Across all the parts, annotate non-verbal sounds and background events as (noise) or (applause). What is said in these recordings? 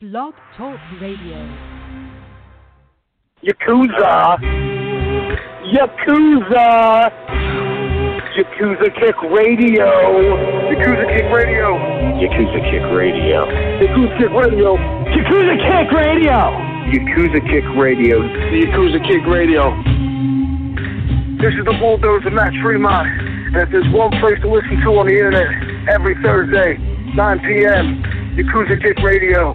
Blog Talk Radio. Yakuza. Yakuza. Yakuza Kick Radio. Yakuza Kick Radio. Yakuza Kick Radio. Yakuza Kick Radio. Yakuza Kick Radio. Yakuza Kick Radio. Yakuza Kick Radio. This is the bulldozer Matt Tremont. And if there's one place to listen to on the internet every Thursday, 9 p.m., Yakuza Kick Radio.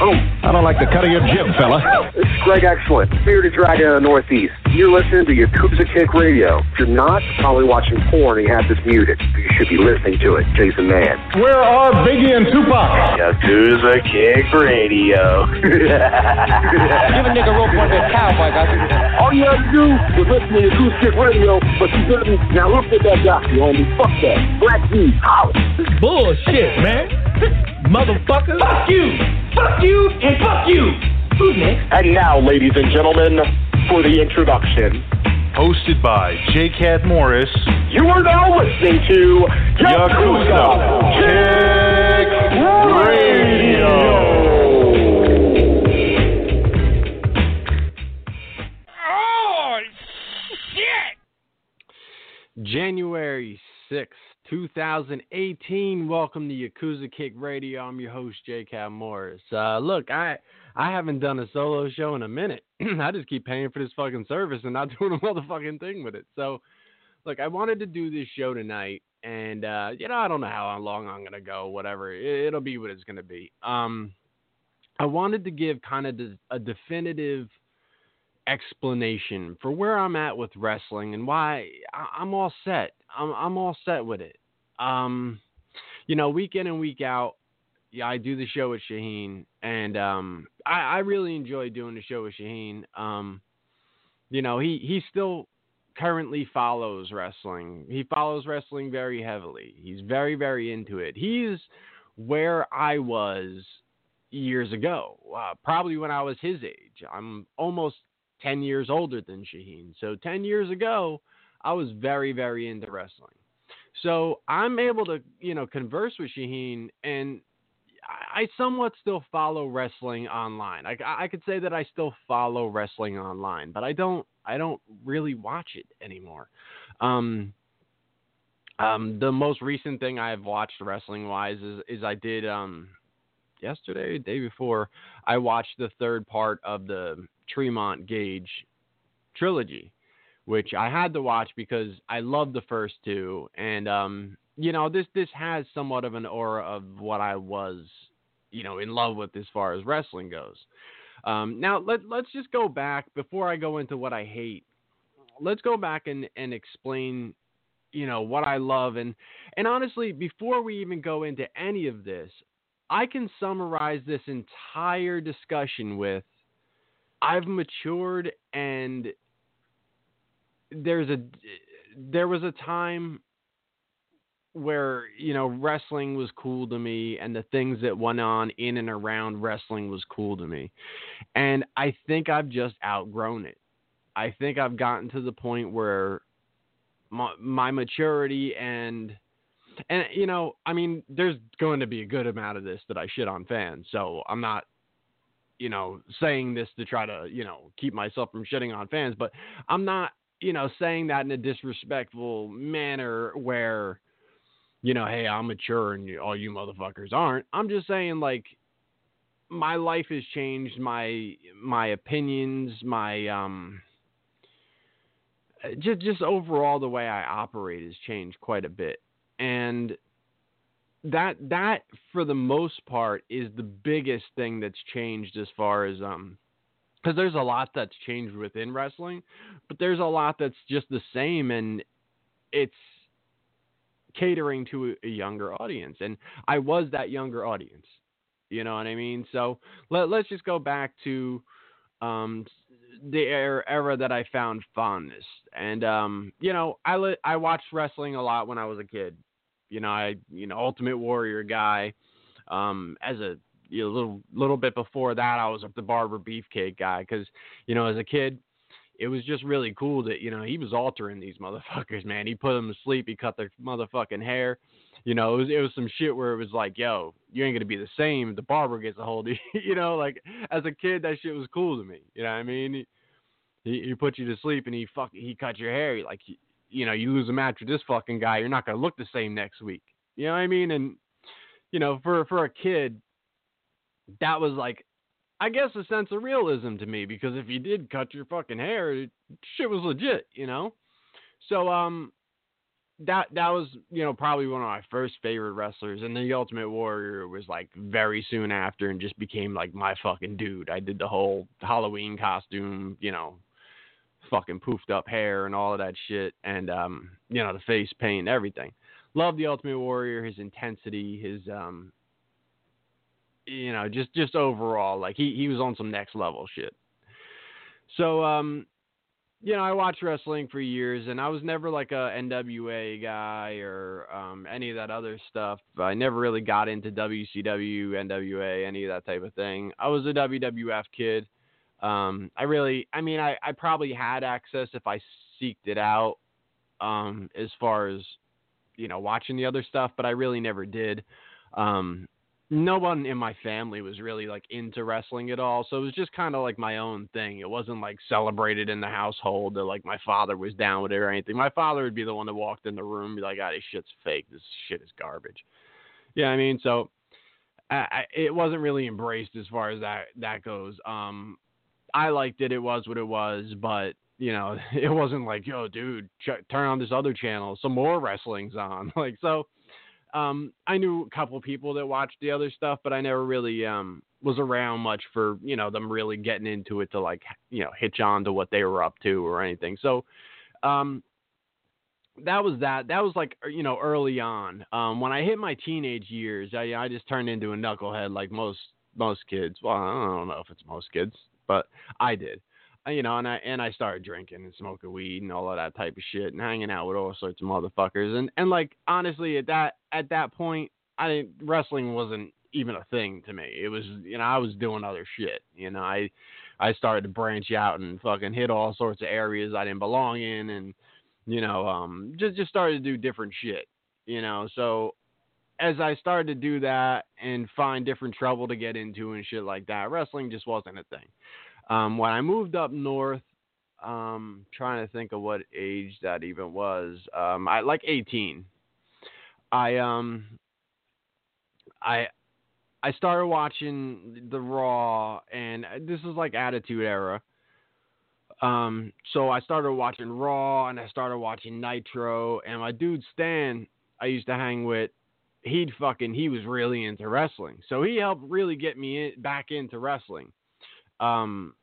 Oh, I don't like the cut of your jib, fella. this is Greg Excellent, Bearded Dragon of the Northeast. You're listening to Yakuza Kick Radio. If you're not, probably watching porn and you have this muted. You should be listening to it, Jason Mann. Where are Biggie and Tupac? Yakuza Kick Radio. Give a nigga rope on that cowboy, guys. All you have to do is listen to Yakuza Kick Radio, but you didn't. Now look at that guy, you homie. Fuck that. Black D, house. Bullshit, man. Motherfucker. Fuck you. Fuck you and fuck you. Who's next? And now, ladies and gentlemen, for the introduction. Hosted by J. Cat Morris. You are now listening to Yakuza Kick Radio. Oh, shit! January 6th, 2018. Welcome to Yakuza Kick Radio. I'm your host, J. Cal Morris. Uh, look, I I haven't done a solo show in a minute. (clears throat) I just keep paying for this fucking service and not (laughs) doing a motherfucking thing with it. So, look, I wanted to do this show tonight, and uh, you know, I don't know how long I'm gonna go. Whatever, it, it'll be what it's gonna be. Um, I wanted to give kind of a definitive explanation for where I'm at with wrestling and why I'm all set. I'm I'm all set with it. Um, you know, week in and week out, yeah, I do the show with Shaheen, and um, I, I really enjoy doing the show with Shaheen. Um, you know, he he still currently follows wrestling. He follows wrestling very heavily. He's very very into it. He's where I was years ago, uh, probably when I was his age. I'm almost 10 years older than Shaheen. So 10 years ago, I was very, very into wrestling. So I'm able to, you know, converse with Shaheen and I somewhat still follow wrestling online. I, I could say that I still follow wrestling online, but I don't, I don't really watch it anymore. Um, um, the most recent thing I've watched wrestling wise is, is I did, um, yesterday, day before, I watched the third part of the Tremont Gage trilogy, which I had to watch because I love the first two, and um, you know this this has somewhat of an aura of what I was, you know, in love with as far as wrestling goes. Um, now let let's just go back before I go into what I hate. Let's go back and and explain, you know, what I love and and honestly, before we even go into any of this, I can summarize this entire discussion with I've matured and there's a there was a time where you know wrestling was cool to me and the things that went on in and around wrestling was cool to me. And i think i've just outgrown it. I think i've gotten to the point where my, my maturity and and you know, I mean, there's going to be a good amount of this that I shit on fans, so I'm not you know saying this to try to you know keep myself from shitting on fans, but I'm not you know saying that in a disrespectful manner where you know, hey, I'm mature and all you motherfuckers aren't. I'm just saying like my life has changed, my my opinions, my um just just overall the way I operate has changed quite a bit. And that that for the most part is the biggest thing that's changed as far as um because there's a lot that's changed within wrestling, but there's a lot that's just the same and it's catering to a, younger audience. And I was that younger audience. You know what I mean? So let, let's just go back to um, the era, era that I found fondness. And um, you know, I li- I watched wrestling a lot when I was a kid. You know, I you know Ultimate Warrior guy. Um, as a know, little little bit before that, I was up the Barber Beefcake guy because you know as a kid, it was just really cool that you know he was altering these motherfuckers, (laughs) man. He put them to sleep. He cut their motherfucking hair. You know, it was, it was some shit where it was like, yo, you ain't gonna be the same. The barber gets a hold of (laughs) you. you know, like as a kid, that shit was cool to me. You know what I mean? He, he put you to sleep and he fuck he cut your hair. Like, you know, you lose a match with this fucking guy, you're not gonna look the same next week. You know what I mean? And you know, for for a kid, that was like, I guess a sense of realism to me because if you did cut your fucking hair, shit was legit. You know. So um, that that was you know probably one of my first favorite wrestlers, and the Ultimate Warrior was like very soon after, and just became like my fucking dude. I did the whole Halloween costume, you know, fucking poofed up hair and all of that shit, and um, you know the face paint, everything. Love the Ultimate Warrior, his intensity, his um, you know, just just overall, like he he was on some next level shit. So um, you know, I watched wrestling for years, and I was never like a NWA guy or um, any of that other stuff. I never really got into WCW, NWA, any of that type of thing. I was a WWF kid. Um, I really, I mean, I, I probably had access if I seeked it out, um, as far as you know, watching the other stuff, but I really never did. Um, no one in my family was really like into wrestling at all so it was just kind of like my own thing it wasn't like celebrated in the household that like my father was down with it or anything my father would be the one that walked in the room and be like ah this shit's fake this shit is garbage. Yeah i mean so I, it wasn't really embraced as far as that that goes um i liked it it was what it was but you know (laughs) it wasn't like yo dude ch- turn on this other channel some more wrestling's on (laughs) like so um, I knew a couple people that watched the other stuff, but I never really um, was around much for you know them really getting into it to like you know hitch on to what they were up to or anything. So um, that was that. That was like you know early on. Um, when I hit my teenage years, I I just turned into a knucklehead like most most kids. Well, I don't know if it's most kids, but I did you know, and I and I started drinking and smoking weed and all of that type of shit and hanging out with all sorts of motherfuckers and and like honestly at that at that point I didn't wrestling wasn't even a thing to me. It was you know I was doing other shit. You know I I started to branch out and fucking hit all sorts of areas I didn't belong in and you know um just just started to do different shit. You know so as I started to do that and find different trouble to get into and shit like that, wrestling just wasn't a thing. Um, when I moved up north, um, trying to think of what age that even was. Um, I like 18. I um, I I started watching the Raw, and this is like Attitude Era. Um, so I started watching Raw, and I started watching Nitro, and my dude Stan, I used to hang with. He'd fucking he was really into wrestling, so he helped really get me in, back into wrestling. Um,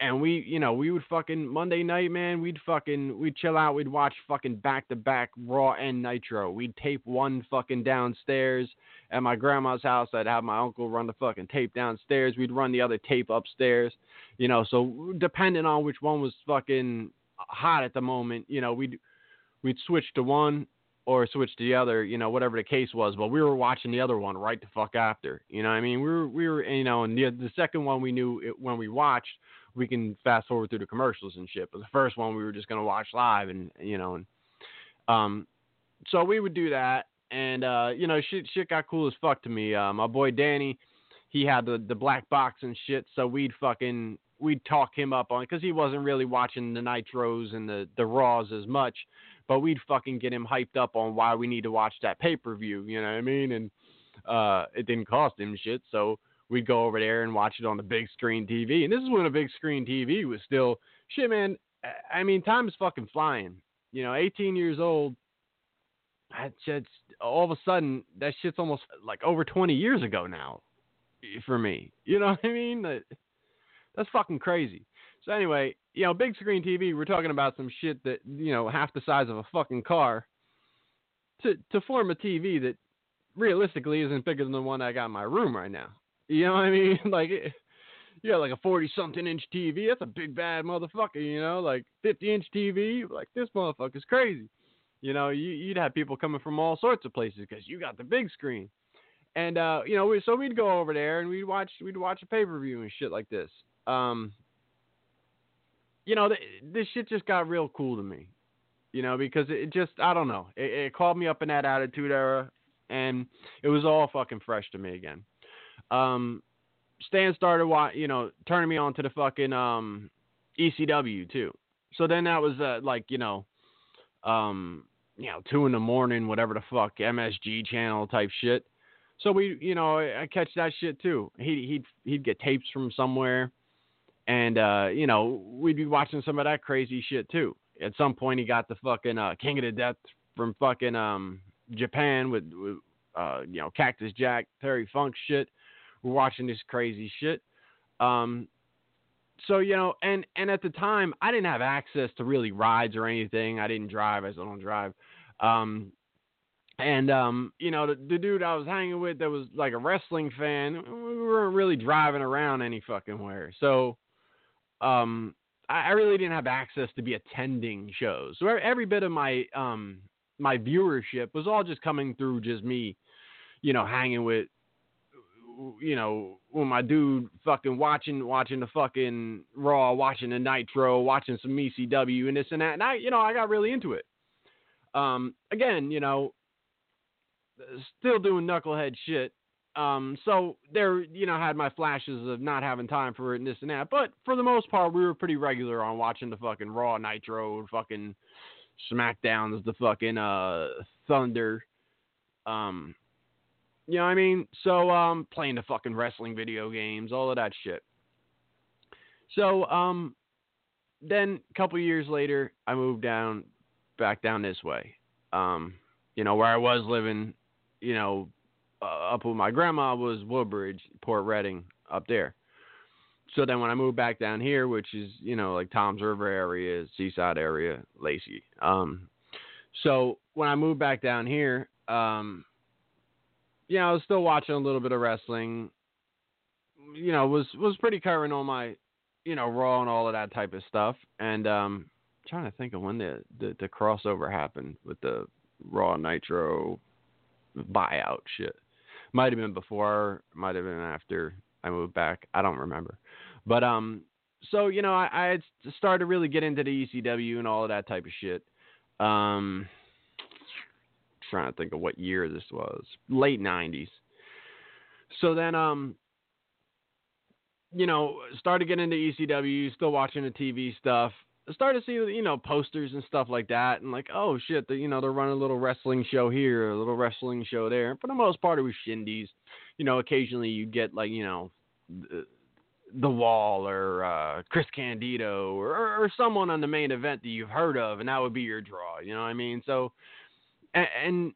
and we, you know, we would fucking Monday night, man. We'd fucking we'd chill out. We'd watch fucking back to back Raw and Nitro. We'd tape one fucking downstairs at my grandma's house. I'd have my uncle run the fucking tape downstairs. We'd run the other tape upstairs. You know, so depending on which one was fucking hot at the moment, you know, we'd we'd switch to one or switch to the other, you know, whatever the case was. But we were watching the other one right the fuck after. You know, I mean, we were we were, you know, and the the second one we knew it, when we watched, we can fast forward through the commercials and shit. But the first one we were just gonna watch live, and you know, and Um, so we would do that, and uh, you know, shit, shit got cool as fuck to me. Uh, my boy Danny, he had the the black box and shit, so we'd fucking we'd talk him up on because he wasn't really watching the nitros and the the raws as much, but we'd fucking get him hyped up on why we need to watch that pay per view. You know what I mean? And uh, it didn't cost him shit, so we'd go over there and watch it on the big screen TV. And this is when a big screen TV was still shit, man. I mean, time is fucking flying. You know, 18 years old. That shit's all of a sudden that shit's almost like over 20 years ago now for me. You know what I mean? That's fucking crazy. So anyway, you know, big screen TV. We're talking about some shit that you know half the size of a fucking car. To to form a TV that realistically isn't bigger than the one I got in my room right now. You know what I mean? (laughs) Like, it, you yeah, like a 40 something inch TV. That's a big bad motherfucker, you know? Like 50 inch TV. Like, this motherfucker's crazy. You know, you, you'd have people coming from all sorts of places because you got the big screen. And, uh, you know, we, so we'd go over there and we'd watch, we'd watch a pay per view and shit like this. Um, you know, th- this shit just got real cool to me, you know, because it just, I don't know, it, it called me up in that attitude era and it was all fucking fresh to me again. Um, Stan started, you know, turning me on to the fucking um, ECW too. So then that was uh, like, you know, um, you know, two in the morning, whatever the fuck, MSG channel type shit. So we, you know, I, I catch that shit too. He he'd he'd get tapes from somewhere, and uh, you know, we'd be watching some of that crazy shit too. At some point, he got the fucking uh, King of the Death from fucking um Japan with, with uh, you know, Cactus Jack, Terry Funk shit. We're watching this crazy shit. Um, so you know, and and at the time, I didn't have access to really rides or anything. I didn't drive. I still don't drive. Um, and um, you know, the, the dude I was hanging with that was like a wrestling fan. We weren't really driving around any fucking where. So, um, I, I really didn't have access to be attending shows. So every bit of my um my viewership was all just coming through just me, you know, hanging with you know, when my dude fucking watching watching the fucking Raw, watching the Nitro, watching some ECW and this and that, and I, you know, I got really into it. Um, again, you know, still doing knucklehead shit. Um, so there, you know, had my flashes of not having time for it and this and that, but for the most part, we were pretty regular on watching the fucking Raw, Nitro, fucking SmackDowns, the fucking uh Thunder. Um, you know what I mean? So um playing the fucking wrestling video games, all of that shit. So um then a couple years later I moved down back down this way. Um you know where I was living, you know, uh, up with my grandma was Woodbridge, Port Reading up there. So then when I moved back down here, which is, you know, like Toms River area, Seaside area, Lacey. Um so when I moved back down here, um you know, I was still watching a little bit of wrestling. You know, was was pretty current on my, you know, Raw and all of that type of stuff. And um trying to think of when the, the the crossover happened with the Raw Nitro buyout shit. Might have been before, might have been after I moved back. I don't remember. But um so, you know, I, I had started to really get into the ECW and all of that type of shit. Um trying to think of what year this was. Late nineties. So then um you know, started getting into ECW, still watching the TV stuff. Started to see you know posters and stuff like that, and like oh shit, the, you know they're running a little wrestling show here, a little wrestling show there. For the most part, it was shindies. You know, occasionally you get like you know the, the Wall or uh, Chris Candido or, or someone on the main event that you've heard of, and that would be your draw. You know what I mean? So and, and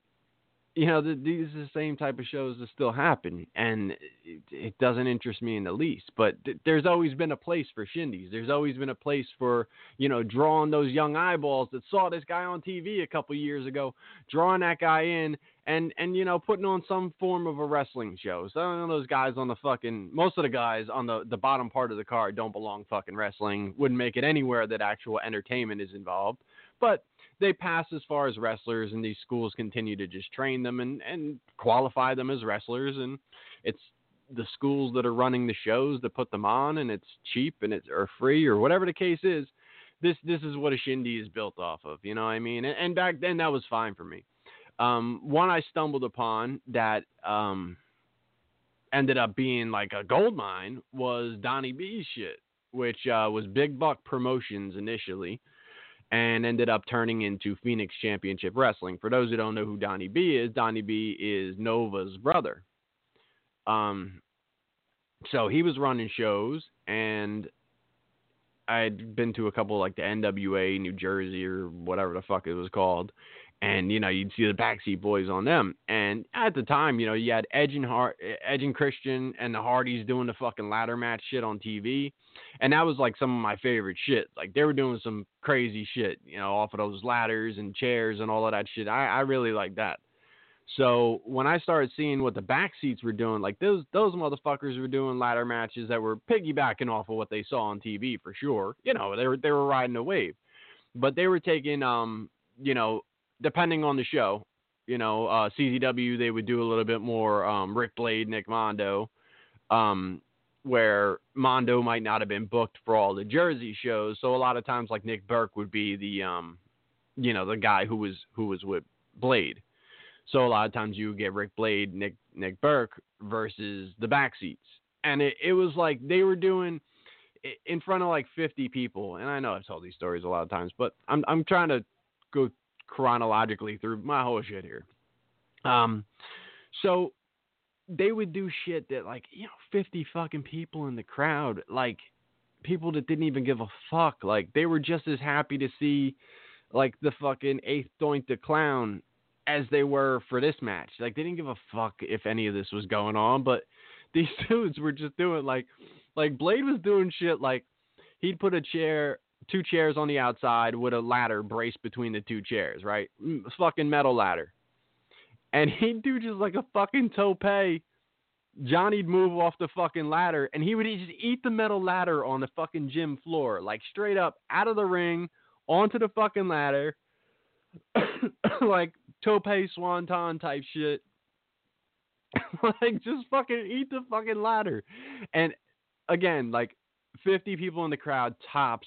you know, the, these are the same type of shows that still happen, and it, it doesn't interest me in the least. But th- there's always been a place for shindies. There's always been a place for you know drawing those young eyeballs that saw this guy on TV a couple years ago, drawing that guy in, and and you know putting on some form of a wrestling show. Some of those guys on the fucking most of the guys on the the bottom part of the card don't belong fucking wrestling. Wouldn't make it anywhere that actual entertainment is involved, but they pass as far as wrestlers, and these schools continue to just train them and, and qualify them as wrestlers. And it's the schools that are running the shows that put them on, and it's cheap and it's or free or whatever the case is. this this is what a shindy is built off of. You know what I mean? And, and back then that was fine for me. Um, one I stumbled upon that um, ended up being like a gold mine was Donnie B's shit, which uh, was Big Buck Promotions initially, and ended up turning into Phoenix Championship Wrestling. For those who don't know who Donnie B is, Donnie B is Nova's brother. Um, so he was running shows, and I had been to a couple like the NWA New Jersey or whatever the fuck it was called, and you know you'd see the Backseat Boyz on them. And at the time, you know you had Edge and Hard, Edge and Christian and the Hardys doing the fucking ladder match shit on TV, and that was like some of my favorite shit. Like they were doing some crazy shit, you know, off of those ladders and chairs and all of that shit. I I really like that. So when I started seeing what the backseats were doing, like those those motherfuckers were doing ladder matches that were piggybacking off of what they saw on TV for sure. You know, they were they were riding a wave, but they were taking um you know depending on the show, you know uh, CZW they would do a little bit more um, Ric Blade, Nick Mondo, um, where Mondo might not have been booked for all the Jersey shows. So a lot of times like Nick Berk would be the um you know the guy who was who was with Blade. So a lot of times you would get Ric Blade, Nick Nick Berk versus the backseats, and it, it was like they were doing in front of like 50 people. And I know I've told these stories a lot of times, but I'm I'm trying to go chronologically through my whole shit here. Um, so they would do shit that like you know 50 fucking people in the crowd, like people that didn't even give a fuck, like they were just as happy to see like the fucking eighth doink the clown as they were for this match. Like they didn't give a fuck if any of this was going on, but (laughs) these dudes were just doing like like Blade was doing shit like he'd put a chair two chairs on the outside with a ladder braced between the two chairs, right? Mm, fucking metal ladder. And (laughs) he'd do just like a fucking tope. Johnny'd move off the fucking ladder and he would just eat the metal ladder on the fucking gym floor, like straight up out of the ring onto the fucking ladder. (coughs) like tope swanton type shit. (laughs) like just fucking eat the fucking ladder. And again, like 50 people in the crowd tops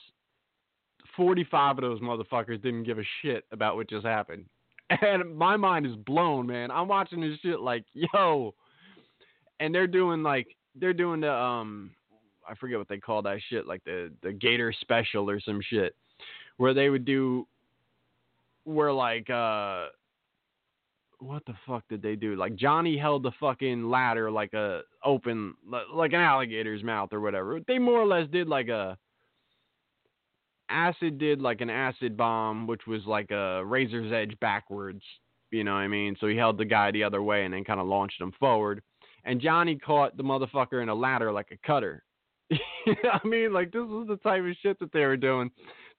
45 of those motherfuckers didn't give a shit about what just happened. (laughs) And my mind is blown, man. I'm watching this shit like, yo. And they're doing like they're doing the um I forget what they call that shit, like the the Gator special or some shit. Where they would do where like uh what the fuck did they do? Like Johnny held the fucking ladder like a open like an alligator's mouth or whatever. They more or less did like a acid did like an acid bomb, which was like a razor's edge backwards. You know what I mean? So he held the guy the other way and then kind of launched him forward. And Johnny caught the motherfucker in a ladder like a cutter. (laughs) I mean, like this was the type of shit that they were doing.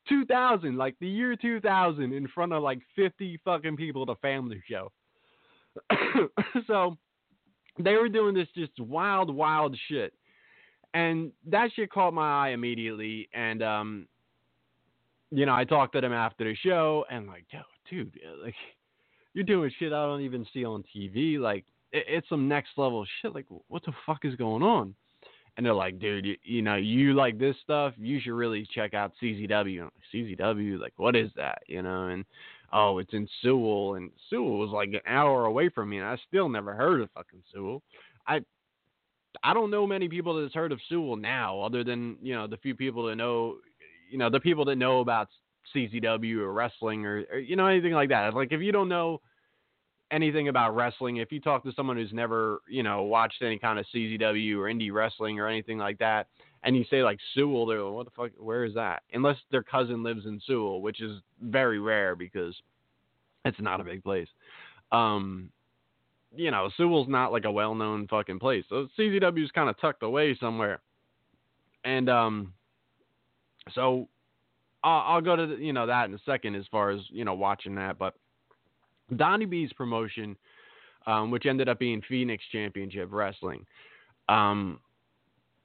2000, like the year 2000, in front of like 50 fucking people at a family show. (coughs) so they were doing this just wild, wild shit. And that shit caught my eye immediately. And, um, you know, I talked to them after the show and like, yo, dude, like, you're doing shit I don't even see on TV. Like, it, it's some next level shit. Like, what the fuck is going on? And they're like, dude, you, you know, you like this stuff, you should really check out CZW. Like, CZW, like, what is that? You know, and oh, it's in Sewell, and Sewell was like an hour away from me, and I still never heard of fucking Sewell. I I don't know many people that's heard of Sewell now, other than you know the few people that know, you know, the people that know about CZW or wrestling or, or you know anything like that. Like if you don't know anything about wrestling, if you talk to someone who's never you know watched any kind of CZW or indie wrestling or anything like that, and you say like Sewell, they're like, what the fuck? Where is that? Unless their cousin lives in Sewell, which is very rare because it's not a big place. Um, you know, Sewell's not like a well-known fucking place. So CZW is kind of tucked away somewhere, and um, so I'll, I'll go to the, you know that in a second as far as you know watching that, but Donnie B's promotion, um, which ended up being Phoenix Championship Wrestling. Um,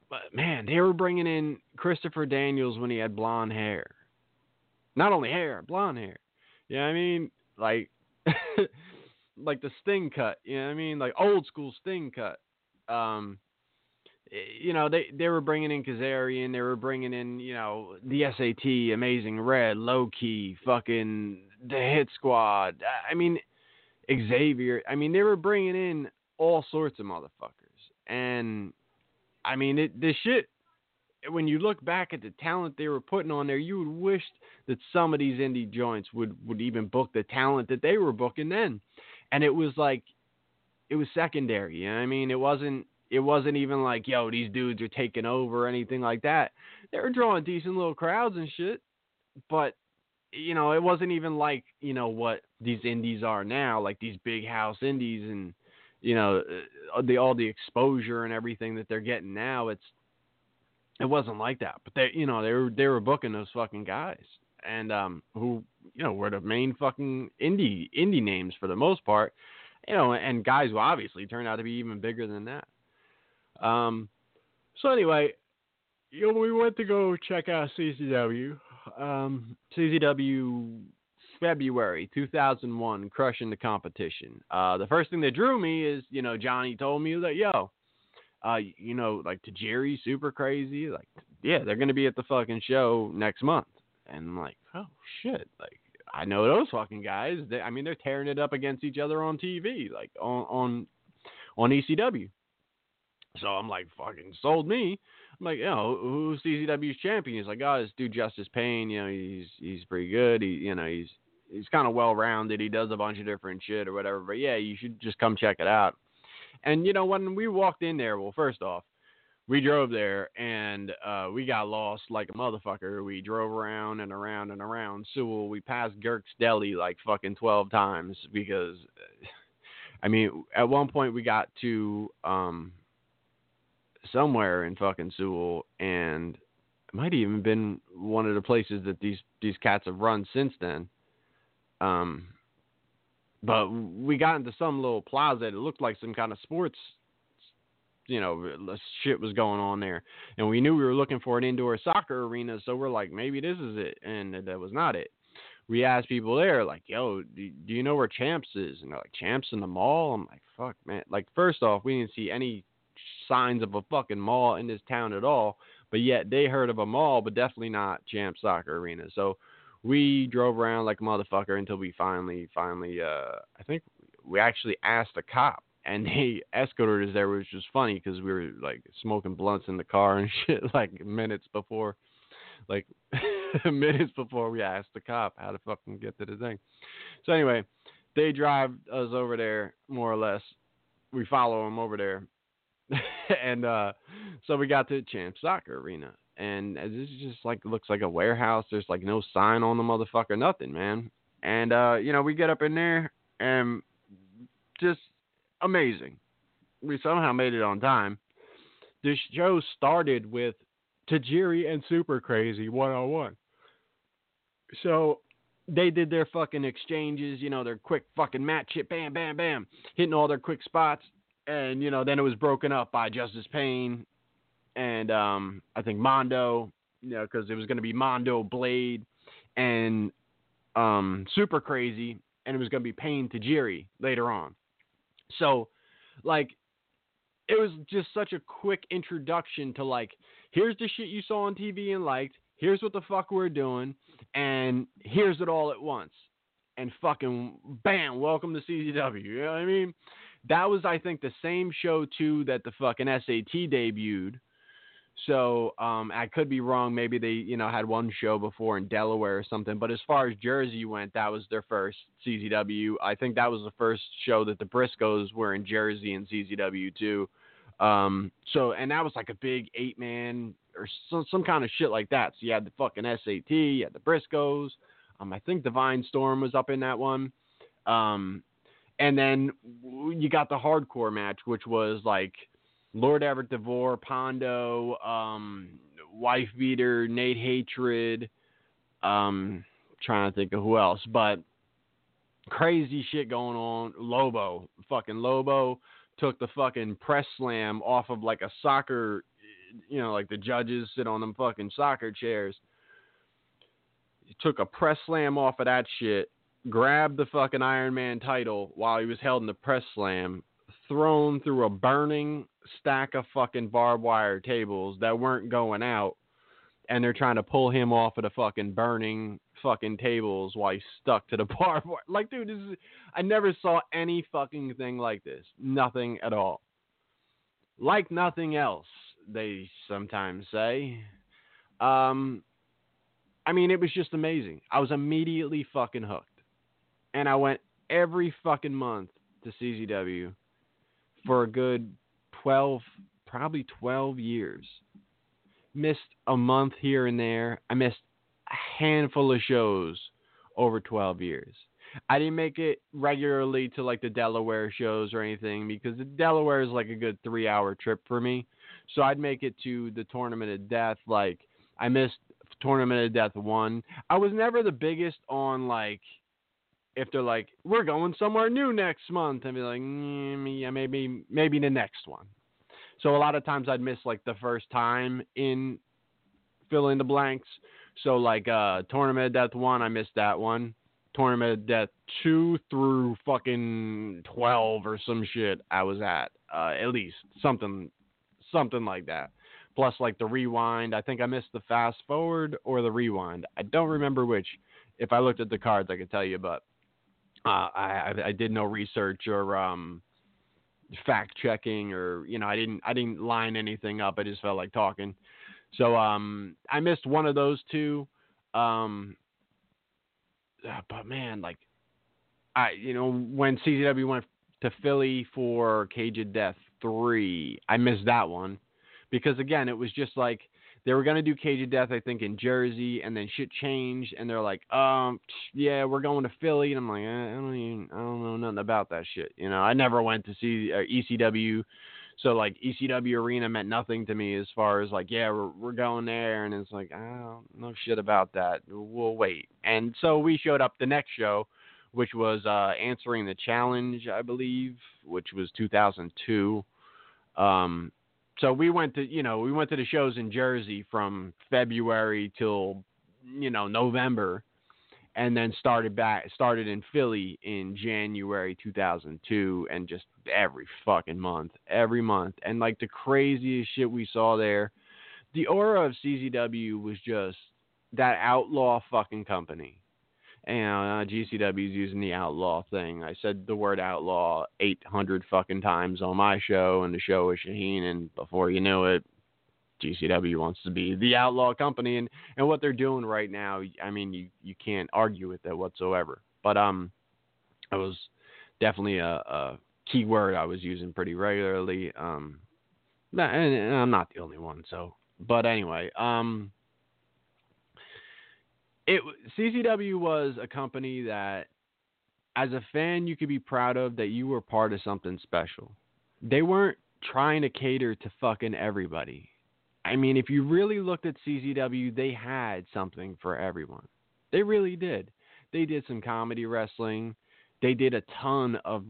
but man, they were bringing in Christopher Daniels when he had blonde hair. Not only hair, blonde hair. You know what I mean, like, (laughs) like the Sting cut. You know what I mean? Like old school Sting cut. Um, Eh, you know, they they were bringing in Kazarian, they were bringing in, you know, the SAT, Amazing Red, Low Ki, fucking the Hit Squad. I mean, Xavier. I mean, they were bringing in all sorts of motherfuckers, and I mean, it, this shit. When you look back at the talent they were putting on there, you would wish that some of these indie joints would would even book the talent that they were booking then, and it was like, it was secondary. You know I mean? It wasn't it wasn't even like, yo, these dudes are taking over or anything like that. They were drawing decent little crowds and shit, but you know, it wasn't even like you know what these indies are now, like these big house indies and you know uh, the all the exposure and everything that they're getting now. It's it wasn't like that, but they you know they were they were booking those fucking guys and um who you know were the main fucking indie indie names for the most part, you know, and guys who obviously turned out to be even bigger than that. Um, so anyway, you know, we went to go check out CZW. Um, CZW February 2001, crushing the competition. Uh, the first thing that drew me is, you know, Johnny told me that, yo, uh, you know, like Tajiri, super crazy. Like, yeah, they're gonna be at the fucking show next month, and I'm like, oh shit, like I know those fucking guys. They, I mean, they're tearing it up against each other on TV, like on on on ECW. So I'm like, fucking sold me. I'm like, you know, who's CZW's champion? He's like, oh, this dude Justice Pain. You know, he's he's pretty good. He, you know, he's he's kind of well rounded. He does a bunch of different shit or whatever. But yeah, you should just come check it out. And you know, when we walked in there, well, first off, we drove there and uh, we got lost like a motherfucker. We drove around and around and around Sewell. We passed Girk's Deli like fucking twelve times because, (sighs) I mean, at one point we got to um somewhere in fucking Sewell, and it might even been one of the places that these these cats have run since then. Um, but we got into some little plaza. It looked like some kind of sports, you know, shit was going on there, and we knew we were looking for an indoor soccer arena. So we're like, maybe this is it, and that was not it. We asked people there, like, "Yo, do, do you know where Champs is?" And they're like, "Champs in the mall." I'm like, "Fuck, man!" Like, first off, we didn't see any signs of a fucking mall in this town at all. But yet they heard of a mall, but definitely not Champ Soccer Arena. So we drove around like a motherfucker until we finally, finally, uh, I think we actually asked a cop and (laughs) they escorted us there, which was funny because we were like smoking blunts in the car and (laughs) shit like minutes before, like (laughs) minutes before we asked the cop how to fucking get to the thing. So anyway, they drive us over there more or less. We follow them over there, (laughs) and uh, so we got to Champ Soccer Arena, and this is just like looks like a warehouse. There's like no sign on the motherfucker, nothing, man. And uh, you know, we get up in there, and just amazing. We somehow made it on time. The show started with Tajiri and Super Crazy one on one. So they did their fucking exchanges, you know, their quick fucking match shit, bam, bam, bam, hitting all their quick spots and you know then it was broken up by Justice Pain and um, I think Mondo, you know, because it was going to be Mondo Blade and um, Super Crazy, and it was going to be Pain Tajiri later on. So, like, it was just such a quick introduction to like, here's the shit you saw on TV and liked. Here's what the fuck we're doing, and here's it all at once. And fucking bam, welcome to CZW. You know what I mean? That was, I think, the same show too that the fucking SAT debuted. So um, I could be wrong. Maybe they, you know, had one show before in Delaware or something. But as far as Jersey went, that was their first CZW. I think that was the first show that the Briscoes were in Jersey and CZW too. Um, so and that was like a big eight man or some some kind of shit like that. So you had the fucking SAT, you had the Briscoes. Um, I think Divine Storm was up in that one. Um, and then you got the hardcore match, which was like Lord Everett DeVore, Pondo, um, Wife Beater, Nate Hatred. Um, trying to think of who else, but crazy shit going on. Lobo, fucking Lobo, took the fucking press slam off of like a soccer, you know, like the judges sit on them fucking soccer chairs. He took a press slam off of that shit grabbed the fucking Iron Man title while he was held in the press slam, thrown through a burning stack of fucking barbed wire tables that weren't going out and they're trying to pull him off of the fucking burning fucking tables while he's stuck to the (laughs) barbed wire. Like, dude, this is, I never saw any fucking thing like this. Nothing at all. Like nothing else, they sometimes say. Um, I mean, it was just amazing. I was immediately fucking hooked. And I went every fucking month to CZW for a good 12, probably 12 years. Missed a month here and there. I missed a handful of shows over 12 years. I didn't make it regularly to like the Delaware shows or anything because the Delaware is like a good three hour trip for me. So I'd make it to the Tournament of Death. Like I missed Tournament of Death one. I was never the biggest on like if they're like we're going somewhere new next month and be like mm, yeah maybe maybe the next one. So a lot of times I'd miss like the first time in fill in the blanks. So like uh Tournament Death one, I missed that one. Tournament Death two through fucking twelve or some shit I was at. Uh, at least something something like that. Plus like the rewind. I think I missed the fast forward or the rewind. I don't remember which. If I looked at the cards I could tell you, but uh, I, I did no research or um, fact checking or you know I didn't I didn't line anything up. I just felt like talking. So um, I missed one of those two. Um, uh, but man, like I you know when CZW went to Philly for Cage of Death three, I missed that one because again it was just like they were gonna do Cage of Death I think in Jersey and then shit changed and they're like um yeah we're going to Philly and I'm like I don't even I don't know nothing about that shit you know I never went to see uh, ECW so like ECW arena meant nothing to me as far as like, yeah, we're we're going there, and it's like I don't know shit about that. We'll wait. And so we showed up the next show, which was uh, answering the challenge, I believe, which was 2002. Um, so we went to you know we went to the shows in Jersey from February till you know November and then started back started in Philly in January 2002 and just every fucking month every month. And like the craziest shit we saw there the aura of CZW was just that outlaw fucking company and uh, GCW is using the outlaw thing. I said the word outlaw 800 fucking times on my show and the show with Shaheen, and before you knew it, GCW wants to be the outlaw company, and and what they're doing right now, I mean, you you can't argue with that whatsoever. But um, it was definitely a, a key word I was using pretty regularly. Um, and, and I'm not the only one, so. But anyway, um, it CZW was a company that, as a fan, you could be proud of that you were part of something special. They weren't trying to cater to fucking everybody. I mean, if you really looked at CZW, they had something for everyone. They really did. They did some comedy wrestling. They did a ton of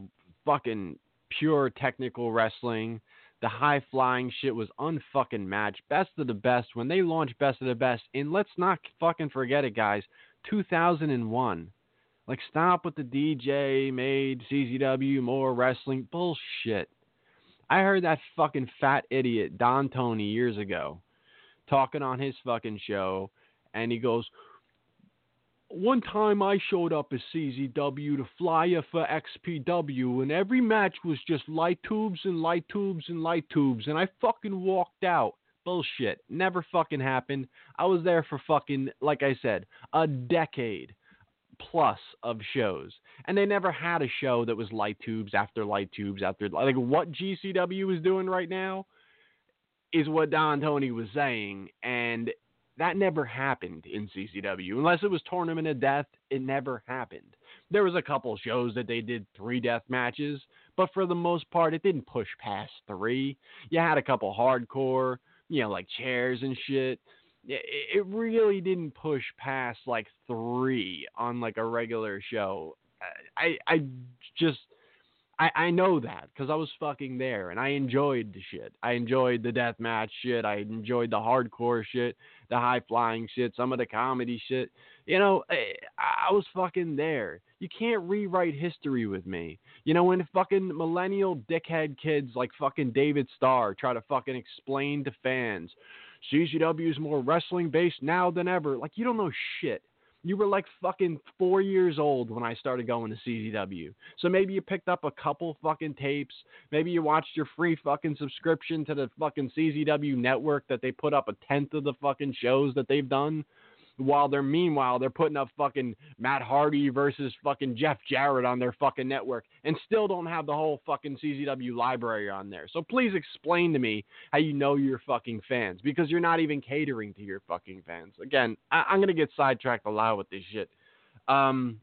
fucking pure technical wrestling. The high flying shit was unfucking matched. Best of the best. When they launched Best of the Best, and let's not fucking forget it, guys, 2001. Like, stop with the DJ made CZW more wrestling bullshit. I heard that fucking fat idiot Don Tony years ago talking on his fucking show, and he goes, "One time I showed up as CZW to flyer for XPW, and every match was just light tubes and light tubes and light tubes, and I fucking walked out." Bullshit. Never fucking happened. I was there for fucking, like I said, a decade plus of shows, and they never had a show that was light tubes after light tubes after like what GCW is doing right now is what Don Tony was saying, and that never happened in CZW unless it was Tournament of Death. It never happened. There was a couple shows that they did three death matches, but for the most part, it didn't push past three. You had a couple hardcore, you know, like chairs and shit it really didn't push past like three on like a regular show. I I just I, I know that because I was fucking there and I enjoyed the shit. I enjoyed the death match shit. I enjoyed the hardcore shit, the high flying shit, some of the comedy shit. You know, eh, I, I was fucking there. You can't rewrite history with me. You know, when fucking millennial dickhead kids like fucking David Starr try to fucking explain to fans, CZW is more wrestling based now than ever. Like, you don't know shit. You were like fucking four years old when I started going to CZW. So maybe you picked up a couple fucking tapes. Maybe you watched your free fucking subscription to the fucking CZW network that they put up a tenth of the fucking shows that they've done while they're meanwhile they're putting up fucking Matt Hardy versus fucking Jeff Jarrett on their fucking network and still don't have the whole fucking CZW library on there. So please explain to me how you know your fucking fans because you're not even catering to your fucking fans. Again, I- am gonna get sidetracked a lot with this shit. Um,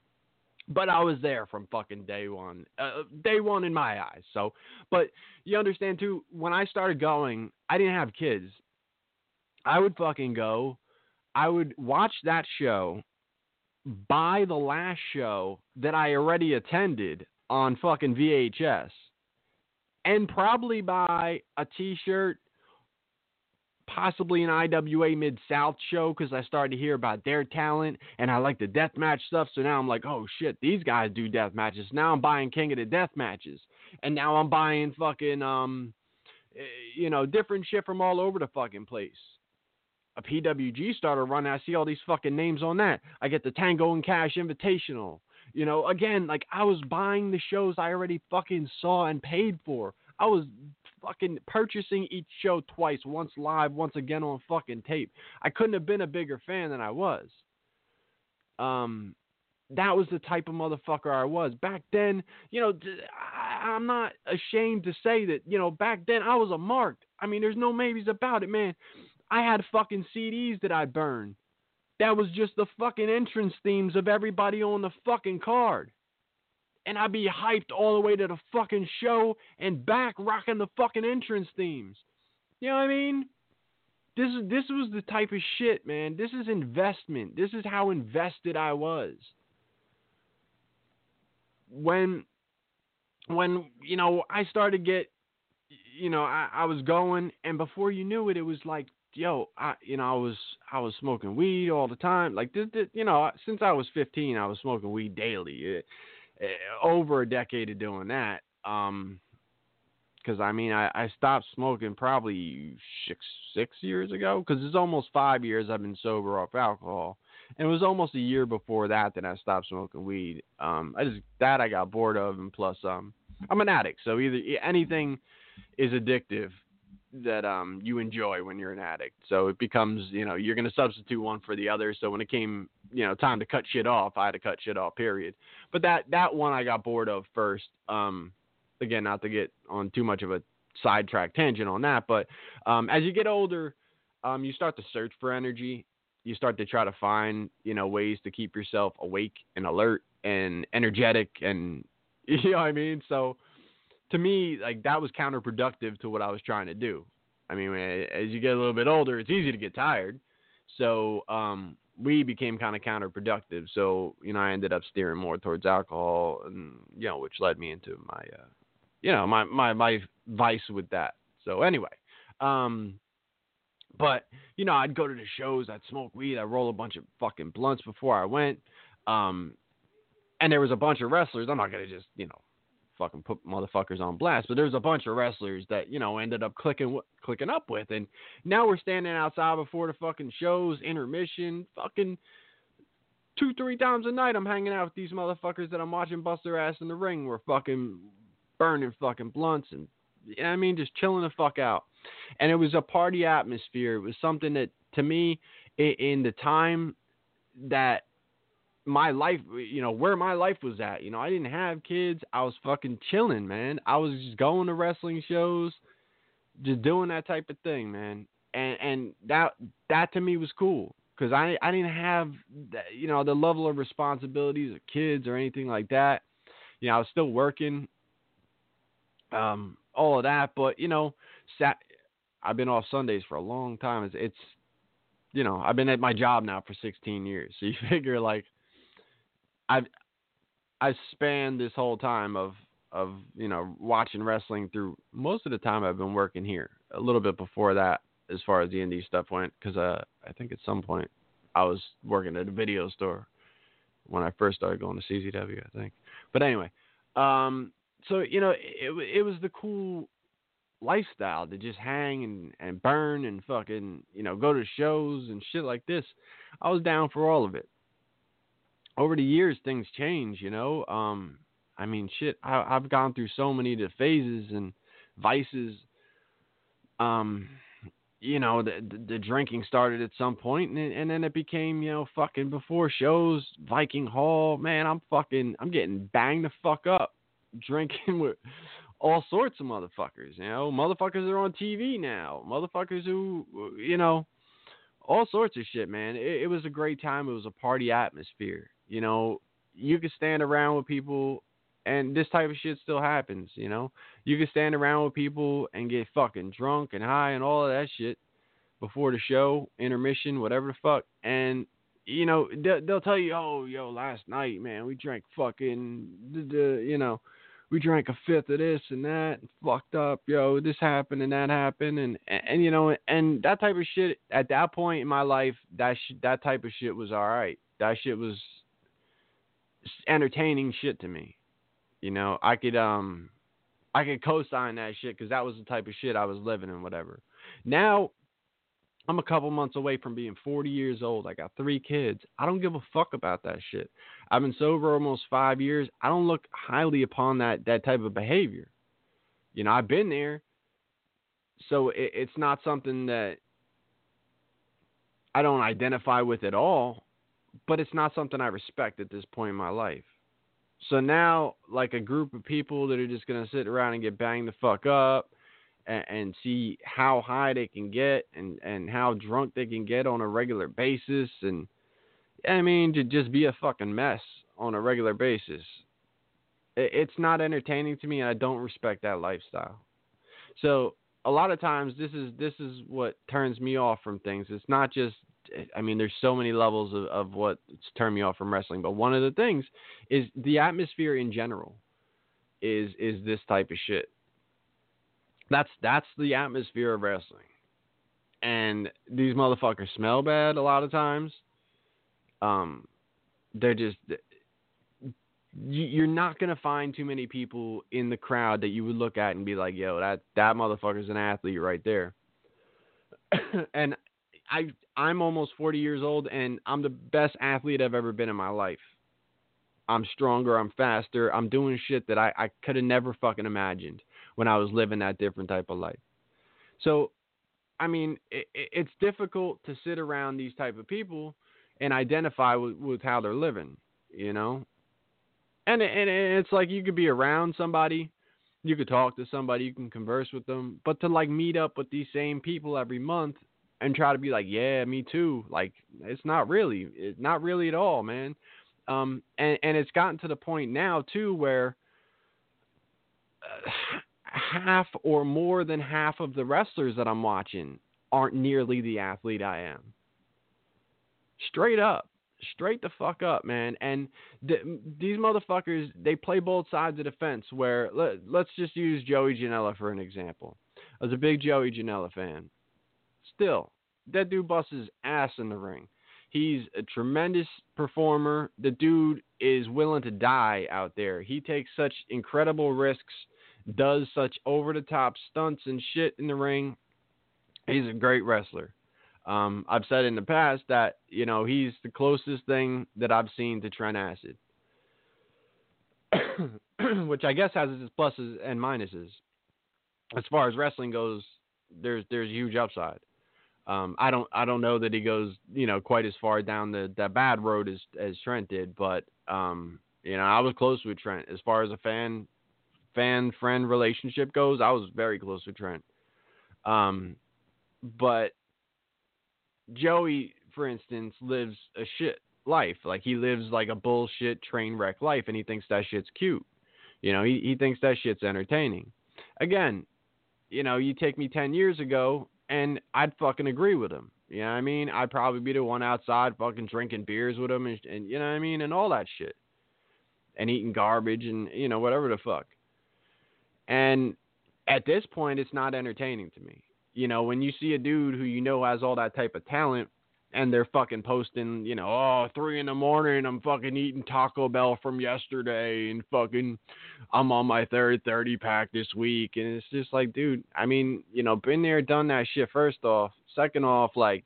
but I was there from fucking day one, uh, day one in my eyes. So, but you understand too, when I started going, I didn't have kids. I would fucking go I would watch that show, buy the last show that I already attended on fucking VHS, and probably buy a T-shirt, possibly an IWA Mid South show because I started to hear about their talent and I like the death match stuff. So now I'm like, oh shit, these guys do death matches. Now I'm buying King of the Death matches, and now I'm buying fucking um, eh, you know, different shit from all over the fucking place a PWG starter run, I see all these fucking names on that. I get the Tango and Cash Invitational. You know, again, like I was buying the shows I already fucking saw and paid for. I was fucking purchasing each show twice, once live, once again on fucking tape. I couldn't have been a bigger fan than I was. Um, that was the type of motherfucker I was back then. You know, I'm not ashamed to say that. You know, back then I was a marked. I mean, there's no maybes about it, man. I had fucking CDs that I burned. That was just the fucking entrance themes of everybody on the fucking card. And I'd be hyped all the way to the fucking show and back rocking the fucking entrance themes. You know what I mean? This is this was the type of shit, man. This is investment. This is how invested I was. When when you know I started to get you know I, I was going and before you knew it it was like yo, I you know I was I was smoking weed all the time. Like this, you know since I was 15, I was smoking weed daily. Uh, over a decade of doing that. Um, because I mean I, I stopped smoking probably six six years ago. Because it's almost five years I've been sober off alcohol, and it was almost a year before that that I stopped smoking weed. Um, I just that I got bored of, and plus um, I'm an addict, so either anything is addictive that um you enjoy when you're an addict. So it becomes, you know, you're going to substitute one for the other. So when it came, you know, time to cut shit off, I had to cut shit off, period. But that that one I got bored of first. Um again, not to get on too much of a sidetrack tangent on that, but um as you get older, um you start to search for energy. You start to try to find, you know, ways to keep yourself awake and alert and energetic and (laughs) you know what I mean? So to me, like that was counterproductive to what I was trying to do. I mean, as you get a little bit older, it's easy to get tired. So um, we became kind of counterproductive. So you know, I ended up steering more towards alcohol, and you know, which led me into my, uh, you know, my my my vice with that. So anyway, um, but you know, I'd go to the shows, I'd smoke weed, I'd roll a bunch of fucking blunts before I went. Um, and there was a bunch of wrestlers. I'm not gonna just you know fucking put motherfuckers on blast. But there's a bunch of wrestlers that you know ended up clicking clicking up with, and now we're standing outside before the fucking shows, intermission, fucking two three times a night. I'm hanging out with these motherfuckers that I'm watching bust their ass in the ring. We're fucking burning fucking blunts and you know I mean just chilling the fuck out. And it was a party atmosphere. It was something that to me in the time that my life, you know, where my life was at. You know, I didn't have kids. I was fucking chilling, man. I was just going to wrestling shows, just doing that type of thing, man. And and that that to me was cool because I I didn't have you know the level of responsibilities of kids or anything like that. You know, I was still working, um, all of that. But you know, sat, I've been off Sundays for a long time. It's, it's you know, I've been at my job now for 16 years. (laughs) So you figure like I've I've spanned this whole time of of you know watching wrestling through most of the time I've been working here. A little bit before that, as far as the indie stuff went, because uh, I think at some point I was working at a video store when I first started going to CZW, I think. But anyway, um, so you know, it it was the cool lifestyle to just hang and and burn and fucking you know go to shows and shit like this. I was down for all of it. Over the years, things change, you know. Um, I mean, shit, I, I've gone through so many the phases and vices. Um, you know, the, the, the drinking started at some point, and and then it became, you know, fucking before shows, Viking Hall. Man, I'm fucking, I'm getting banged the fuck up, drinking (laughs) with all sorts of motherfuckers. You know, motherfuckers are on TV now. Motherfuckers who, you know, all sorts of shit, man. It, it was a great time. It was a party atmosphere. You know, you can stand around with people and this type of shit still happens, you know. You can stand around with people and get fucking drunk and high and all of that shit before the show, intermission, whatever the fuck, and you know they'll, they'll tell you, oh, yo, last night, man, we drank fucking, you know, we drank a fifth of this and that, and fucked up, yo, this happened and that happened, and, and and you know, and that type of shit at that point in my life, that sh- that type of shit was all right. That shit was entertaining shit to me you know, I could um I could co-sign that shit because that was the type of shit I was living and whatever. Now I'm a couple months away from being 40 years old. I got three kids. I don't give a fuck about that shit. I've been sober almost five years. I don't look highly upon that that type of behavior. You know, I've been there, so it, it's not something that I don't identify with at all. But it's not something I respect at this point in my life. So now, like a group of people that are just gonna sit around and get banged the fuck up, and, and see how high they can get, and and how drunk they can get on a regular basis, and I mean to just be a fucking mess on a regular basis. It, it's not entertaining to me, and I don't respect that lifestyle. So a lot of times, this is this is what turns me off from things. It's not just I mean, there's so many levels of, of what's turned me off from wrestling, but one of the things is the atmosphere in general is is this type of shit. That's that's the atmosphere of wrestling, and these motherfuckers smell bad a lot of times. Um, they're just you're not gonna find too many people in the crowd that you would look at and be like, "Yo, that that motherfucker's an athlete right there." (coughs) and I I'm almost 40 years old and I'm the best athlete I've ever been in my life. I'm stronger, I'm faster, I'm doing shit that I, I could have never fucking imagined when I was living that different type of life. So, I mean, it, it's difficult to sit around these type of people and identify with, with how they're living, you know? And, and it's like you could be around somebody, you could talk to somebody, you can converse with them, but to like meet up with these same people every month and try to be like, yeah, me too. Like it's not really, it's not really at all, man. Um, and and it's gotten to the point now too where uh, half or more than half of the wrestlers that I'm watching aren't nearly the athlete I am. Straight up, straight the fuck up, man. And th- these motherfuckers, they play both sides of the fence. Where let, let's just use Joey Janela for an example. I was a big Joey Janela fan still, that dude busts his ass in the ring. He's a tremendous performer. The dude is willing to die out there. He takes such incredible risks, does such over the top stunts and shit in the ring. He's a great wrestler. Um, I've said in the past that you know he's the closest thing that I've seen to Trent Acid, (clears throat) which I guess has its pluses and minuses. As far as wrestling goes, there's there's huge upside. Um, I don't I don't know that he goes you know quite as far down the, the bad road as as Trent did, but um, you know I was close with Trent as far as a fan fan friend relationship goes. I was very close with Trent. Um, but Joey, for instance, lives a shit life. Like he lives like a bullshit train wreck life, and he thinks that shit's cute. You know, he he thinks that shit's entertaining. Again, you know, you take me ten years ago and I'd fucking agree with him. You know what I mean? I'd probably be the one outside fucking drinking beers with him and, and you know what I mean and all that shit. And eating garbage and you know whatever the fuck. And at this point, it's not entertaining to me. You know, when you see a dude who you know has all that type of talent and they're fucking posting, you know, oh, three in the morning, I'm fucking eating Taco Bell from yesterday, and fucking, I'm on my third 30 pack this week. And it's just like, dude, I mean, you know, been there, done that shit, first off. Second off, like,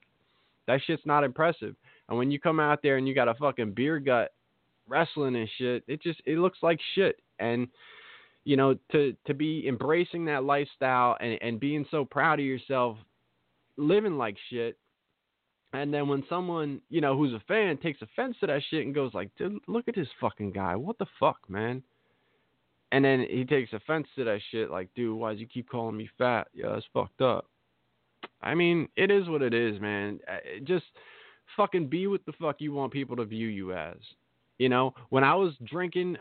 that shit's not impressive. And when you come out there and you got a fucking beer gut wrestling and shit, it just, it looks like shit. And, you know, to, to be embracing that lifestyle and, and being so proud of yourself, living like shit, and then when someone, you know, who's a fan takes offense to that shit and goes like, Dude, look at this fucking guy. What the fuck, man? And then he takes offense to that shit like, dude, why'd you keep calling me fat? Yeah, that's fucked up. I mean, it is what it is, man. It Just fucking be what the fuck you want people to view you as. You know, when I was drinking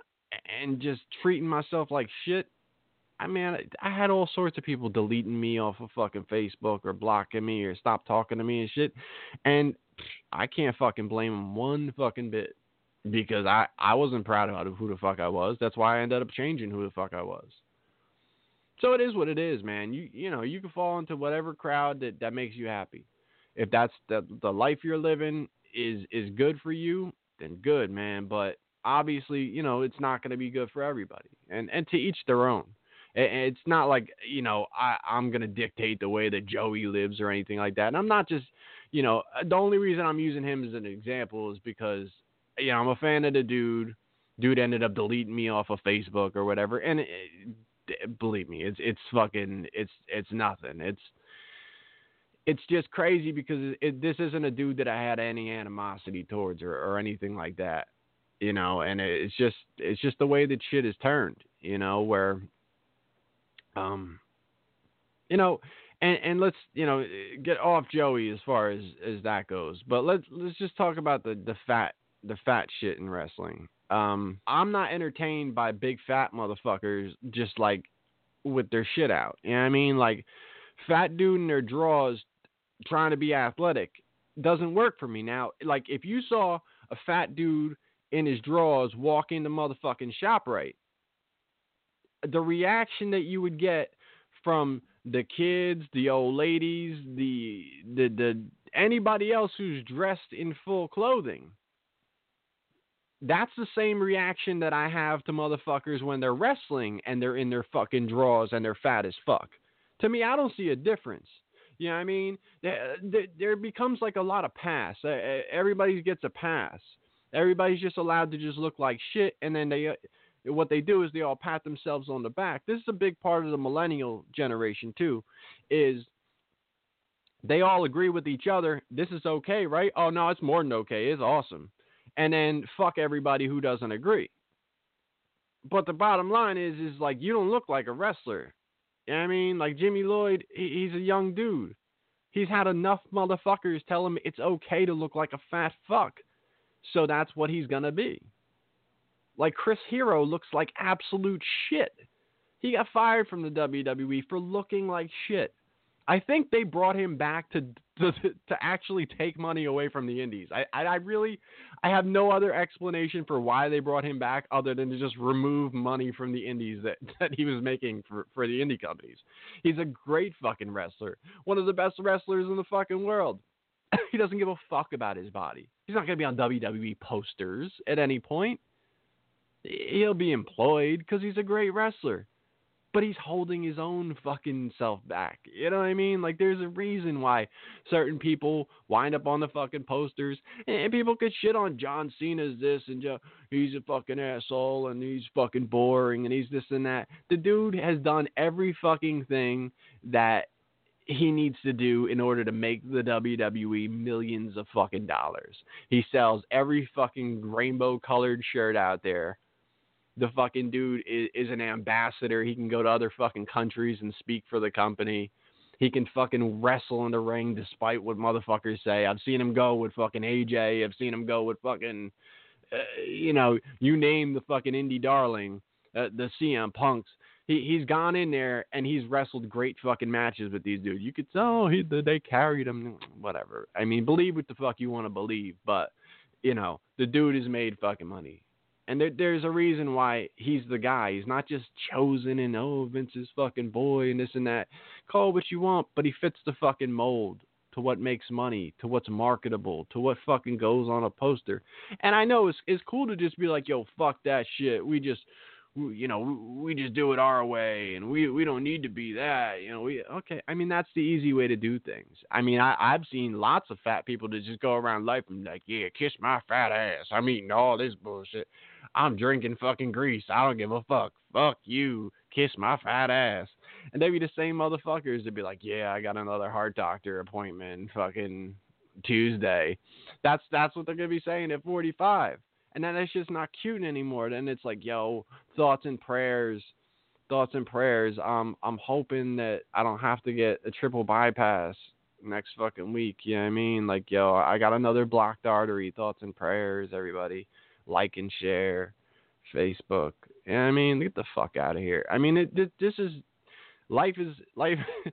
and just treating myself like shit, I mean, I had all sorts of people deleting me off of fucking Facebook or blocking me or stop talking to me and shit. And I can't fucking blame them one fucking bit because I, I wasn't proud of who the fuck I was. That's why I ended up changing who the fuck I was. So it is what it is, man. You you know, you can fall into whatever crowd that, that makes you happy. If that's the the life you're living is is good for you, then good, man. But obviously, you know, it's not going to be good for everybody. And and to each their own it's not like you know I, I'm gonna dictate the way that Joey lives or anything like that. And I'm not just you know uh, the only reason I'm using him as an example is because you know I'm a fan of the dude. Dude ended up deleting me off of Facebook or whatever, and it, believe me, it's it's fucking it's it's nothing. It's it's just crazy because it, it, this isn't a dude that I had any animosity towards or, or anything like that, you know. And it's just it's just the way that shit is turned, you know, where um, you know, and, and let's you know get off Joey as far as as that goes, but let's let's just talk about the the fat the fat shit in wrestling. Um, I'm not entertained by big fat motherfuckers just like with their shit out. You know what I mean? Like fat dude in their draws trying to be athletic doesn't work for me. Now, like if you saw a fat dude in his drawers walk the motherfucking shop right, the reaction that you would get from the kids, the old ladies, the the the anybody else who's dressed in full clothing. That's the same reaction that I have to motherfuckers when they're wrestling and they're in their fucking drawers and they're fat as fuck. To me, I don't see a difference. You know what I mean? There, there becomes like a lot of pass. Everybody gets a pass. Everybody's just allowed to just look like shit, and then they what they do is they all pat themselves on the back. This is a big part of the millennial generation too, is they all agree with each other. This is okay, right? Oh no, it's more than okay. It's awesome. And then fuck everybody who doesn't agree. But the bottom line is, is like you don't look like a wrestler. You know I mean? Like Jimmy Lloyd, he's a young dude. He's had enough motherfuckers tell him it's okay to look like a fat fuck. So that's what he's gonna be. Like Chris Hero looks like absolute shit. He got fired from the WWE for looking like shit. I think they brought him back to to, to actually take money away from the indies. I, I, I really I have no other explanation for why they brought him back other than to just remove money from the indies that, (laughs) that he was making for, for the indie companies. He's a great fucking wrestler. One of the best wrestlers in the fucking world. (laughs) he doesn't give a fuck about his body. He's not to be on WWE posters at any point he'll be employed because he's a great wrestler. But he's holding his own fucking self back. You know what I mean? Like, there's a reason why certain people wind up on the fucking posters. And people could shit on John Cena's this and Joe, he's a fucking asshole and he's fucking boring and he's this and that. The dude has done every fucking thing that he needs to do in order to make the WWE millions of fucking dollars. He sells every fucking rainbow colored shirt out there the fucking dude is, is an ambassador. He can go to other fucking countries and speak for the company. He can fucking wrestle in the ring despite what motherfuckers say. I've seen him go with fucking AJ. I've seen him go with fucking, uh, you know, you name the fucking indie darling, uh, the CM Punks. He he's gone in there and he's wrestled great fucking matches with these dudes. You could say, oh, he, they carried him, whatever. I mean, believe what the fuck you want to believe, but you know, the dude has made fucking money And there, there's a reason why he's the guy. He's not just chosen and oh Vince's fucking boy and this and that. Call what you want, but he fits the fucking mold to what makes money, to what's marketable, to what fucking goes on a poster. And I know it's it's cool to just be like, yo, fuck that shit. We just we- you know, we just do it our way and we we don't need to be that, you know. We okay, I mean that's the easy way to do things. I mean, I I've seen lots of fat people that just go around life and like, yeah, kiss my fat ass. I'm eating all this bullshit. I'm drinking fucking grease. I don't give a fuck. Fuck you. Kiss my fat ass. And they be the same motherfuckers that be like, yeah, I got another heart doctor appointment fucking Tuesday. That's that's what they're gonna be saying at 45. And then it's just not cute anymore. Then it's like, yo, thoughts and prayers, thoughts and prayers. Um, I'm hoping that I don't have to get a triple bypass next fucking week. You know what I mean? Like, yo, I got another blocked artery. Thoughts and prayers, everybody. Like and share, Facebook. I mean? Get the fuck out of here. I mean, it, this, this is life is life. (laughs)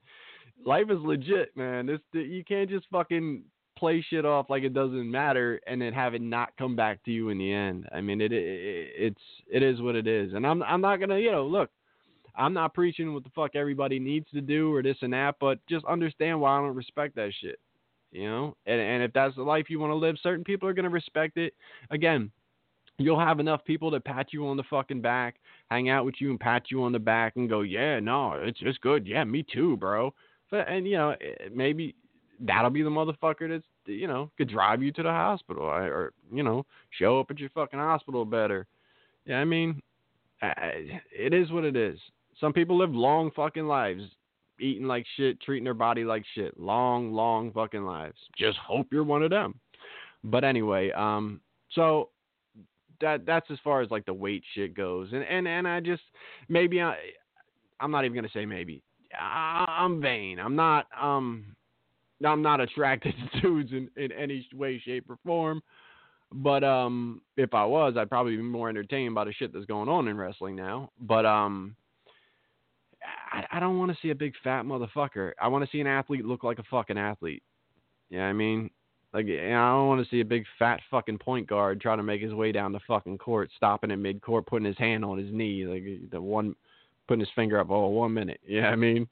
life is legit, man. This you can't just fucking play shit off like it doesn't matter and then have it not come back to you in the end. I mean, it, it it's it is what it is, and I'm I'm not gonna you know look. I'm not preaching what the fuck everybody needs to do or this and that, but just understand why I don't respect that shit. You know, and and if that's the life you want to live, certain people are gonna respect it. Again, you'll have enough people to pat you on the fucking back, hang out with you and pat you on the back and go, yeah, no, it's it's good. Yeah, me too, bro. But, and you know, eh, maybe that'll be the motherfucker that's you know could drive you to the hospital or, or you know show up at your fucking hospital better. Yeah, I mean, it is what it is. Some people live long fucking lives, eating like shit, treating their body like shit. Long, long fucking lives. Just hope you're one of them. But anyway, um, so that that's as far as like the weight shit goes, and and and I just maybe I, I'm not even gonna say maybe. I, I'm vain. I'm not um, I'm not attracted (laughs) to dudes in in any way, shape, or form. But um, if I was, I'd probably be more entertained by the shit that's going on in wrestling now. But um, I, I don't want to see a big fat motherfucker. I want to see an athlete look like a fucking athlete. Yeah, I mean, like I don't want to see a big fat fucking point guard trying to make his way down the fucking court, stopping in mid court, putting his hand on his knee, like eh, the one, putting his finger up. Oh, one minute. Yeah, I mean,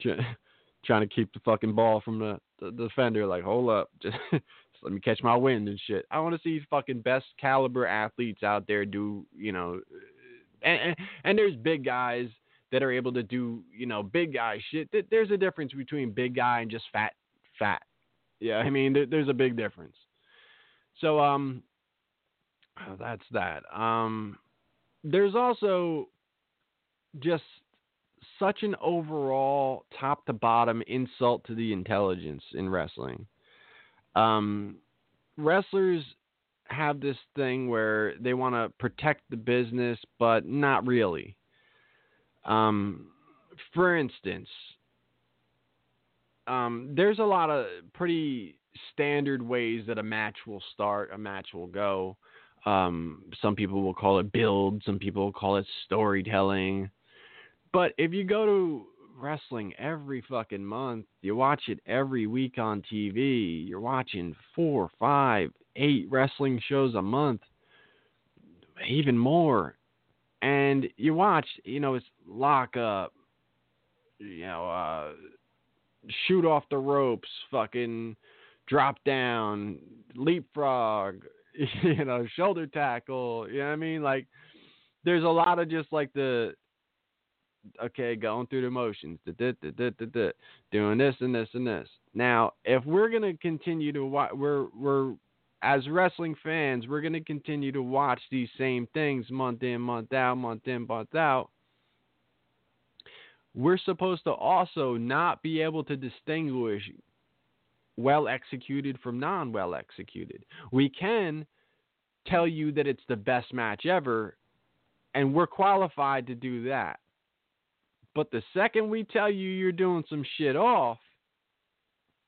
(laughs) trying to keep the fucking ball from the, the defender. Like, hold up, just, (laughs) just let me catch my wind and shit. I want to see fucking best caliber athletes out there do, you know, and, and and there's big guys that are able to do, you know, big guy shit. There's a difference between big guy and just fat, fat. Yeah, I mean, there, there's a big difference. So, um, oh, that's that. Um, there's also just such an overall top to bottom insult to the intelligence in wrestling. Um, wrestlers have this thing where they want to protect the business, but not really. Um, for instance, um, there's a lot of pretty standard ways that a match will start, a match will go. Um, some people will call it build, some people will call it storytelling. But if you go to wrestling every fucking month, you watch it every week on TV, you're watching four, five, eight wrestling shows a month, even more. And you watch, you know, it's lock up, you know, uh, shoot off the ropes, fucking drop down, leapfrog, (laughs) you know, shoulder tackle. You know what I mean? Like, there's a lot of just like the, okay, going through the motions, doing this and this and this. Now, if we're gonna continue to watch, we're we're as wrestling fans, we're gonna continue to watch these same things month in, month out, month in, month out we're supposed to also not be able to distinguish well executed from non well executed. We can tell you that it's the best match ever, and we're qualified to do that. But the second we tell you you're doing some shit off,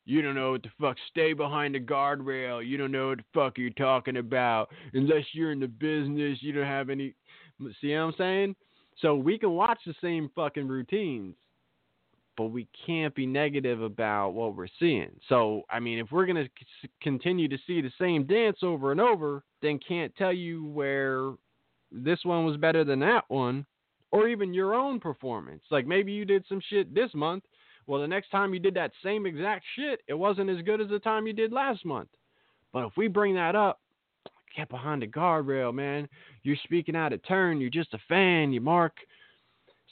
you don't know what the fuck, stay behind the guardrail. You don't know what the fuck you're talking about. Unless you're in the business, you don't have any. See what I'm saying? So we can watch the same fucking routines, but we can't be negative about what we're seeing. So, I mean, if we're going to c- continue to see the same dance over and over, then can't tell you where this one was better than that one, or even your own performance. Like maybe you did some shit this month. Well, the next time you did that same exact shit, it wasn't as good as the time you did last month. But if we bring that up, get behind the guardrail, man. You're speaking out of turn. You're just a fan. You mark.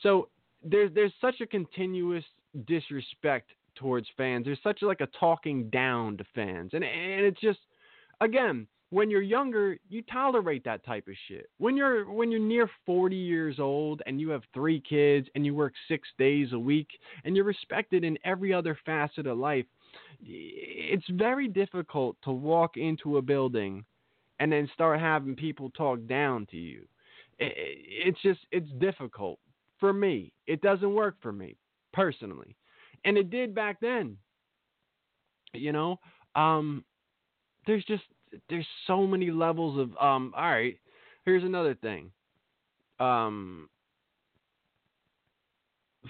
So there's there's such a continuous disrespect towards fans. There's such like a talking down to fans, and and it's just again when you're younger, you tolerate that type of shit. When you're when you're near 40 years old and you have three kids and you work 6 days a week and you're respected in every other facet of life, it's very difficult to walk into a building and then start having people talk down to you. It's just it's difficult for me. It doesn't work for me personally. And it did back then. You know, um there's just there's so many levels of um all right here's another thing um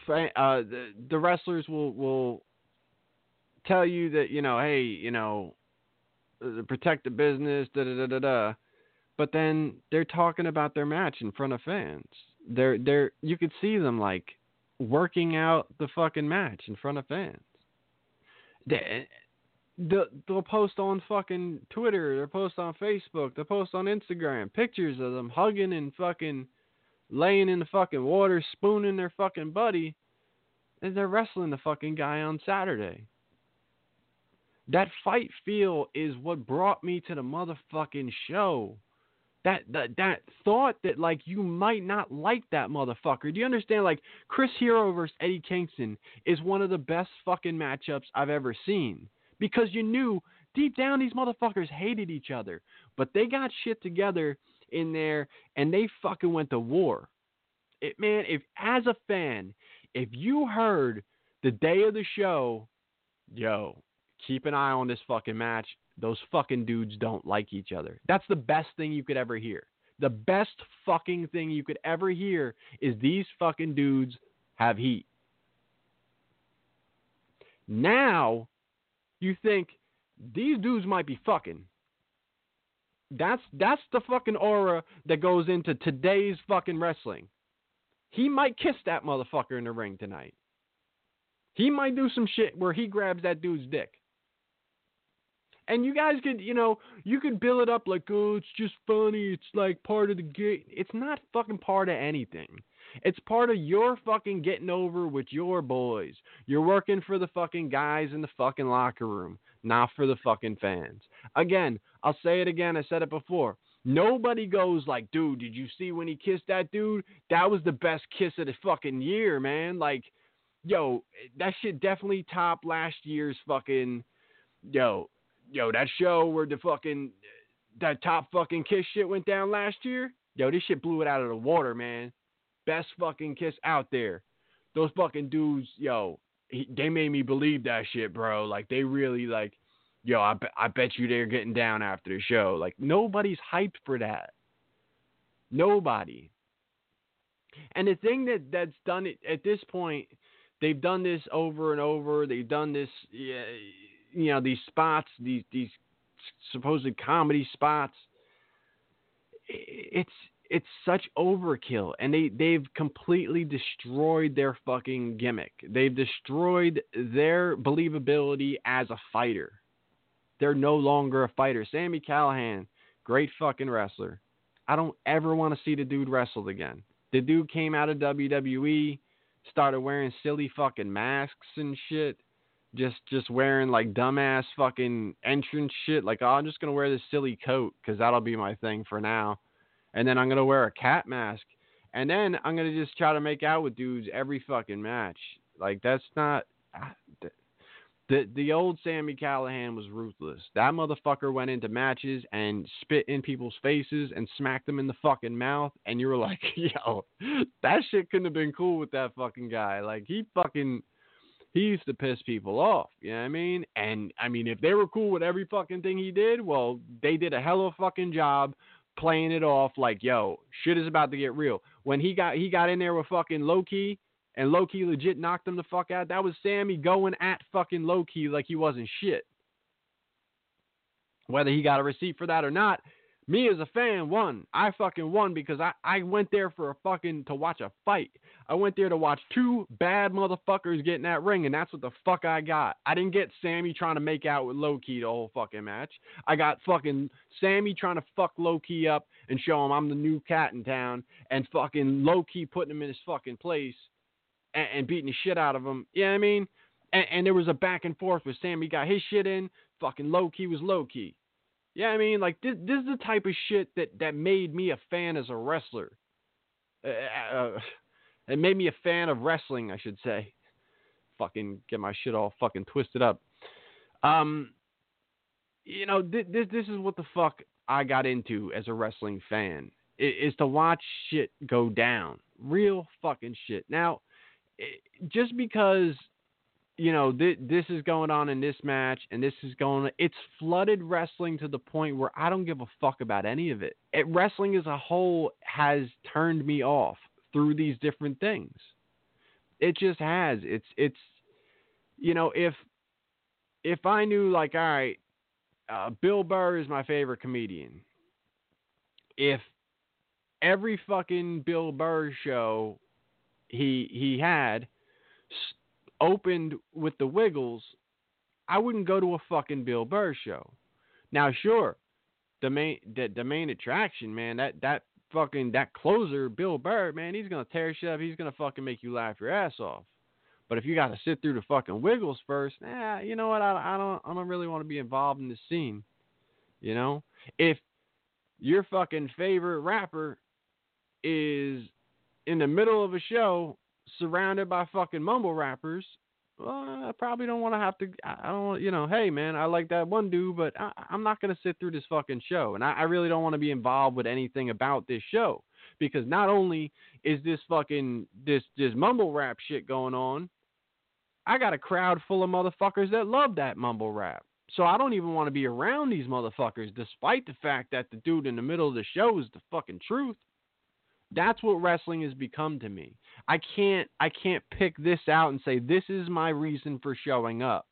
uh the, the wrestlers will will tell you that you know hey you know Uh, protect the business da da da da da. But then they're talking about their match in front of fans. They're they're you could see them like working out the fucking match in front of fans. They, they'll, they'll post on fucking Twitter, they'll post on Facebook, they'll post on Instagram pictures of them hugging and fucking laying in the fucking water, spooning their fucking buddy, and they're wrestling the fucking guy on Saturday. That fight feel is what brought me to the motherfucking show. That, that that thought that like you might not like that motherfucker. Do you understand? Like Chris Hero versus Eddie Kingston is one of the best fucking matchups I've ever seen because you knew deep down these motherfuckers hated each other, but they got shit together in there and they fucking went to war. It man, if as a fan, if you heard the day of the show, yo, keep an eye on this fucking match. Those fucking dudes don't like each other. That's the best thing you could ever hear. The best fucking thing you could ever hear is these fucking dudes have heat. Now, you think these dudes might be fucking. That's that's the fucking aura that goes into today's fucking wrestling. He might kiss that motherfucker in the ring tonight. He might do some shit where he grabs that dude's dick. And you guys could, you know, you could build it up like, oh, it's just funny. It's like part of the game. It's not fucking part of anything. It's part of your fucking getting over with your boys. You're working for the fucking guys in the fucking locker room, not for the fucking fans. Again, I'll say it again. I said it before. Nobody goes like, dude, did you see when he kissed that dude? That was the best kiss of the fucking year, man. Like, yo, that shit definitely topped last year's fucking, yo, yo, that show where the fucking, that top fucking kiss shit went down last year. Yo, this shit blew it out of the water, man best fucking kiss out there. Those fucking dudes, yo, he, they made me believe that shit, bro. Like they really like, yo, I, be, I bet you they're getting down after the show. Like nobody's hyped for that. Nobody. And the thing that that's done it at this point, they've done this over and over. They've done this, you know, these spots, these these supposed comedy spots. It's it's such overkill and they they've completely destroyed their fucking gimmick. They've destroyed their believability as a fighter. They're no longer a fighter. Sami Callihan, great fucking wrestler. I don't ever want to see the dude wrestled again. The dude came out of WWE, started wearing silly fucking masks and shit. Just just wearing like dumbass fucking entrance shit. Like, oh, I'm just gonna wear this silly coat because that'll be my thing for now and then I'm gonna wear a cat mask, and then I'm gonna just try to make out with dudes every fucking match. Like that's not. Ah, the the old Sami Callihan was ruthless. That motherfucker went into matches and spit in people's faces and smacked them in the fucking mouth, and you were like, (laughs) yo, that shit couldn't have been cool with that fucking guy. Like he fucking he used to piss people off. You know what I mean? And I mean, if they were cool with every fucking thing he did, well, they did a hell of a fucking job playing it off like, yo, shit is about to get real. When he got he got in there with fucking Low Ki and Low Ki legit knocked him the fuck out, that was Sami going at fucking Low Ki like he wasn't shit. Whether he got a receipt for that or not, me as a fan won. I fucking won because I, I went there for a fucking to watch a fight. I went there to watch two bad motherfuckers get in that ring, and that's what the fuck I got. I didn't get Sami trying to make out with Low Ki the whole fucking match. I got fucking Sami trying to fuck Low Ki up and show him I'm the new cat in town, and fucking Low Ki putting him in his fucking place and, and beating the shit out of him. You know what I mean? And, and there was a back and forth where Sami got his shit in, fucking Low Ki was Low Ki. Yeah, I mean, like this, this is the type of shit that that made me a fan as a wrestler. Uh, uh, (sighs) it made me a fan of wrestling, I should say. Fucking get my shit all fucking twisted up. Um, you know, th- this this is what the fuck I got into as a wrestling fan is to watch shit go down, real fucking shit. Now, just because you know th- this is going on in this match and this is going it's flooded wrestling to the point where I don't give a fuck about any of it. it. Wrestling as a whole has turned me off through these different things. It just has. It's it's you know if if I knew like all right, uh, Bill Burr is my favorite comedian. If every fucking Bill Burr show he he had opened with the Wiggles, I wouldn't go to a fucking Bill Burr show. Now, sure, the main the, the main attraction, man, that that fucking that closer, Bill Burr, man, he's gonna tear shit up. He's gonna fucking make you laugh your ass off. But if you got to sit through the fucking Wiggles first, nah, you know what? I, I don't I don't really want to be involved in the scene. You know, if your fucking favorite rapper is in the middle of a show surrounded by fucking mumble rappers, well, I probably don't want to have to. I don't, you know, hey man, I like that one dude, but I, am not gonna sit through this fucking show, and I, I really don't want to be involved with anything about this show because not only is this fucking this this mumble rap shit going on, I got a crowd full of motherfuckers that love that mumble rap. So I don't even want to be around these motherfuckers, despite the fact that the dude in the middle of the show is the fucking truth. That's what wrestling has become to me. I can't I can't pick this out and say this is my reason for showing up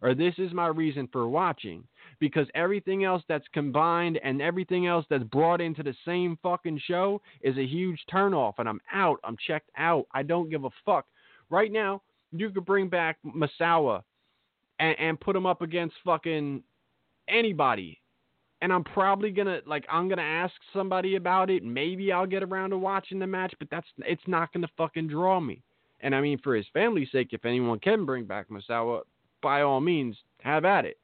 or this is my reason for watching because everything else that's combined and everything else that's brought into the same fucking show is a huge turnoff and I'm out. I'm checked out. I don't give a fuck. Right now, you could bring back Misawa and, and put him up against fucking anybody and I'm probably gonna like I'm gonna ask somebody about it. Maybe I'll get around to watching the match, but that's it's not gonna fucking draw me. And I mean, for his family's sake, if anyone can bring back Misawa, by all means, have at it.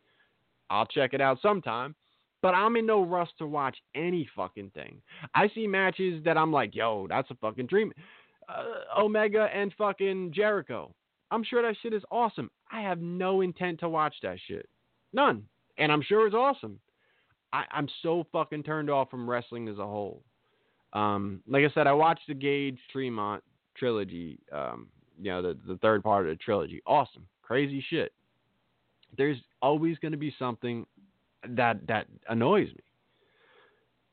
I'll check it out sometime. But I'm in no rush to watch any fucking thing. I see matches that I'm like, yo, that's a fucking dream. Uh, Omega and fucking Jericho. I'm sure that shit is awesome. I have no intent to watch that shit. None. And I'm sure it's awesome. I, I'm so fucking turned off from wrestling as a whole. Um, like I said, I watched the Gage Tremont trilogy. Um, you know, the the third part of the trilogy. Awesome, crazy shit. There's always going to be something that that annoys me.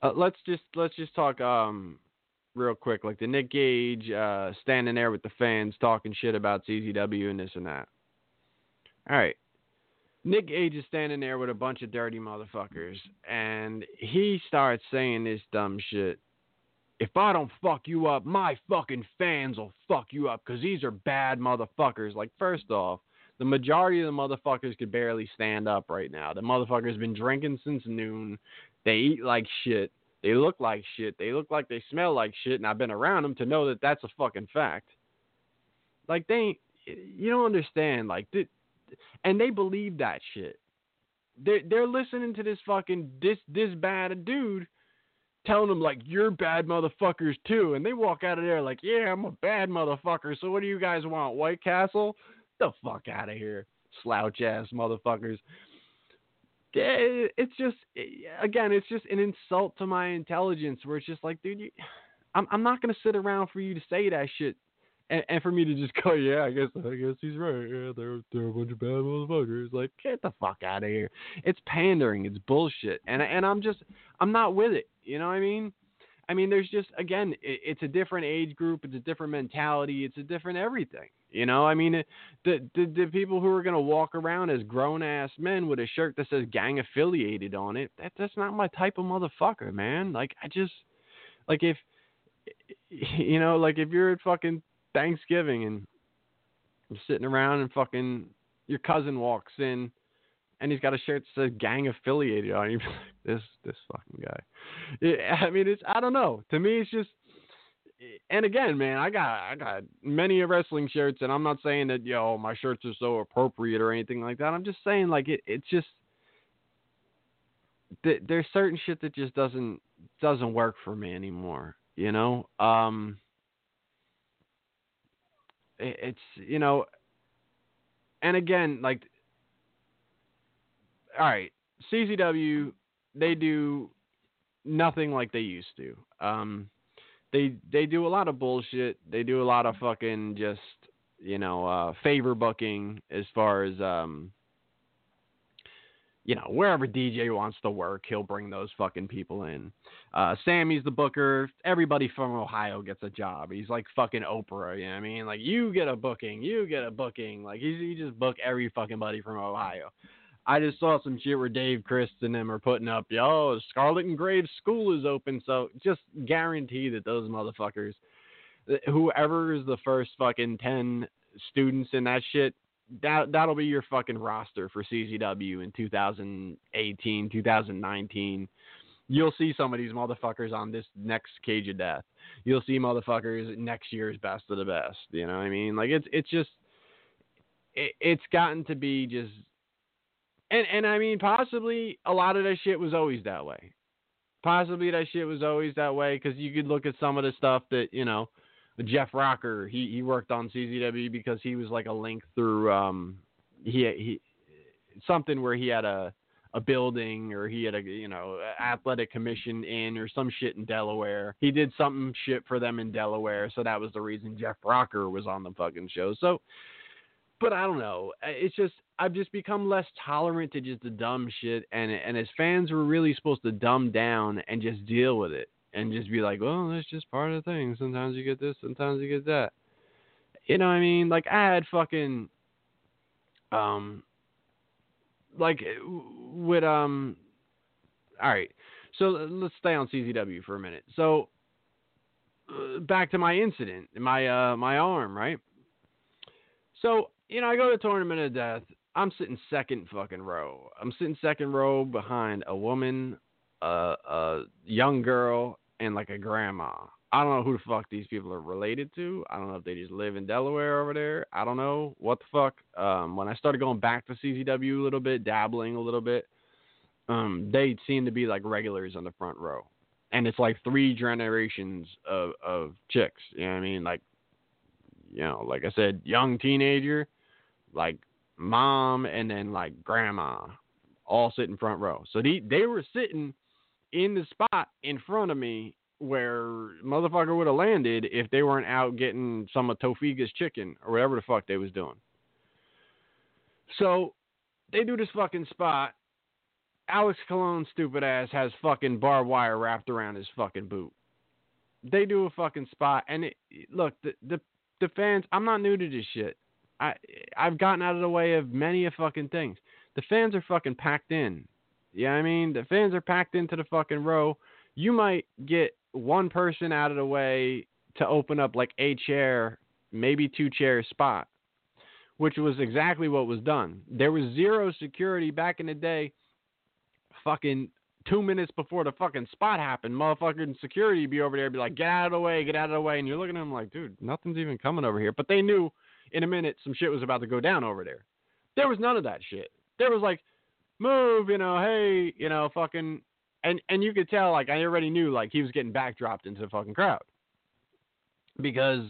Uh, let's just let's just talk um real quick, like the Nick Gage uh, standing there with the fans talking shit about CZW and this and that. All right, Nick Gage is standing there with a bunch of dirty motherfuckers, and he starts saying this dumb shit. If I don't fuck you up, my fucking fans will fuck you up because these are bad motherfuckers. Like, first off, the majority of the motherfuckers could barely stand up right now. The motherfuckers been drinking since noon. They eat like shit. They look like shit. They look like they smell like shit, and I've been around them to know that that's a fucking fact. Like, they ain't, you don't understand. Like, th- and they believe that shit. They're they're listening to this fucking this this bad dude telling them like you're bad motherfuckers too, and they walk out of there like yeah I'm a bad motherfucker. So what do you guys want? White Castle? The fuck out of here, slouch ass motherfuckers. It's just again, it's just an insult to my intelligence. Where it's just like, dude, you, I'm I'm not gonna sit around for you to say that shit and, and for me to just (laughs) go, yeah, I guess I guess he's right. Yeah, they're they're a bunch of bad motherfuckers. Like, get the fuck out of here. It's pandering. It's bullshit. And and I'm just I'm not with it. You know what I mean? I mean, there's just again, it, it's a different age group, it's a different mentality, it's a different everything. You know, I mean, the the, the people who are gonna walk around as grown ass men with a shirt that says gang affiliated on it, that that's not my type of motherfucker, man. Like I just like if (laughs) you know, like if you're at fucking Thanksgiving and you're sitting around and fucking your cousin walks in and he's got a shirt that says gang affiliated on it. (laughs) this this fucking guy. I mean, it's I don't know. To me, it's just. And again, man, I got I got many wrestling shirts, and I'm not saying that yo my shirts are so appropriate or anything like that. I'm just saying like it it's just th- there's certain shit that just doesn't doesn't work for me anymore. You know, um, it's you know, and again like all right, CZW they do nothing like they used to. Um, they they do a lot of bullshit. They do a lot of fucking just you know uh, favor booking as far as um, you know wherever DJ wants to work, he'll bring those fucking people in. Uh, Sami's the booker. Everybody from Ohio gets a job. He's like fucking Oprah. You know what I mean? Like you get a booking, you get a booking. Like he's he just book every fucking buddy from Ohio. I just saw some shit where Dave Crist and them are putting up, yo, Scarlet and Graves School is open. So just guarantee that those motherfuckers, whoever is the first fucking 10 students in that shit, that, that'll be your fucking roster for CZW in 2018, 2019. You'll see some of these motherfuckers on this next Cage of Death. You'll see motherfuckers next year's Best of the Best. You know what I mean? Like it's it's just it, it's gotten to be just and and I mean, possibly a lot of that shit was always that way. Possibly that shit was always that way because you could look at some of the stuff that you know, Jeff Rocker. He he worked on CZW because he was like a link through um he he something where he had a a building or he had a you know athletic commission in or some shit in Delaware. He did something shit for them in Delaware, so that was the reason Jeff Rocker was on the fucking show. So but I don't know. It's just I've just become less tolerant to just the dumb shit, and and as fans, we're really supposed to dumb down and just deal with it, and just be like, well, that's just part of the thing. Sometimes you get this, sometimes you get that. You know what I mean? Like I had fucking, um, like with um, all right. So let's stay on CZW for a minute. So uh, back to my incident, my uh my arm, right? So you know, I go to Tournament of Death. I'm sitting second fucking row. I'm sitting second row behind a woman, a, a young girl, and like a grandma. I don't know who the fuck these people are related to. I don't know if they just live in Delaware over there. I don't know what the fuck. Um, when I started going back to CZW a little bit, dabbling a little bit, um, they seem to be like regulars on the front row, and it's like three generations of of chicks. You know what I mean? Like, you know, like I said, young teenager, like mom and then like grandma all sitting front row. So they they were sitting in the spot in front of me where motherfucker would have landed if they weren't out getting some of Tofiga's chicken or whatever the fuck they was doing. So they do this fucking spot. Alex Colon stupid ass has fucking barbed wire wrapped around his fucking boot. They do a fucking spot and it look the the the fans I'm not new to this shit. I I've gotten out of the way of many a fucking things. The fans are fucking packed in. Yeah, I mean the fans are packed into the fucking row. You might get one person out of the way to open up like a chair, maybe two chair spot, which was exactly what was done. There was zero security back in the day. Fucking two minutes before the fucking spot happened, motherfucking security be over there, be like, get out of the way, get out of the way, and you're looking at them like, dude, nothing's even coming over here. But they knew in a minute some shit was about to go down over there. There was none of that shit. There was like, move, you know, hey, you know, fucking, and and you could tell like I already knew like he was getting backdropped into the fucking crowd because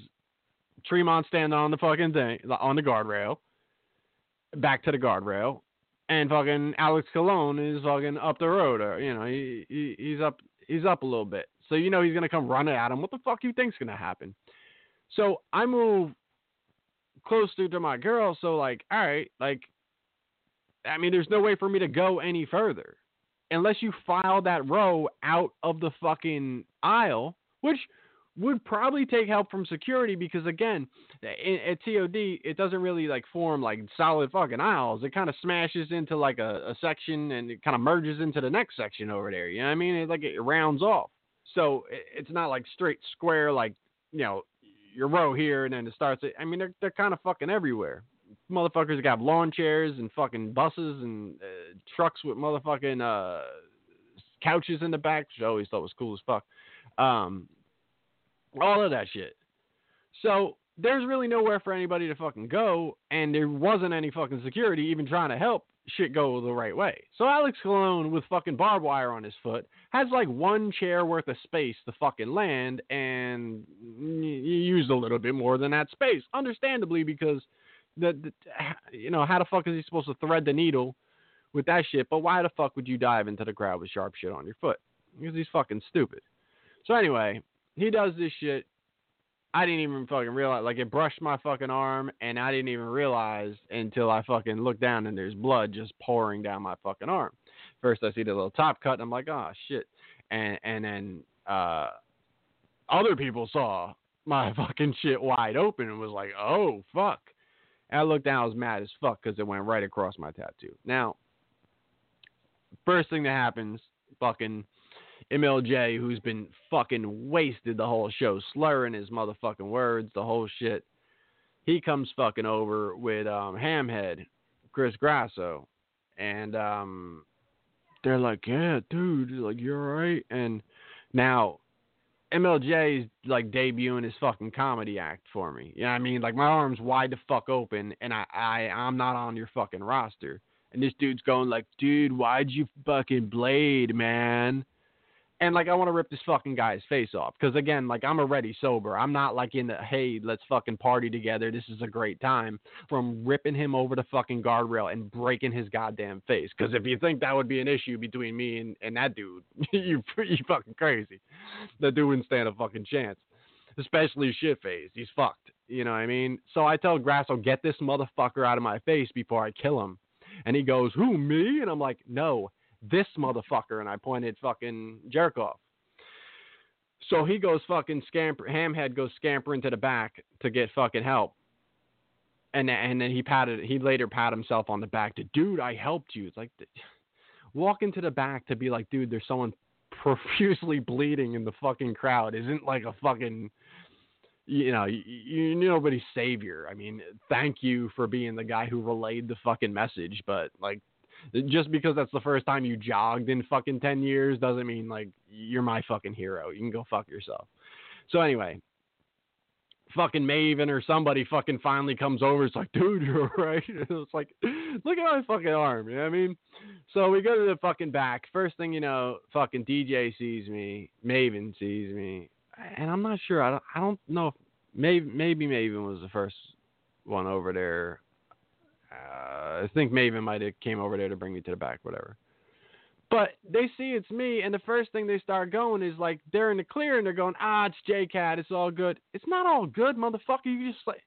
Tremont standing on the fucking thing on the guardrail, back to the guardrail, and fucking Alex Colon is fucking up the road, or you know, he, he he's up he's up a little bit, so you know he's gonna come running at him. What the fuck you think's gonna happen? So I move closer to my girl. So like, all right, like, I mean, there's no way for me to go any further. unless you file that row out of the fucking aisle, which would probably take help from security because again, at TOD it doesn't really like form like solid fucking aisles. It kind of smashes into like a, a section and it kind of merges into the next section over there. You know what I mean? It like it rounds off. So it, it's not like straight square like you know your row here and then it starts. I mean they're they're kind of fucking everywhere. Motherfuckers got lawn chairs and fucking buses and uh, trucks with motherfucking uh, couches in the back, which I always thought was cool as fuck. Um, all of that shit. So there's really nowhere for anybody to fucking go, and there wasn't any fucking security even trying to help shit go the right way. So Alex Colon with fucking barbed wire on his foot has like one chair worth of space to fucking land, and you used a little bit more than that space, understandably because the, the you know how the fuck is he supposed to thread the needle with that shit? But why the fuck would you dive into the crowd with sharp shit on your foot? Because he's fucking stupid. So anyway, he does this shit. I didn't even fucking realize. Like it brushed my fucking arm, and I didn't even realize until I fucking looked down and there's blood just pouring down my fucking arm. First, I see the little top cut, and I'm like, oh shit. And and then uh, other people saw my (laughs) fucking shit wide open and was like, oh fuck. I looked down, I was mad as fuck because it went right across my tattoo. Now, first thing that happens, fucking MLJ, who's been fucking wasted the whole show, slurring his motherfucking words, the whole shit. He comes fucking over with um, Hamhead, Chris Grasso, and um, they're like, "Yeah, dude, like you're right." And now MLJ is like debuting his fucking comedy act for me. You know what I mean? Like my arms wide the fuck open, and I, I I'm not on your fucking roster. And this dude's going like, "Dude, why'd you fucking blade, man?" And like I want to rip this fucking guy's face off because again, like I'm already sober. I'm not like in the hey, let's fucking party together. This is a great time. From ripping him over the fucking guardrail and breaking his goddamn face. Because if you think that would be an issue between me and, and that dude, (laughs) you you fucking crazy. That dude wouldn't stand a fucking chance. Especially shit face. He's fucked. You know what I mean? So I tell Grasso, get this motherfucker out of my face before I kill him. And he goes, Who, me? And I'm like, No, this motherfucker, and I pointed fucking Jericho. So he goes fucking scamper, Hamhead goes scampering to the back to get fucking help. And and then he patted, he later pat himself on the back to, dude, I helped you. It's like, walk into the back to be like, dude, there's someone (laughs) profusely bleeding in the fucking crowd. Isn't like a fucking, you know, you, you nobody's savior. I mean, thank you for being the guy who relayed the fucking message, but like, just because that's the first time you jogged in fucking 10 years doesn't mean like you're my fucking hero. You can go fuck yourself. So anyway, fucking Maven or somebody fucking finally comes over. It's like, dude, you're right. (laughs) It's like, look at my fucking arm. You know what I mean? So we go to the fucking back. First thing you know, fucking DJ sees me. Maven sees me. And I'm not sure. I don't, I don't know if maybe, maybe Maven was the first one over there. Uh, I think Maven might have came over there to bring me to the back, whatever. But they see it's me, and the first thing they start going is like they're in the clear, and they're going, "Ah, it's J Cat, it's all good." It's not all good, motherfucker. You just like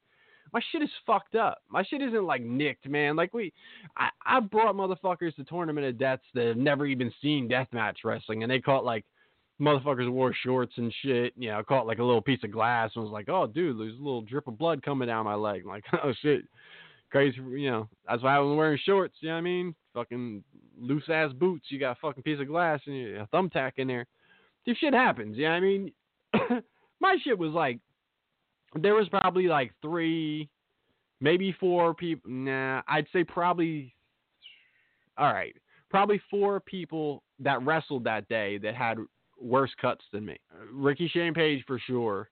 my shit is fucked up. My shit isn't like nicked, man. Like we, I, I brought motherfuckers to Tournament of Deaths that have never even seen deathmatch wrestling, and they caught like motherfuckers wore shorts and shit. You know, caught like a little piece of glass and was like, "Oh, dude, there's a little drip of blood coming down my leg." I'm (laughs) like, oh shit crazy, you know. That's why I was wearing shorts. You know what I mean? Fucking loose ass boots. You got a fucking piece of glass and a thumbtack in there. This shit happens. You know what I mean? (coughs) My shit was like, there was probably like three, maybe four people. Nah, I'd say probably. All right, probably four people that wrestled that day that had worse cuts than me. Ricky Shane Page for sure.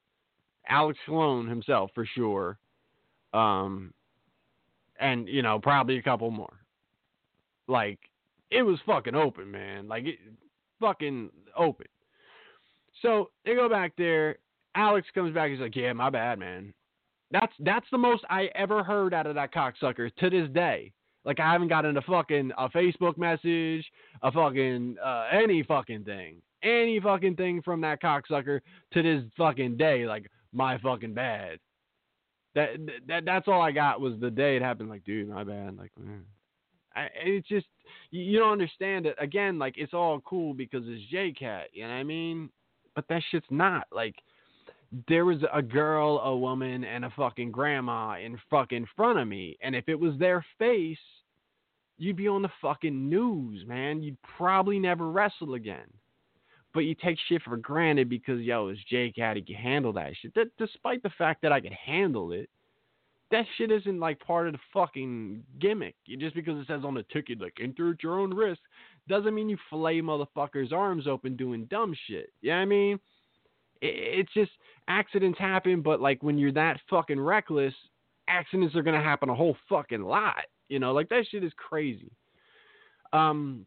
Alex Colon himself for sure. Um, and you know probably a couple more. Like it was fucking open, man. Like it fucking open. So they go back there. Alex comes back. He's like, "Yeah, my bad, man." That's that's the most I ever heard out of that cocksucker to this day. Like I haven't gotten a fucking a Facebook message, a fucking uh, any fucking thing, any fucking thing from that cocksucker to this fucking day. Like my fucking bad that that that's all I got was the day it happened. Like, dude, my bad. Like, man. It's just you, you don't understand it. Again, like it's all cool because it's J Cat. You know what I mean? But that shit's not like there was a girl, a woman, and a fucking grandma in fucking front of me, and if it was their face, you'd be on the fucking news, man. You'd probably never wrestle again. But you take shit for granted because yo, it's Jake how he can handle that shit. That, despite the fact that I could handle it, that shit isn't like part of the fucking gimmick. Just because it says on the ticket like enter at your own risk doesn't mean you fillet motherfuckers' arms open doing dumb shit. You know what I mean? It's just accidents happen, but like when you're that fucking reckless, accidents are gonna happen a whole fucking lot. You know, like that shit is crazy. Um.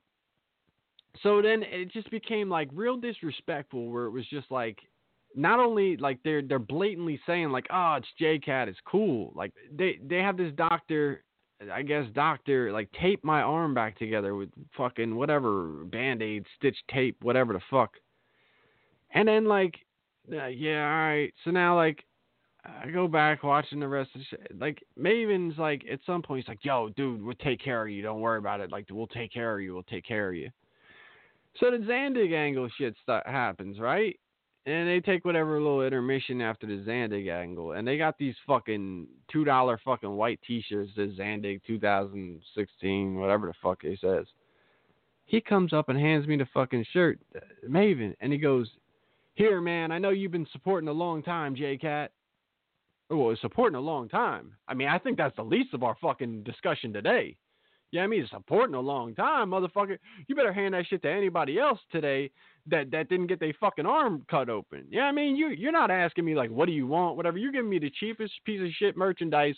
So then it just became like real disrespectful, where it was just like, not only like they're they're blatantly saying like, oh, it's J Cat, it's cool. Like they they have this doctor, I guess doctor like tape my arm back together with fucking whatever band aid, stitch tape, whatever the fuck. And then like uh, yeah, all right. So now, like, I go back watching the rest of the shit. Like, Maven's like, at some point, he's like, yo, dude, we'll take care of you. Don't worry about it. Like, we'll take care of you. We'll take care of you. So the Zandig angle shit happens, right? And they take whatever little intermission after the Zandig angle, and they got these fucking two dollar fucking white T-shirts that Zandig 2016, whatever the fuck he says. He comes up and hands me the fucking shirt, uh, Maven, and he goes, here, man, I know you've been supporting a long time, J Cat. Well, supporting a long time. I mean, I think that's the least of our fucking discussion today. Yeah, I mean, it's supporting a long time, motherfucker. You better hand that shit to anybody else today that that didn't get their fucking arm cut open. Yeah, I mean, you you're not asking me like, what do you want, whatever. You're giving me the cheapest piece of shit merchandise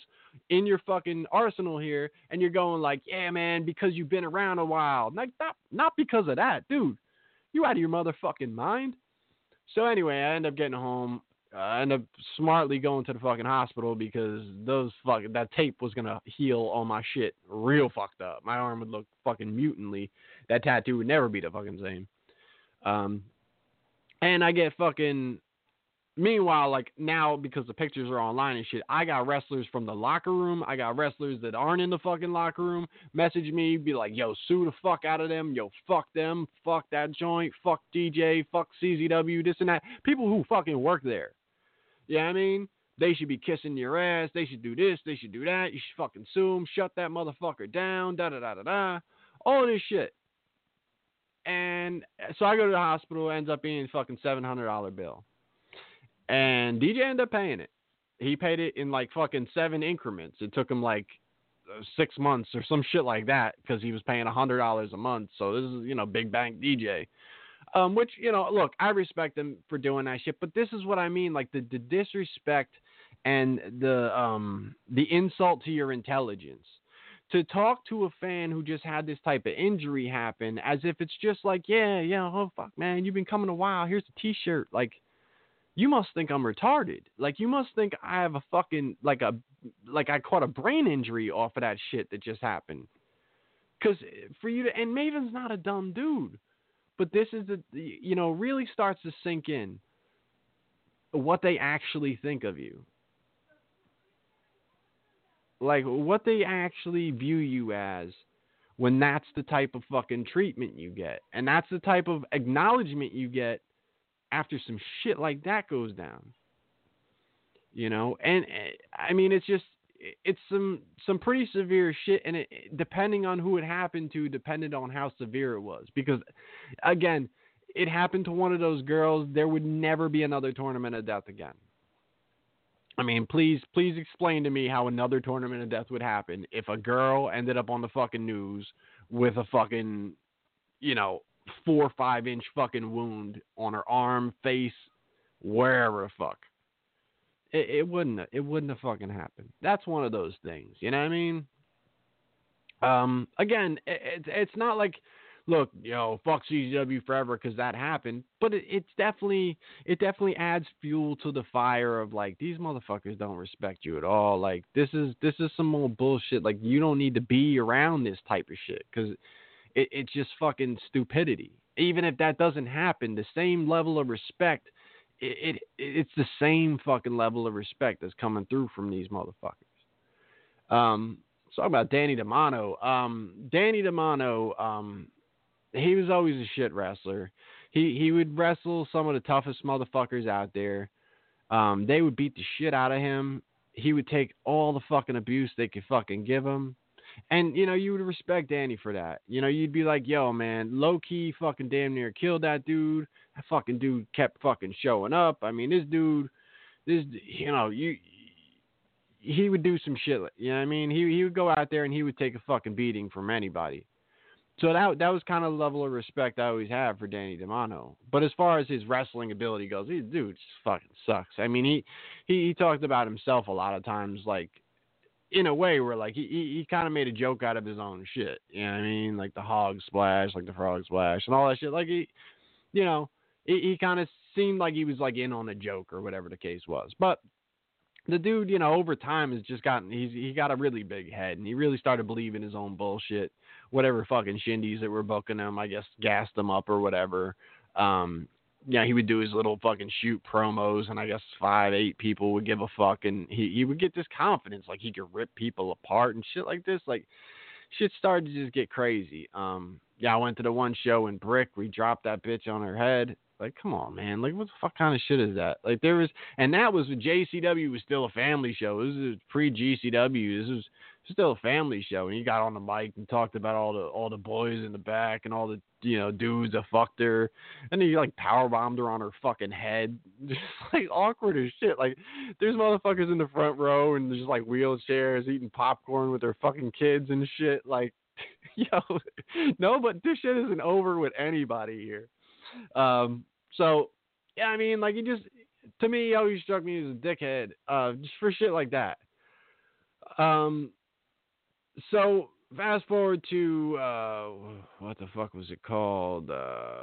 in your fucking arsenal here, and you're going like, yeah, man, because you've been around a while. Like, not not because of that, dude. You out of your motherfucking mind. So anyway, I end up getting home. I end up smartly going to the fucking hospital because those fuck that tape was gonna heal all my shit real fucked up. My arm would look fucking mutantly. That tattoo would never be the fucking same. Um, and I get fucking Meanwhile, like now because the pictures are online and shit, I got wrestlers from the locker room. I got wrestlers that aren't in the fucking locker room message me, be like, "Yo, sue the fuck out of them. Yo, fuck them. Fuck that joint. Fuck DJ. Fuck CZW. This and that. People who fucking work there. Yeah, I mean, they should be kissing your ass. They should do this. They should do that. You should fucking sue them. Shut that motherfucker down. Da da da da da. All this shit. And so I go to the hospital. Ends up being a fucking seven hundred dollar bill. And DJ ended up paying it. He paid it in like fucking seven increments. It took him like uh, six months or some shit like that because he was paying a hundred dollars a month. So this is you know big bank DJ. Um, which you know, look, I respect them for doing that shit, but this is what I mean, like the, the disrespect and the um the insult to your intelligence. To talk to a fan who just had this type of injury happen as if it's just like, yeah, yeah, oh fuck, man, you've been coming a while. Here's a T-shirt, like you must think I'm retarded. Like you must think I have a fucking like a like I caught a brain injury off of that shit that just happened. Cuz for you to and Maven's not a dumb dude. But this is the you know really starts to sink in what they actually think of you. Like what they actually view you as when that's the type of fucking treatment you get. And that's the type of acknowledgement you get after some shit like that goes down. You know, and eh, I mean, it's just it's some some pretty severe shit, and it, depending on who it happened to, depended on how severe it was. Because again, it happened to one of those girls. There would never be another tournament of death again. I mean, please, please explain to me how another tournament of death would happen if a girl ended up on the fucking news with a fucking, you know, four or five inch fucking wound on her arm, face, wherever fuck. It, it wouldn't. It wouldn't have fucking happened. That's one of those things. You know what I mean? Um. Again, it, it's not like, look, you know, fuck CZW forever because that happened. But it, it's definitely it definitely adds fuel to the fire of like these motherfuckers don't respect you at all. Like this is this is some old bullshit. Like you don't need to be around this type of shit because it, it's just fucking stupidity. Even if that doesn't happen, the same level of respect, it, it it's the same fucking level of respect that's coming through from these motherfuckers. Um, talk about Danny Demanto. Um, Danny Demanto, um, he was always a shit wrestler. He he would wrestle some of the toughest motherfuckers out there. Um, they would beat the shit out of him. He would take all the fucking abuse they could fucking give him. And you know, you would respect Danny for that. You know, you'd be like, "Yo, man, Low Ki, fucking damn near killed that dude. That fucking dude kept fucking showing up. I mean, this dude, this, you know, you, he would do some shit. You know what I mean? He he would go out there and he would take a fucking beating from anybody. So that that was kind of the level of respect I always have for Danny Demanto. But as far as his wrestling ability goes, he dude just fucking sucks. I mean, he he, he talked about himself a lot of times, like in a way where like he he, kind of made a joke out of his own shit. You know what I mean? Like the hog splash, like the frog splash, and all that shit. Like he, you know, he, he kind of seemed like he was like in on a joke or whatever the case was. But the dude, you know, over time has just gotten he's he got a really big head and he really started believing his own bullshit. Whatever fucking shindies that were booking him, I guess gassed him up or whatever. Um, yeah, he would do his little fucking shoot promos, and I guess five, eight people would give a fuck, and he he would get this confidence, like he could rip people apart and shit like this. Like shit started to just get crazy. Um, yeah, I went to the one show in Brick. We dropped that bitch on her head. Like, come on, man. Like, what the fuck kind of shit is that? Like, there was, and that was when JCW was still a family show. This is pre GCW. This was still a family show. And he got on the mic and talked about all the all the boys in the back and all the you know dudes that fucked her, and he like power bombed her on her fucking head, (laughs) just like awkward as shit. Like, there's motherfuckers in the front row and just like wheelchairs eating popcorn with their fucking kids and shit. Like, (laughs) yo, no, but this shit isn't over with anybody here. Um, so yeah, I mean, like he just to me he always struck me as a dickhead, uh, just for shit like that. Um, so fast forward to uh, what the fuck was it called? Uh.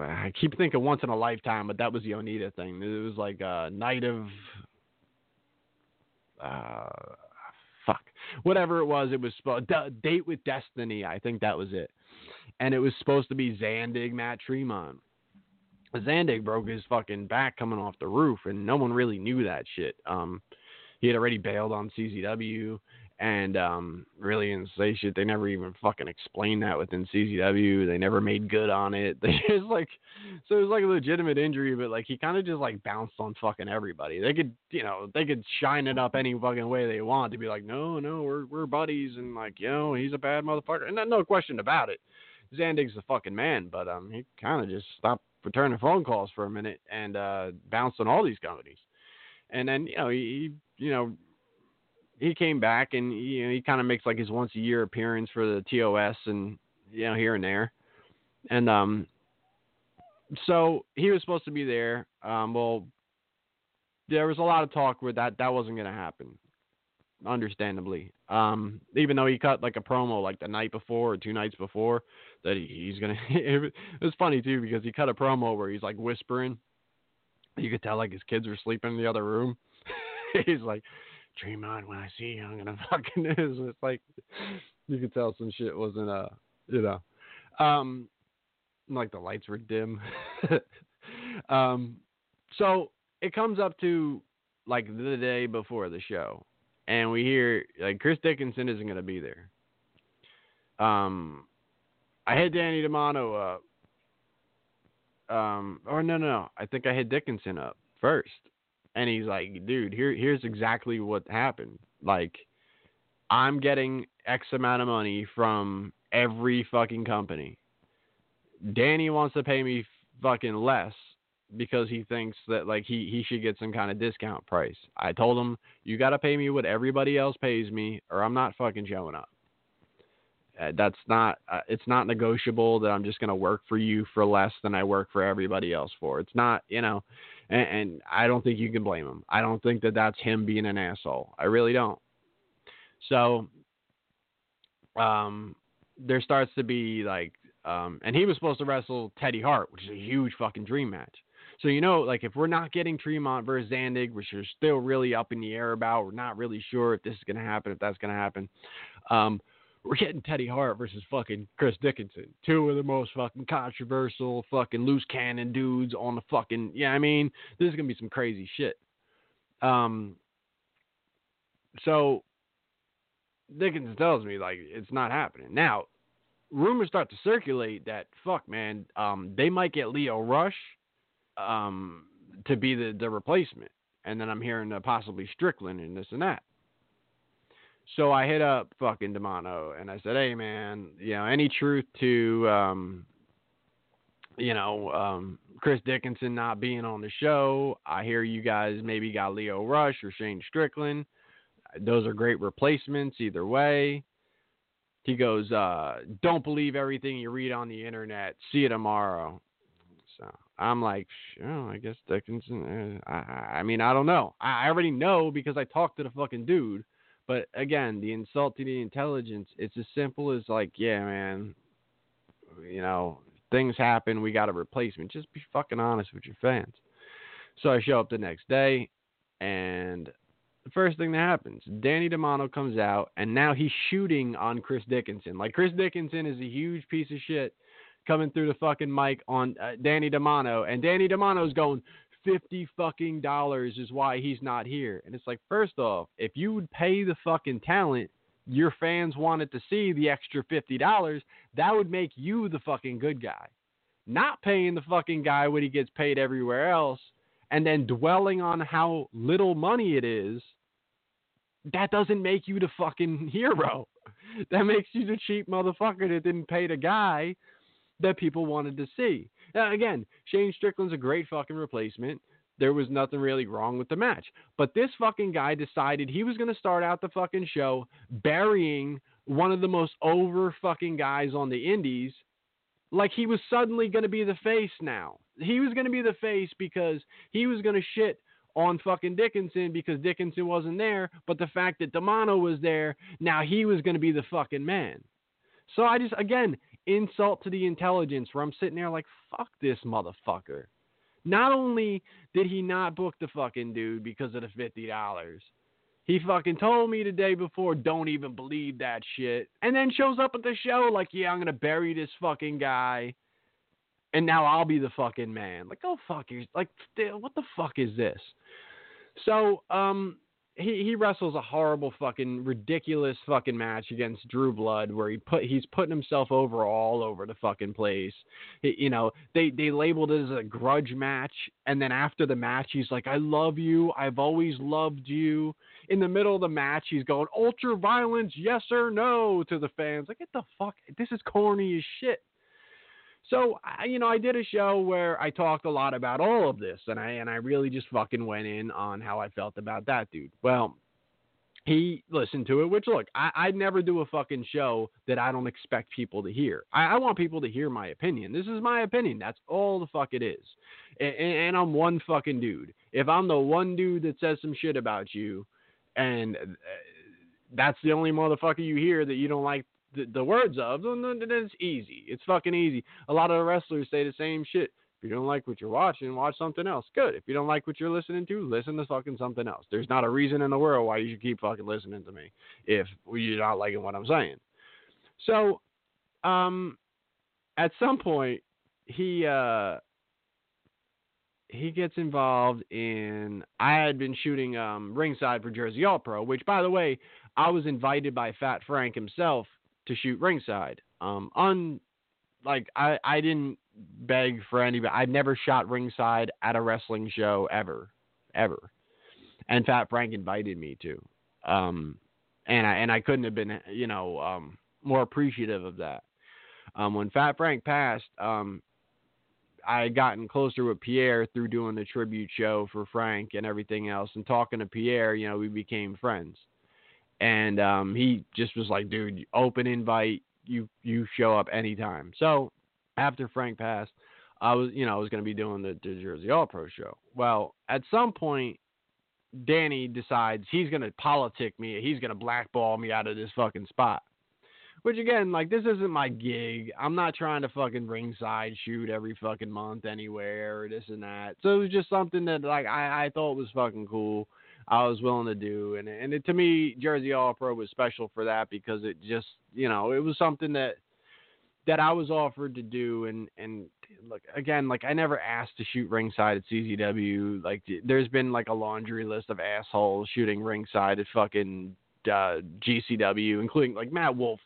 I keep thinking once in a lifetime, but that was the Onita thing. It was like a night of uh, fuck, whatever it was. It was sp- date with destiny. I think that was it and it was supposed to be Zandig Matt Tremont. Zandig broke his fucking back coming off the roof, and no one really knew that shit. Um, he had already bailed on CZW, and um, really didn't say shit. They never even fucking explained that within CZW. They never made good on it. (laughs) They just like, so it was like a legitimate injury, but like he kind of just like bounced on fucking everybody. They could, you know, they could shine it up any fucking way they want to be like, no, no, we're we're buddies, and like, you know, he's a bad motherfucker, and no question about it. Zandig's the fucking man, but um, he kind of just stopped returning phone calls for a minute and uh, bounced on all these companies. And then you know he, you know, he came back and you know, he kind of makes like his once a year appearance for the TOD and you know here and there, and um, so he was supposed to be there. Um, well, there was a lot of talk where that that wasn't going to happen understandably. Um, even though he cut like a promo like the night before or two nights before that he, he's gonna. (laughs) it was funny too because he cut a promo where he's like whispering. You could tell like his kids were sleeping in the other room. (laughs) he's like, "Dream on when I see you, I'm gonna (laughs) fucking." It's like you could tell some shit wasn't uh you know, um, like the lights were dim. (laughs) um, so it comes up to like the day before the show and we hear like Chris Dickinson isn't to be there. Um, I had Danny Demanto up. Um, or no, no, no. I think I hit Dickinson up first, and he's like, "Dude, here, here's exactly what happened. Like, I'm getting X amount of money from every fucking company. Danny wants to pay me fucking less because he thinks that like he he should get some kind of discount price. I told him you got to pay me what everybody else pays me or I'm not fucking showing up. Uh, that's not uh, it's not negotiable that I'm just going to work for you for less than I work for everybody else for. It's not, you know, and, and I don't think you can blame him. I don't think that that's him being an asshole. I really don't. So um there starts to be like um, and he was supposed to wrestle Teddy Hart, which is a huge fucking dream match. So you know, like if we're not getting Tremont versus Zandig, which is still really up in the air about, we're not really sure if this is gonna happen, if that's gonna happen. Um, we're getting Teddy Hart versus fucking Chris Dickinson, two of the most fucking controversial fucking loose cannon dudes on the fucking. Yeah, I mean, this is gonna be some crazy shit. Um, So Dickinson tells me like it's not happening. Now, rumors start to circulate that fuck man, um, they might get Lio Rush um to be the, the replacement. And then I'm hearing uh, possibly Strickland and this and that. So I hit up fucking Demanto and I said, Hey man, you know, any truth to um you know, um, Chris Dickinson not being on the show. I hear you guys maybe got Lio Rush or Shane Strickland. Those are great replacements either way. He goes, uh, don't believe everything you read on the internet. See you tomorrow. So I'm like, oh, I guess Dickinson. Uh, I, I mean, I don't know. I already know because I talked to the fucking dude. But again, the insult to the intelligence, it's as simple as like, yeah, man, you know, things happen. We got a replacement. Just be fucking honest with your fans. So I show up the next day, and the first thing that happens, Danny Demanto comes out, and now he's shooting on Chris Dickinson. Like Chris Dickinson is a huge piece of shit coming through the fucking mic on uh, Danny Demanto, and Danny Demanto's going. Fifty fucking dollars is why he's not here. And it's like, first off, if you would pay the fucking talent, your fans wanted to see the extra $50, that would make you the fucking good guy. Not paying the fucking guy what he gets paid everywhere else and then dwelling on how little money it is, that doesn't make you the fucking (laughs) hero. That makes you the cheap motherfucker that didn't pay the guy that people wanted to see. Now, again, Shane Strickland's a great fucking replacement there was nothing really wrong with the match. But this fucking guy decided he was going to start out the fucking show burying one of the most over fucking guys on the indies like he was suddenly going to be the face now. He was going to be the face because he was going to shit on fucking Dickinson because Dickinson wasn't there, but the fact that Demanto was there, now he was going to be the fucking man. So I just again insult to the intelligence where I'm sitting there like fuck this motherfucker. Not only did he not book the fucking dude because of the fifty dollars, he fucking told me the day before, don't even believe that shit. And then shows up at the show like, yeah, I'm gonna bury this fucking guy. And now I'll be the fucking man. Like, oh fuck you like what the fuck is this? So, um, he he wrestles a horrible fucking ridiculous fucking match against Drew Blood where he put he's putting himself over all over the fucking place. He, you know, they they labeled it as a grudge match and then after the match he's like I love you. I've always loved you. In the middle of the match he's going ultra violence yes or no to the fans. Like get the fuck this is corny as shit. So I, you know, I did a show where I talked a lot about all of this, and I and I really just fucking went in on how I felt about that dude. Well, he listened to it. Which look, I I never do a fucking show that I don't expect people to hear. I, I want people to hear my opinion. This is my opinion. That's all the fuck it is. And, and I'm one fucking dude. If I'm the one dude that says some shit about you, and uh, that's the only motherfucker you hear that you don't like the, the words of, then, it's easy. It's fucking easy. A lot of the wrestlers say the same shit. If you don't like what you're watching, watch something else. Good. If you don't like what you're listening to, listen to fucking something else. There's not a reason in the world why you should keep fucking listening to me if you're not liking what I'm saying. So, um, at some point, he uh he gets involved in I had been shooting um ringside for Jersey All Pro, which by the way, I was invited by Fat Frank himself to shoot ringside. Um, on like I I didn't beg for anybody. I'd never shot ringside at a wrestling show ever, ever. And Fat Frank invited me to. Um, and I and I couldn't have been you know um more appreciative of that. Um, when Fat Frank passed, um, I had gotten closer with Pierre through doing the tribute show for Frank and everything else, and talking to Pierre, you know, we became friends and um, he just was like, "Dude, open invite. You you show up anytime." So after Frank passed, I was you know I was going to be doing the, the Jersey All Pro show. Well, at some point, Danny decides he's going to politic me. He's going to blackball me out of this fucking spot. Which again, like this isn't my gig. I'm not trying to fucking ringside shoot every fucking month anywhere or this and that. So it was just something that like I, I thought was fucking cool. I was willing to do. And and it, to me, Jersey All Pro was special for that because it just you know it was something that that I was offered to do, and and look again, like I never asked to shoot ringside at CZW. Like there's been like a laundry list of assholes shooting ringside at fucking uh, GCW, including like Matt Wolf.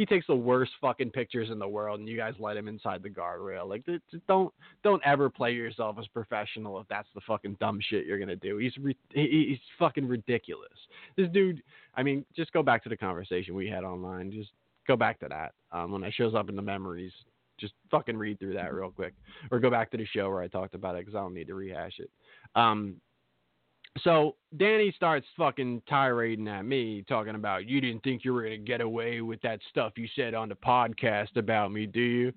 He takes the worst fucking pictures in the world, and you guys let him inside the guardrail. Like, don't don't ever play yourself as professional if that's the fucking dumb shit you're gonna do. He's re- he's fucking ridiculous. This dude. I mean, just go back to the conversation we had online. Just go back to that um, when it shows up in the memories. Just fucking read through that real quick, or go back to the show where I talked about it because I don't need to rehash it. Um, so Danny starts fucking tirading at me, talking about you didn't think you were gonna get away with that stuff you said on the podcast about me, do you?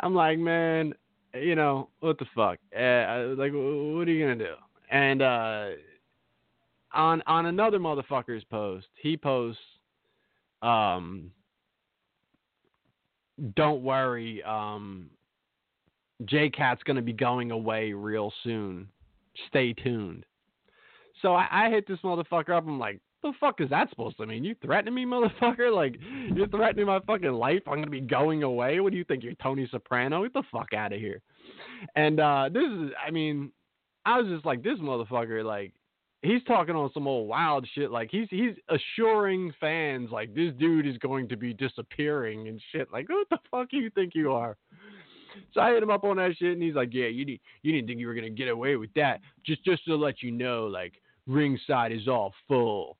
I'm like, man, you know what the fuck? Uh, like, what are you gonna do? And uh, on on another motherfucker's post, he posts, um, don't worry, um, J Cat's gonna be going away real soon. Stay tuned. So I, I hit this motherfucker up. I'm like, the fuck is that supposed to mean? You threatening me, (laughs) motherfucker? Like, you're threatening my fucking life? I'm gonna be going away? What do you think? You're Tony Soprano? Get the fuck out of here. And uh this is, I mean, I was just like, this motherfucker, like, he's talking on some old wild shit. Like, he's he's assuring fans, like, this dude is going to be disappearing and shit. Like, what the fuck do you think you are? So I hit him up on that shit, and he's like, "Yeah, you didn't, you didn't think you were gonna get away with that. Just, just to let you know, like, ringside is all full,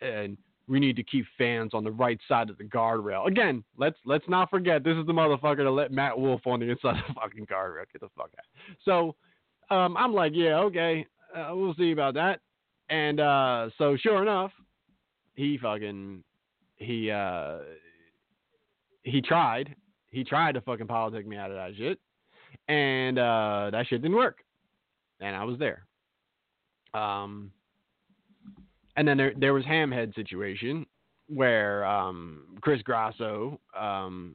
and we need to keep fans on the right side of the guardrail. Again, let's let's not forget this is the motherfucker to let Matt Wolf on the inside of the fucking guardrail. Get the fuck out. So um, I'm like, yeah, okay, uh, we'll see about that. And uh, so sure enough, he fucking he uh, he tried he tried to fucking politic me out of that shit, and uh, that shit didn't work, and I was there. Um, and then there there was Hamhead situation where um, Chris Grasso um,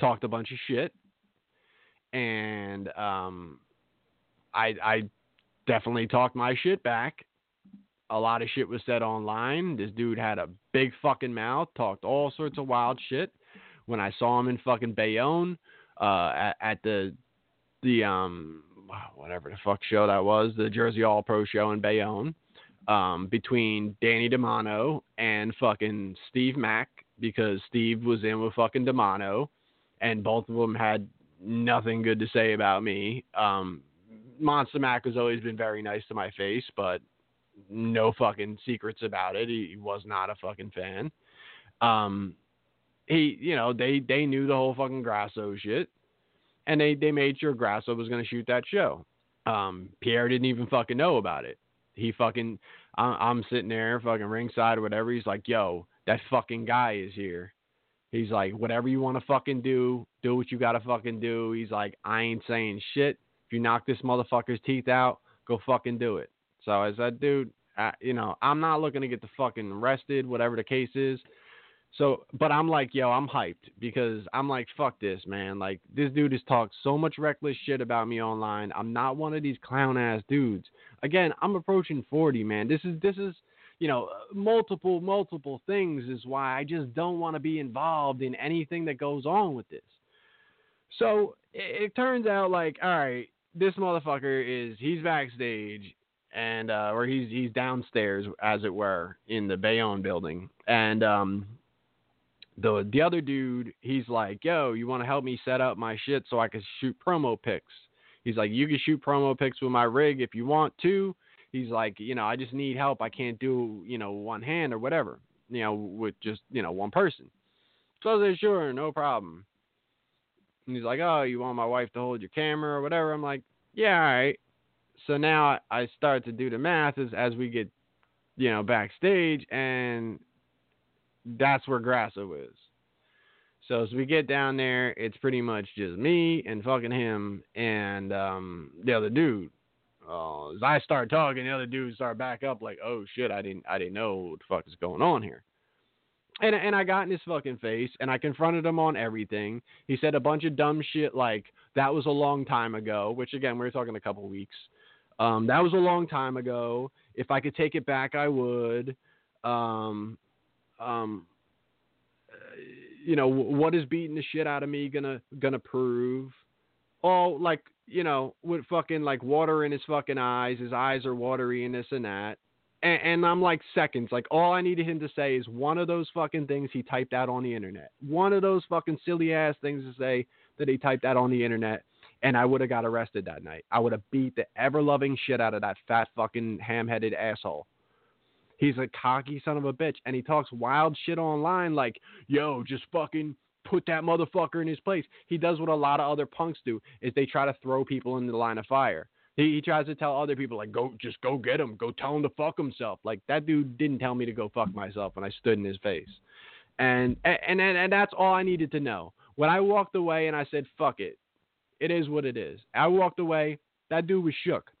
talked a bunch of shit, and um, I I definitely talked my shit back. A lot of shit was said online. This dude had a big fucking mouth, talked all sorts of wild shit. When I saw him in fucking Bayonne uh, at, at the the um whatever the fuck show that was, the Jersey All Pro show in Bayonne, um, between Danny Demanto and fucking Steve Mack because Steve was in with fucking Demanto, and both of them had nothing good to say about me. Um, Monster Mac has always been very nice to my face, but no fucking secrets about it. He, was not a fucking fan. Um, he, you know, they they knew the whole fucking Grasso shit and they they made sure Grasso was going to shoot that show. Um, Pierre didn't even fucking know about it. He fucking, I'm, sitting there fucking ringside or whatever. He's like, yo, that fucking guy is here. He's like, whatever you want to fucking do, do what you got to fucking do. He's like, I ain't saying shit. If you knock this motherfucker's teeth out, go fucking do it. So I said, dude, I, you know, I'm not looking to get the fucking arrested, whatever the case is. So, but I'm like, yo, I'm hyped because I'm like, fuck this, man. Like, this dude has talked so much reckless shit about me online. I'm not one of these clown ass dudes. Again, I'm approaching 40, man. This is, this is, you know, multiple, multiple things is why I just don't want to be involved in anything that goes on with this. So it, it turns out, like, all right, this motherfucker is, he's backstage and, uh, or he's, he's downstairs, as it were, in the Bayonne building. And, um, the the other dude, he's like, "Yo, you want to help me set up my shit so I can shoot promo pics?" He's like, "You can shoot promo pics with my rig if you want to." He's like, "You know, I just need help. I can't do, you know, one hand or whatever, you know, with just, you know, one person." So I said, "Sure, no problem." And he's like, "Oh, you want my wife to hold your camera or whatever?" I'm like, "Yeah, all right." So now I start to do the math as as we get, you know, backstage and that's where Grasso is. So as we get down there, it's pretty much just me and fucking him and um, the other dude. Uh, as I start talking, the other dudes start back up like, "Oh shit, I didn't, I didn't know what the fuck is going on here." And and I got in his fucking face and I confronted him on everything. He said a bunch of dumb shit like that was a long time ago, which again we were talking a couple weeks. Um, that was a long time ago. If I could take it back, I would. Um, um, you know, what is beating the shit out of me gonna gonna prove? Oh, like you know with fucking like water in his fucking eyes. His eyes are watery and this and that. And, and I'm like seconds. Like all I needed him to say is one of those fucking things he typed out on the internet. One of those fucking silly ass things to say that he typed out on the internet. And I would have got arrested that night. I would have beat the ever loving shit out of that fat fucking ham headed asshole. He's a cocky son of a bitch, and he talks wild shit online like, "Yo, just fucking put that motherfucker in his place." He does what a lot of other punks do: is they try to throw people into the line of fire. He, he tries to tell other people like, "Go, just go get him. Go tell him to fuck himself." Like that dude didn't tell me to go fuck myself when I stood in his face, and and and, and that's all I needed to know. When I walked away and I said, "Fuck it," it is what it is. I walked away. That dude was shook,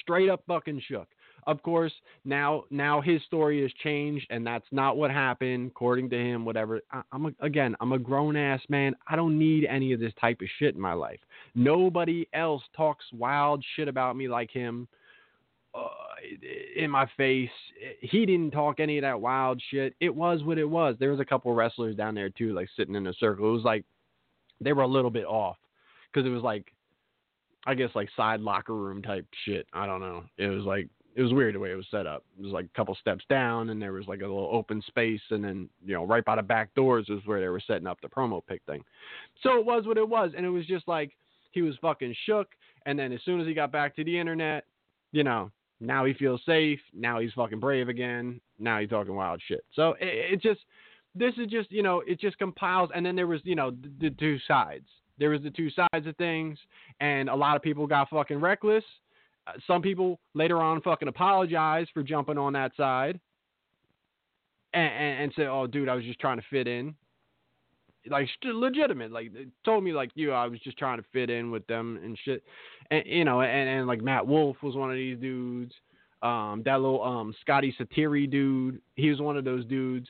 straight up fucking shook. Of course, now now his story has changed, and that's not what happened, according to him. Whatever. I, am a, again, I'm a grown ass man. I don't need any of this type of shit in my life. Nobody else talks wild shit about me like him. Uh, in my face. He didn't talk any of that wild shit. It was what it was. There was a couple wrestlers down there too, like sitting in a circle. It was like they were a little bit off because it was like, I guess like side locker room type shit. I don't know. It was like it was weird the way it was set up. It was like a couple steps down, and there was like a little open space, and then you know right by the back doors was where they were setting up the promo pick thing. So it was what it was, and it was just like he was fucking shook. And then as soon as he got back to the internet, you know, now he feels safe. Now he's fucking brave again. Now he's talking wild shit. So it, it just, this is just, you know, it just compiles. And then there was, you know, the, the two sides. There was the two sides of things, and a lot of people got fucking reckless some people later on fucking apologize for jumping on that side and, and, and say, "Oh, dude, I was just trying to fit in." Like legitimate, like told me like you, I was just trying to fit in with them and shit, and you know, and, and like Matt Wolf was one of these dudes. Um, that little um Scotty Satiri dude, he was one of those dudes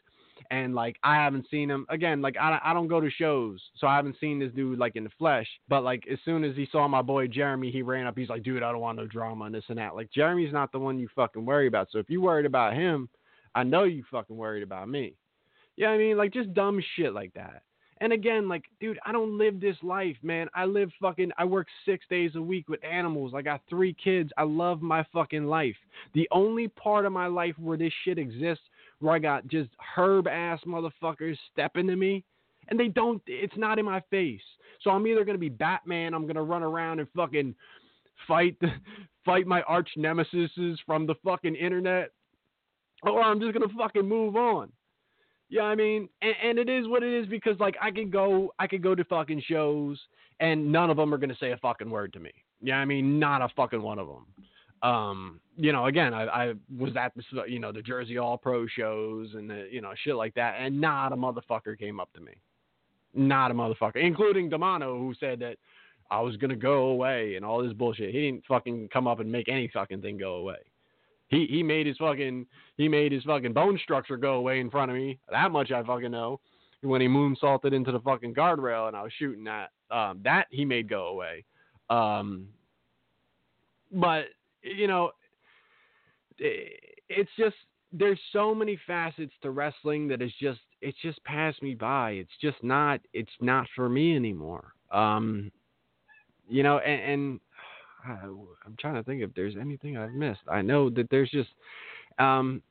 and like I haven't seen him again. Like I, I don't go to shows, so I haven't seen this dude like in the flesh. But like as soon as he saw my boy Jeremy, he ran up. He's like, dude, I don't want no drama and this and that. Like Jeremy's not the one you fucking worry about. So if you worried about him, I know you fucking worried about me. Yeah, you know I mean, like just dumb shit like that. And again, like, dude, I don't live this life, man. I live fucking, I work six days a week with animals. I got three kids. I love my fucking life. The only part of my life where this shit exists where I got just herb ass motherfuckers stepping to me, and they don't. It's not in my face. So I'm either gonna be Batman. I'm gonna run around and fucking fight (laughs) fight my arch nemesis from the fucking internet, or I'm just gonna fucking move on. Yeah, I mean, and, and, it is what it is because like I could go, I could go to fucking shows, and none of them are gonna say a fucking word to me. Yeah, I mean, not a fucking one of them um, you know, again, I, I was at the, you know, the Jersey All Pro shows and the, you know, shit like that, and not a motherfucker came up to me, not a motherfucker, including Demanto, who said that I was gonna go away and all this bullshit. He didn't fucking come up and make any fucking thing go away. He he made his fucking he made his fucking bone structure go away in front of me. That much I fucking know. When he moonsaulted into the fucking guardrail and I was shooting that, um, that he made go away. Um, but you know, it's just there's so many facets to wrestling that is just it's just passed me by. It's just not it's not for me anymore. Um, you know, and, and (sighs) I'm trying to think if there's anything I've missed. I know that there's just, um,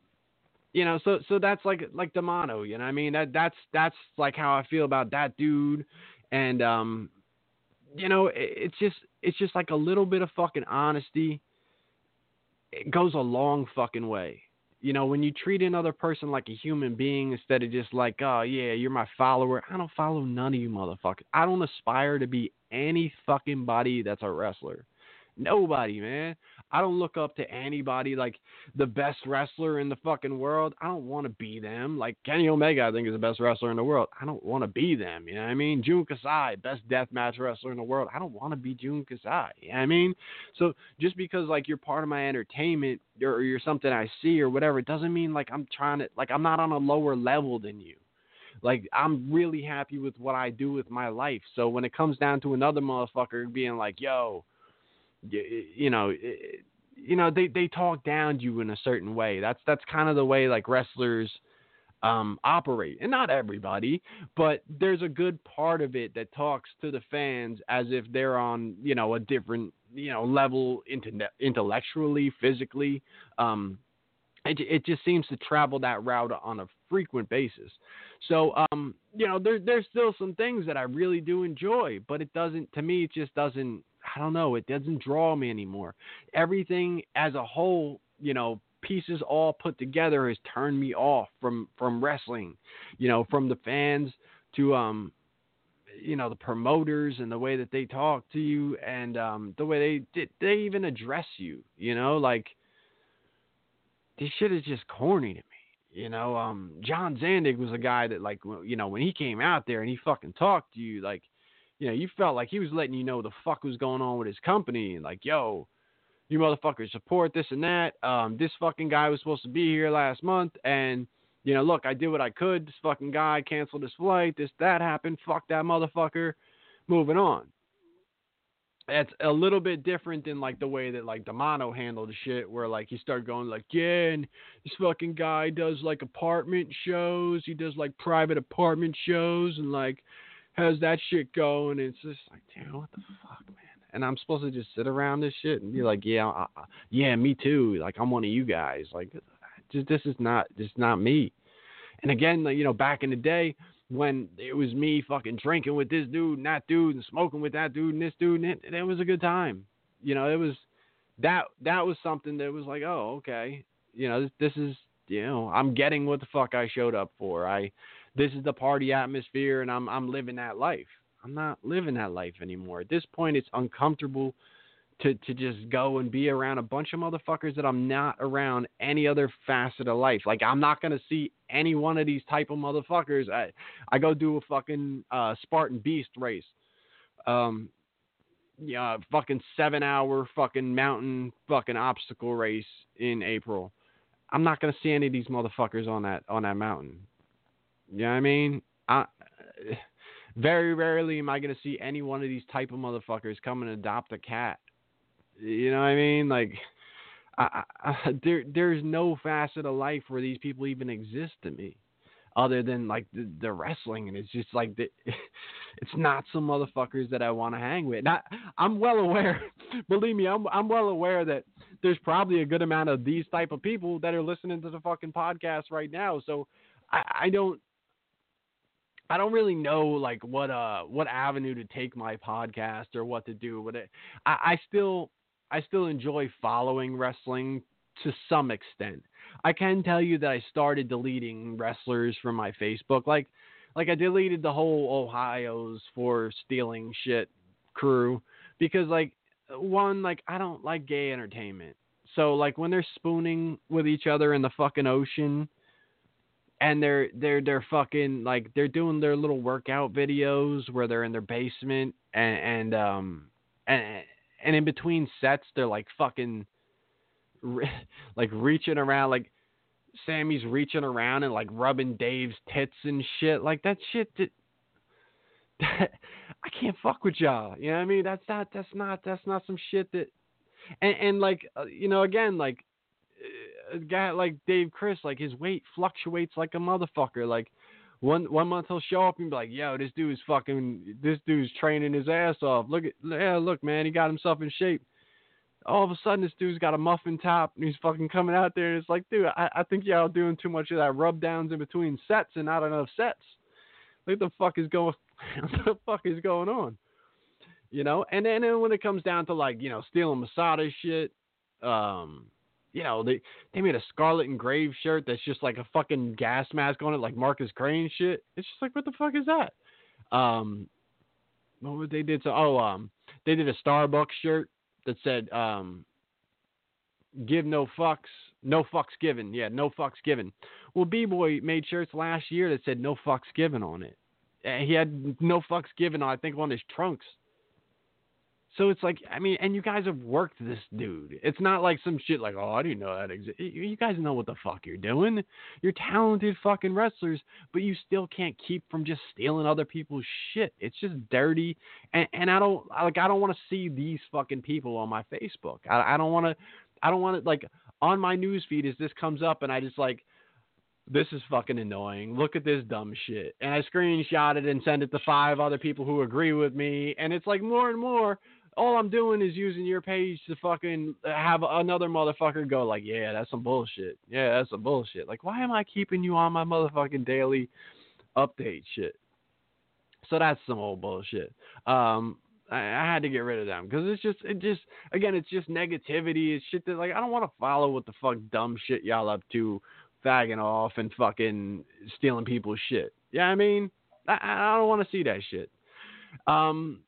you know, so so that's like like Demanto. You know, I mean that that's that's like how I feel about that dude, and um, you know, it, it's just it's just like a little bit of fucking honesty it goes a long fucking way. You know, when you treat another person like a human being instead of just like, oh yeah, you're my follower. I don't follow none of you motherfuckers. I don't aspire to be any fucking body that's a wrestler. Nobody, man. I don't look up to anybody like the best wrestler in the fucking world. I don't want to be them. Like Kenny Omega, I think is the best wrestler in the world. I don't want to be them. You know what I mean? Jun Kasai, best death match wrestler in the world. I don't want to be Jun Kasai. You know what I mean? So just because like you're part of my entertainment or you're something I see or whatever, it doesn't mean like I'm trying to like I'm not on a lower level than you. Like I'm really happy with what I do with my life. So when it comes down to another motherfucker being like, "Yo, you, you know, you know they they talk down to you in a certain way. That's that's kind of the way like wrestlers um, operate. And not everybody, but there's a good part of it that talks to the fans as if they're on, you know, a different, you know, level inte- intellectually, physically. Um, it, it just seems to travel that route on a frequent basis. So, um, you know, there, there's still some things that I really do enjoy, but it doesn't, to me, it just doesn't, I don't know, it doesn't draw me anymore. Everything as a whole, you know, pieces all put together has turned me off from from wrestling you know from the fans to um you know the promoters and the way that they talk to you and um the way they they even address you you know like this shit is just corny to me you know um John Zandig was a guy that like you know when he came out there and he fucking talked to you like you know you felt like he was letting you know the fuck was going on with his company and like yo you motherfuckers support this and that. Um, this fucking guy was supposed to be here last month, and you know, look, I did what I could. This fucking guy canceled his flight. This that happened. Fuck that motherfucker. Moving on. That's a little bit different than like the way that like Demanto handled the shit, where like he started going like, yeah, and this fucking guy does like apartment shows. He does like private apartment shows, and like has that shit going. And it's just like, damn, what the fuck, man and I'm supposed to just sit around this shit and be like, yeah, I, yeah, me too. Like I'm one of you guys. Like, just this is not this is not me. And again, like, you know, back in the day when it was me fucking drinking with this dude and that dude and smoking with that dude and this dude, and it, it was a good time. You know, it was that that was something that was like, oh, okay, you know, this, this is you know, I'm getting what the fuck I showed up for. I this is the party atmosphere, and I'm I'm living that life. I'm not living that life anymore. At this point, it's uncomfortable to to just go and be around a bunch of motherfuckers that I'm not around any other facet of life. Like I'm not gonna see any one of these type of motherfuckers. I I go do a fucking uh, Spartan Beast race. Um, yeah, fucking seven hour fucking mountain fucking obstacle race in April. I'm not gonna see any of these motherfuckers on that on that mountain. You know what I mean? I very rarely am I going to see any one of these type of motherfuckers come and adopt a cat. You know what I mean? Like, I, I, there there's no facet of life where these people even exist to me, other than like the, the wrestling, and it's just like the, (laughs) it's not some motherfuckers that I want to hang with. Not, I'm well aware, (laughs) believe me, I'm I'm well aware that there's probably a good amount of these type of people that are listening to the fucking podcast right now. So I, I don't I don't really know like what uh what avenue to take my podcast or what to do with it. I, I still I still enjoy following wrestling to some extent. I can tell you that I started deleting wrestlers from my Facebook. Like like I deleted the whole Ohio's for stealing shit crew because like one like I don't like gay entertainment. So like when they're spooning with each other in the fucking ocean and they're they're they're fucking like they're doing their little workout videos where they're in their basement and and um and and in between sets they're like fucking (laughs) like reaching around like Sami's reaching around and like rubbing Dave's tits and shit. Like that shit (laughs) that, I can't fuck with y'all. You know what I mean? That's not that's not that's not some shit that and and like uh, you know again like a guy like Dave Crist, like his weight fluctuates like a motherfucker. Like one one month he'll show up and be like, "Yo, this dude's fucking, this dude's training his ass off. Look at, yeah, look, man, he got himself in shape." All of a sudden, this dude's got a muffin top and he's fucking coming out there, and it's like, dude, I, I think y'all doing too much of that rub downs in between sets and not enough sets. What the fuck is going? (laughs) what the fuck is going on? You know, and then and when it comes down to like you know stealing Masada shit, um, you know, they they made a scarlet engraved shirt that's just like a fucking gas mask on it, like Markus Crane shit. It's just like, what the fuck is that? Um, what they did? So, oh, um, they did a Starbucks shirt that said, um, "Give no fucks, no fucks given." Yeah, no fucks given. Well, B Boy made shirts last year that said "No fucks given" on it. He had no fucks given, I think, on his trunks. So it's like, I mean, and you guys have worked this dude. It's not like some shit like, oh, I didn't know that exists. You guys know what the fuck you're doing. You're talented fucking wrestlers, but you still can't keep from just stealing other people's shit. It's just dirty, and, and I don't like. I don't want to see these fucking people on my Facebook. I, I don't want to. I don't want to like on my news feed as this comes up, and I just like this is fucking annoying. Look at this dumb shit. And I screenshot it and send it to five other people who agree with me. And it's like more and more, all I'm doing is using your page to fucking have another motherfucker go like, yeah, that's some bullshit. Yeah, that's some bullshit. Like, why am I keeping you on my motherfucking daily update shit? So that's some old bullshit. Um, I, I had to get rid of them because it's just, it just, again, it's just negativity. It's shit that like I don't want to follow what the fuck dumb shit y'all up to fagging off and fucking stealing people's shit. Yeah, I mean, I, I don't want to see that shit. Um,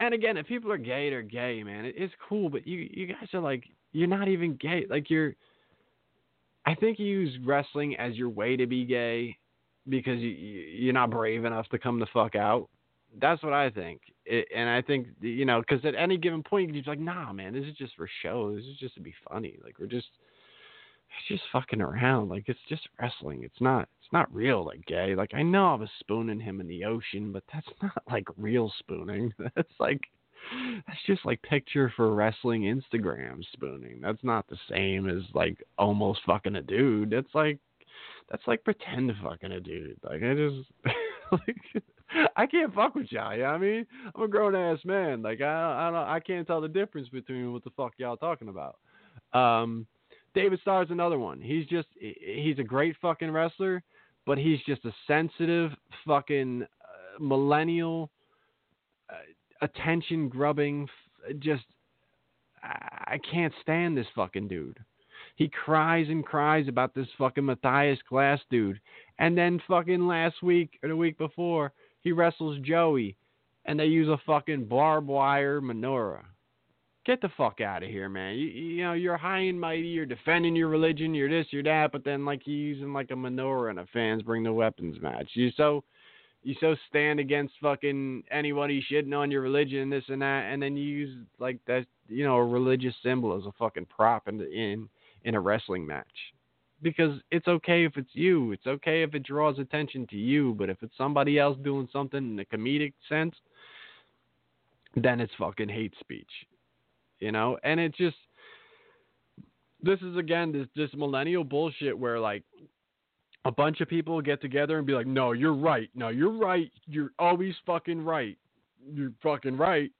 and again, if people are gay, they're gay, man. It, it's cool, but you you guys are like, you're not even gay. Like you're. I think you use wrestling as your way to be gay because you you're not brave enough to come the fuck out. That's what I think, it, and I think you know because at any given point you're like, nah, man, this is just for show. This is just to be funny. Like we're just it's just fucking around. Like it's just wrestling. It's not it's not real like gay. Like I know I was spooning him in the ocean, but that's (laughs) not like real spooning. (laughs) That's like that's just like picture for wrestling Instagram spooning. That's not the same as like almost fucking a dude. That's like that's like pretend fucking a dude. Like I just (laughs) like I can't fuck with y'all. You know I mean? I'm a grown ass man. Like I I don't I can't tell the difference between what the fuck y'all talking about. Um David Starr is another one. He's just he's a great fucking wrestler, but he's just a sensitive fucking uh, millennial, uh, attention grubbing. Just I can't stand this fucking dude. He cries and cries about this fucking Matthias Glass dude, and then fucking last week or the week before he wrestles Joey, and they use a fucking barbed wire menorah. Get the fuck out of here, man. You, you know, you're high and mighty, you're defending your religion, you're this, you're that, but then like you're using like a menorah and a fans bring the weapons match. You so you so stand against fucking anybody shitting on your religion and this and that, and then you use like that, you know, a religious symbol as a fucking prop in in in a wrestling match. Because it's okay if it's you, it's okay if it draws attention to you, but if it's somebody else doing something in a comedic sense, then it's fucking hate speech you know, and it just this is again this this millennial bullshit where like a bunch of people get together and be like, "No, you're right. No, you're right. You're always fucking right. You're fucking right."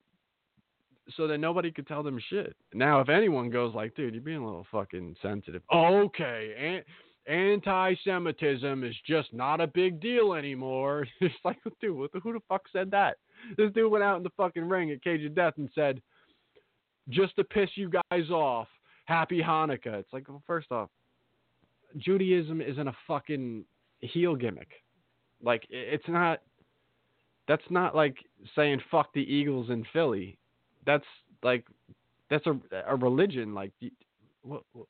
So that nobody could tell them shit. Now, if anyone goes like, "Dude, you're being a little fucking sensitive," okay, anti-Semitism is just not a big deal anymore. (laughs) it's like, dude, who the fuck said that? This dude went out in the fucking ring at Cage of Death and said, just to piss you guys off. Happy Hanukkah. It's like, well, first off, Judaism isn't a fucking heel gimmick. Like, it's not. That's not like saying fuck the Eagles in Philly. That's like, that's a a religion. Like, what, what,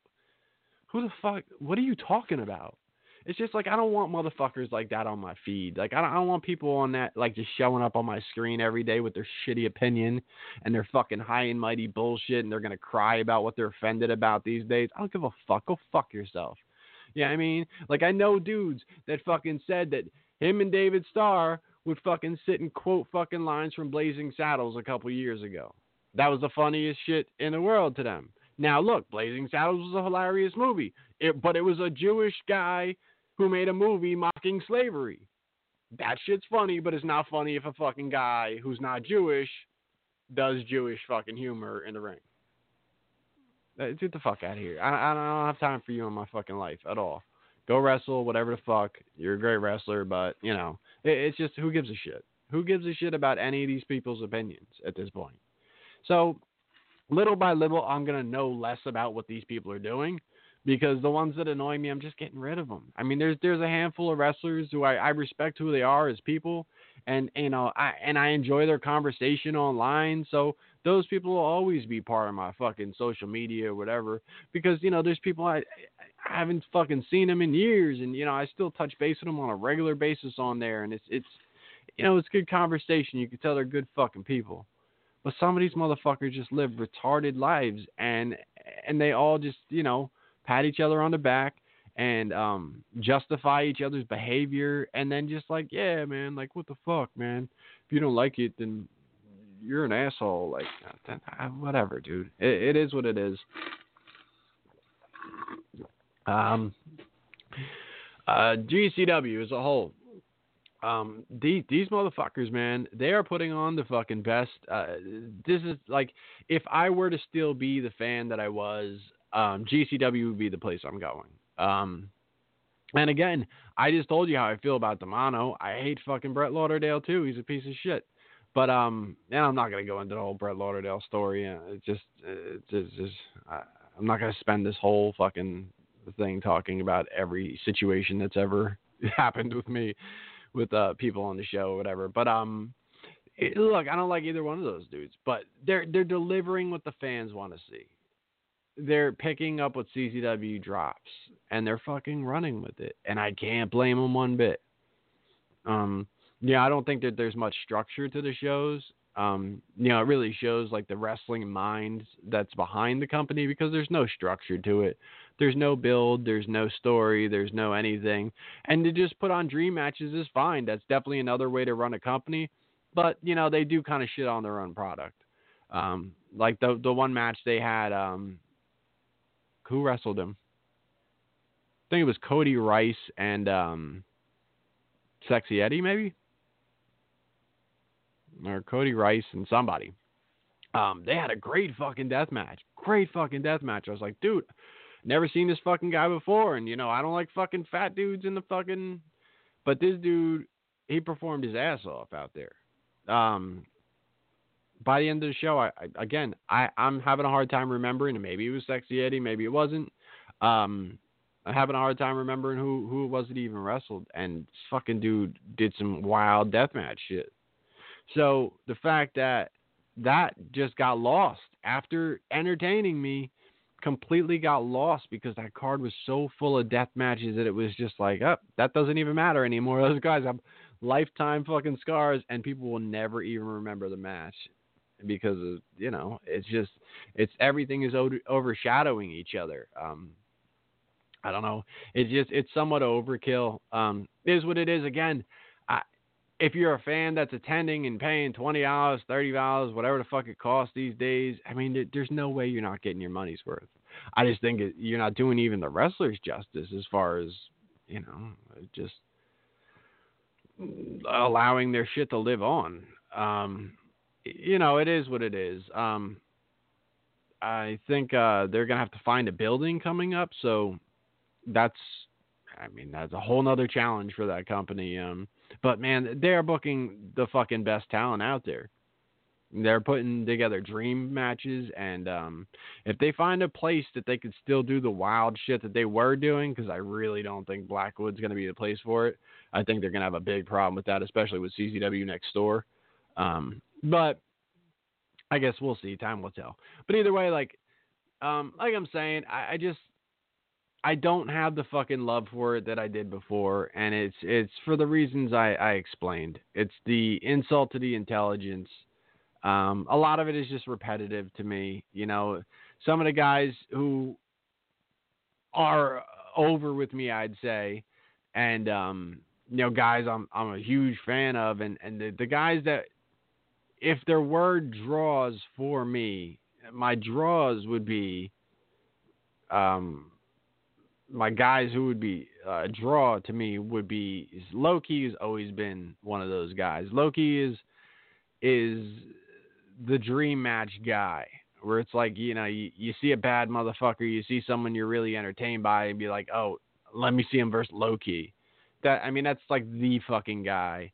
who the fuck? What are you talking about? It's just like I don't want motherfuckers like that on my feed. Like I don't, I don't want people on that like just showing up on my screen every day with their shitty opinion and their fucking high and mighty bullshit and they're gonna cry about what they're offended about these days. I don't give a fuck. Go fuck yourself. Yeah, I mean, like I know dudes that fucking said that him and David Starr would fucking sit and quote fucking lines from Blazing Saddles a couple years ago. That was the funniest shit in the world to them. Now look, Blazing Saddles was a hilarious movie, it, but it was a Jewish guy who made a movie mocking slavery. That shit's funny, but it's not funny if a fucking guy who's not Jewish does Jewish fucking humor in the ring. Uh, get the fuck out of here. I, I don't have time for you in my fucking life at all. Go wrestle, whatever the fuck. You're a great wrestler, but you know, it, it's just who gives a shit? Who gives a shit about any of these people's opinions at this point? So, little by little, I'm gonna know less about what these people are doing because the ones that annoy me, I'm just getting rid of them. I mean, there's there's a handful of wrestlers who I, I respect who they are as people, and you know, I and I enjoy their conversation online. So those people will always be part of my fucking social media or whatever. Because you know, there's people I, I haven't fucking seen them in years, and you know, I still touch base with them on a regular basis on there, and it's it's you know, it's good conversation. You can tell they're good fucking people. But some of these motherfuckers just live retarded lives, and and they all just you know pat each other on the back and um justify each other's behavior and then just like yeah man like what the fuck man if you don't like it then you're an asshole like then, uh, whatever dude it, it is what it is what it is um Uh, GCW as a whole. Um, these these motherfuckers, man, they are putting on the fucking best. Uh, this is like if I were to still be the fan that I was, um, GCW would be the place I'm going. Um, and again, I just told you how I feel about Demanto. I hate fucking Brett Lauderdale too. He's a piece of shit. But um, and I'm not gonna go into the whole Brett Lauderdale story. It's just, it's just, it's just I, I'm not gonna spend this whole fucking thing talking about every situation that's ever (laughs) happened with me, with uh people on the show or whatever. But um, it, look, I don't like either one of those dudes, but they're they're delivering what the fans want to see. They're picking up what CZW drops, and they're fucking running with it, and I can't blame them one bit. Um, yeah, I don't think that there's much structure to the shows. Um, you know, it really shows like the wrestling mind that's behind the company because there's no structure to it. There's no build, there's no story, there's no anything. And to just put on dream matches is fine. That's definitely another way to run a company. But, you know, they do kind of shit on their own product. Um, like the the one match they had, um, who wrestled him? I think it was Cody Rice and um, Sexy Eddie, maybe or Cody Rice and somebody. Um, they had a great fucking death match. Great fucking death match. I was like, dude, never seen this fucking guy before, and you know, I don't like fucking fat dudes in the fucking. But this dude, he performed his ass off out there. Um, by the end of the show, I, I again, I I'm having a hard time remembering. Maybe it was Sexy Eddie, maybe it wasn't. Um, I'm having a hard time remembering who who it was that even wrestled. And fucking dude did some wild deathmatch shit. So the fact that that just got lost after entertaining me completely got lost because that card was so full of death matches that it was just like, oh, that doesn't even matter anymore. (laughs) Those guys have lifetime fucking scars and people will never even remember the match because of, you know, it's just it's everything is overshadowing each other. Um I don't know. It's just it's somewhat overkill. Um is what it is again if you're a fan that's attending and paying twenty dollars, thirty dollars, whatever the fuck it costs these days, I mean, there's no way you're not getting your money's worth. I just think you're not doing even the wrestlers justice as far as you know, just allowing their shit to live on. Um, you know, it is what it is. Um, I think uh, they're gonna have to find a building coming up, so that's, I mean, that's a whole nother challenge for that company. Um, but man, they're booking the fucking best talent out there. They're putting together dream matches, and um, if they find a place that they could still do the wild shit that they were doing, because I really don't think Blackwood's going to be the place for it. I think they're going to have a big problem with that, especially with CZW next door. Um, but I guess we'll see. Time will tell. But either way, like, um, like I'm saying, I, I just I don't have the fucking love for it that I did before, and it's it's for the reasons I, I explained. It's the insult to the intelligence. Um, a lot of it is just repetitive to me. You know, some of the guys who are over with me, I'd say, and um, you know, guys I'm I'm a huge fan of, and and the, the guys that if there were draws for me, my draws would be um my guys who would be uh, a draw to me would be Low Ki has always been one of those guys. Low Ki is is the dream match guy where it's like you know you, you see a bad motherfucker, you see someone you're really entertained by, and be like, oh, let me see him versus Low Ki. That I mean that's like the fucking guy.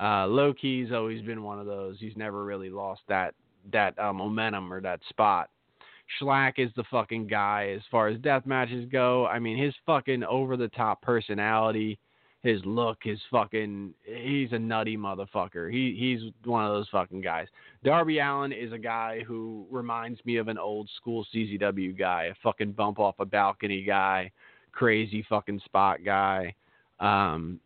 Uh, Low Ki's always been one of those. He's never really lost that that uh, momentum or that spot. Shlak is the fucking guy as far as death matches go. I mean, his fucking over the top personality, his look, his fucking he's a nutty motherfucker. He he's one of those fucking guys. Darby Allin is a guy who reminds me of an old school CZW guy, a fucking bump off a balcony guy, crazy fucking spot guy. Um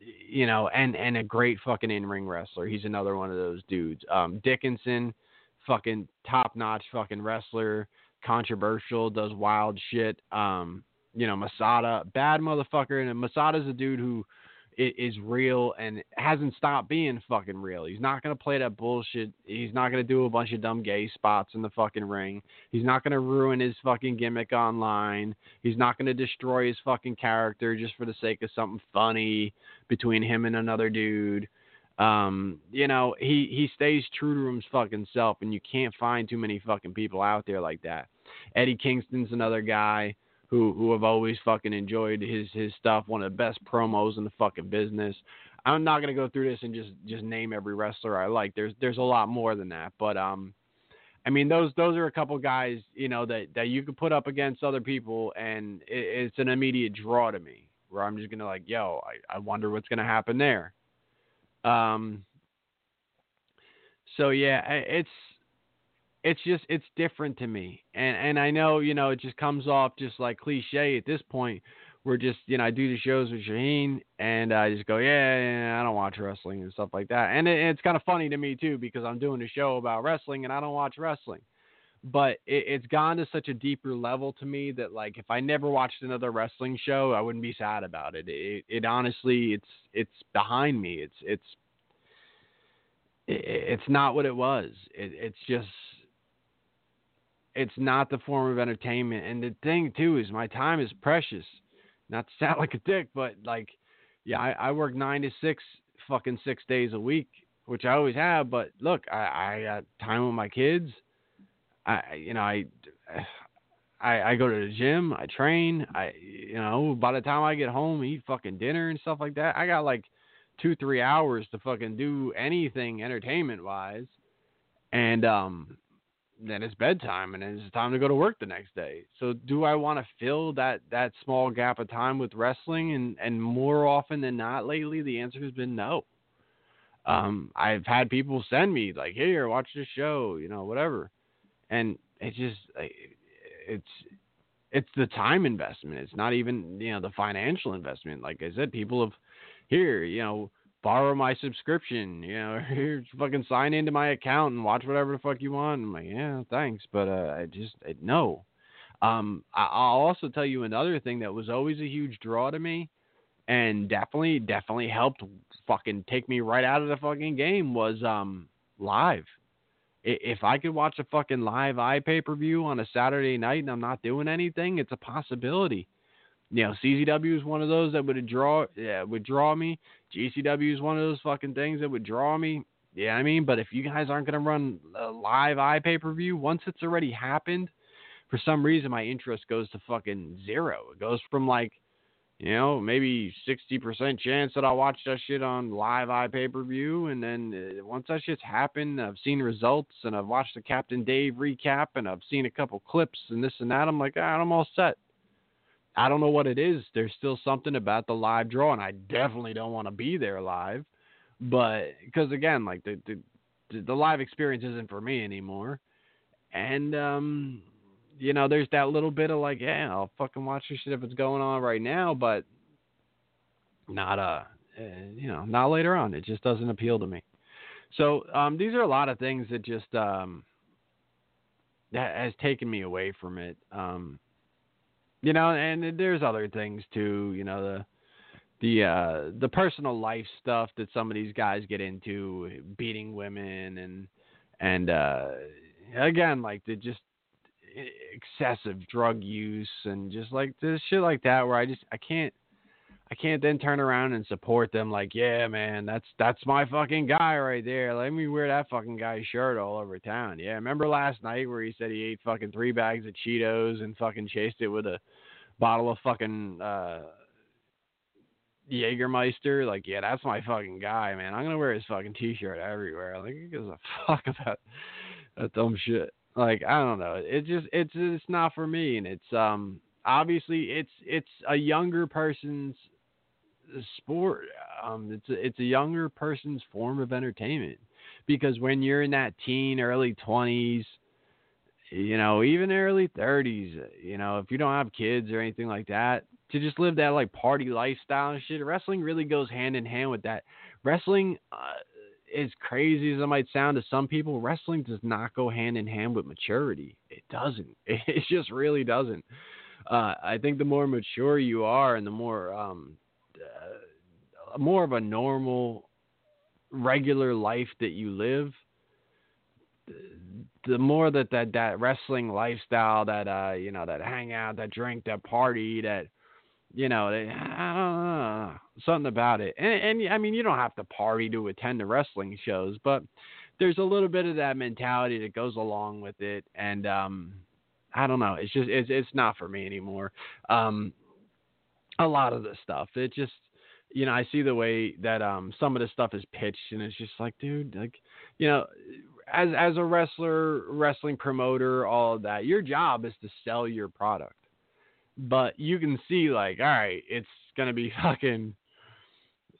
you know, and and a great fucking in ring wrestler. He's another one of those dudes. Um Dickinson fucking top notch fucking wrestler, controversial, does wild shit. Um, you know, Masada, bad motherfucker, and Masada's a dude who is real and hasn't stopped being fucking real. He's not gonna play that bullshit. He's not gonna do a bunch of dumb gay spots in the fucking ring. He's not gonna ruin his fucking gimmick online. He's not gonna destroy his fucking character just for the sake of something funny between him and another dude. Um, you know, he he stays true to his fucking self, and you can't find too many fucking people out there like that. Eddie Kingston's another guy who who have always fucking enjoyed his his stuff. One of the best promos in the fucking business. I'm not gonna go through this and just just name every wrestler I like. There's there's a lot more than that, but um, I mean those those are a couple guys you know that that you could put up against other people, and it, it's an immediate draw to me. Where I'm just gonna like, yo, I, I wonder what's gonna happen there. Um. So yeah, it's it's just it's different to me, and and I know you know it just comes off just like cliche at this point. We're just you know I do the shows with Shaheen, and I just go yeah, yeah I don't watch wrestling and stuff like that, and it, it's kind of funny to me too because I'm doing a show about wrestling and I don't watch wrestling, but it, it's gone to such a deeper level to me that like if I never watched another wrestling show, I wouldn't be sad about it. It, it honestly, it's it's behind me. It's it's it, it's not what it was. It, it's just it's not the form of entertainment. And the thing too is my time is precious. Not to (laughs) sound like a dick, but like, yeah, I, I work nine to six, fucking six days a week, which I always have. But look, I, I got time with my kids. I, you know, I, I, I go to the gym. I train. I, you know, by the time I get home, eat fucking dinner and stuff like that. I got like two, three hours to fucking do anything entertainment wise. And um, then it's bedtime and it's time to go to work the next day. So do I want to fill that that small gap of time with wrestling and and more often than not lately the answer has been no. Um I've had people send me like here watch this show, you know, whatever. And it just it's it's the time investment. It's not even, you know, the financial investment. Like I said, people have here, you know, borrow my subscription. You know, (laughs) here, fucking sign into my account and watch whatever the fuck you want. I'm like, yeah, thanks, but uh, I just I, no. Um, I, I'll also tell you another thing that was always a huge draw to me, and definitely, definitely helped fucking take me right out of the fucking game was um live. If I could watch a fucking live eye pay per view on a Saturday night and I'm not doing anything, it's a possibility you know, CZW is one of those that would draw, yeah, would draw me. GCW is one of those fucking things that would draw me. Yeah, I mean, but if you guys aren't gonna run a live eye pay per view once it's already happened, for some reason my interest goes to fucking zero. It goes from like, you know, maybe sixty percent chance that I'll watch that shit on live eye pay per view, and then uh, once that shit's happened, I've seen results and I've watched the Captain Dave recap and I've seen a couple clips and this and that. I'm like, ah, I'm all set. I don't know what it is. There's still something about the live draw, and I definitely don't want to be there live. But because again, like the, the the live experience isn't for me anymore, and um, you know, there's that little bit of like, yeah, I'll fucking watch this shit if it's going on right now, but not uh, you know, not later on. It just doesn't appeal to me. So um, these are a lot of things that just um, that has taken me away from it. Um, you know, and there's other things too. You know, the the uh, the personal life stuff that some of these guys get into, beating women and and uh, again, like the just excessive drug use and just like this shit like that, where I just I can't. I can't then turn around and support them like, yeah, man, that's that's my fucking guy right there. Let me wear that fucking guy's shirt all over town. Yeah, remember last night where he said he ate fucking three bags of Cheetos and fucking chased it with a bottle of fucking uh Jägermeister? Like, yeah, that's my fucking guy, man. I'm gonna wear his fucking t-shirt everywhere. Like, who gives a (laughs) fuck about that dumb shit? Like, I don't know. It just it's it's not for me, and it's um obviously it's it's a younger person's sport. Um, it's a, it's a younger person's form of entertainment because when you're in that teen, early twenties, you know, even early thirties, you know, if you don't have kids or anything like that, to just live that like party lifestyle and shit, wrestling really goes hand in hand with that. Wrestling, uh, as crazy as it might sound to some people, wrestling does not go hand in hand with maturity. It doesn't. (laughs) It just really doesn't. Uh, I think the more mature you are and the more um, uh, more of a normal, regular life that you live, the more that that that wrestling lifestyle, that uh, you know, that hang out, that drink, that party, that you know, I don't know, something about it. And, and I mean, you don't have to party to attend the wrestling shows, but there's a little bit of that mentality that goes along with it. And um, I don't know, it's just it's it's not for me anymore. Um, a lot of this stuff, it just you know, I see the way that um some of this stuff is pitched, and it's just like, dude, like, you know, as as a wrestler, wrestling promoter, all of that, your job is to sell your product. But you can see, like, all right, it's gonna be (laughs) fucking.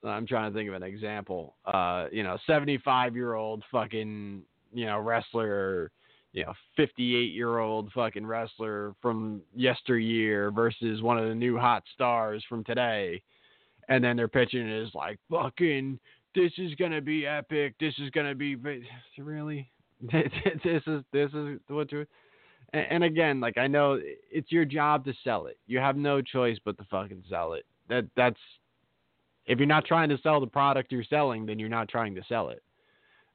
I'm trying to think of an example. Uh, you know, 75 year old fucking, you know, wrestler, you know, 58 year old fucking wrestler from yesteryear versus one of the new hot stars from today. And then their pitching is like fucking this is gonna be epic. This is gonna be (sighs) really? (laughs) This is this is what you and again like i know it's your job to sell it. You have no choice but to fucking sell it. That that's if you're not trying to sell the product you're selling then you're not trying to sell it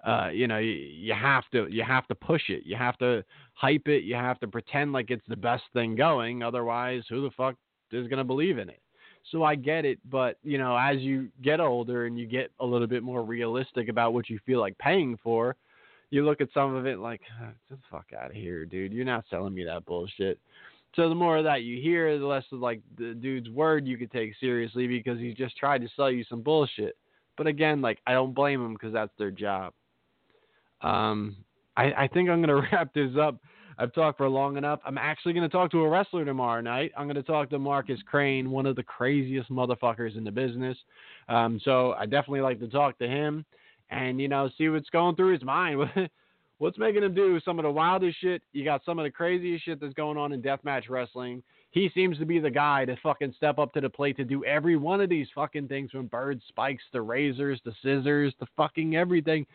uh, you know, you, you have to you have to push it. You have to hype it. You have to pretend like it's the best thing going. Otherwise, who the fuck is gonna believe in it? So I get it, but you know, as you get older and you get a little bit more realistic about what you feel like paying for, you look at some of it like, get the fuck out of here, dude. You're not selling me that bullshit. So the more of that you hear, the less of like the dude's word you could take seriously because he's just tried to sell you some bullshit. But again, like I don't blame him because that's their job. Um, I, I think I'm gonna (laughs) wrap this up. I've talked for long enough. I'm actually going to talk to a wrestler tomorrow night. I'm going to talk to Markus Crane, one of the craziest motherfuckers in the business. Um, so I definitely like to talk to him and, you know, see what's going through his mind. (laughs) what's making him do some of the wildest shit? You got some of the craziest shit that's going on in deathmatch wrestling. He seems to be the guy to fucking step up to the plate to do every one of these fucking things from bird spikes to razors to scissors to fucking everything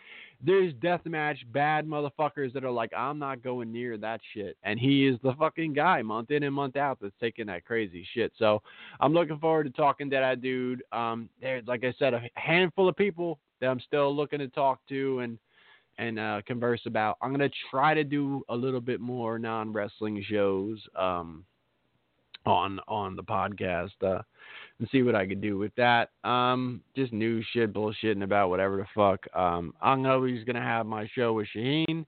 there's deathmatch bad motherfuckers that are like, I'm not going near that shit. And he is the fucking guy month in and month out that's taking that crazy shit. So I'm looking forward to talking to that dude. Um, there's, like I said, a handful of people that I'm still looking to talk to and, and uh, converse about. I'm to try to do a little bit more non wrestling shows. Um, on on the podcast. Uh, and see what I could do with that. Um, just new shit, bullshitting about whatever the fuck. Um, I'm always gonna have my show with Shaheen,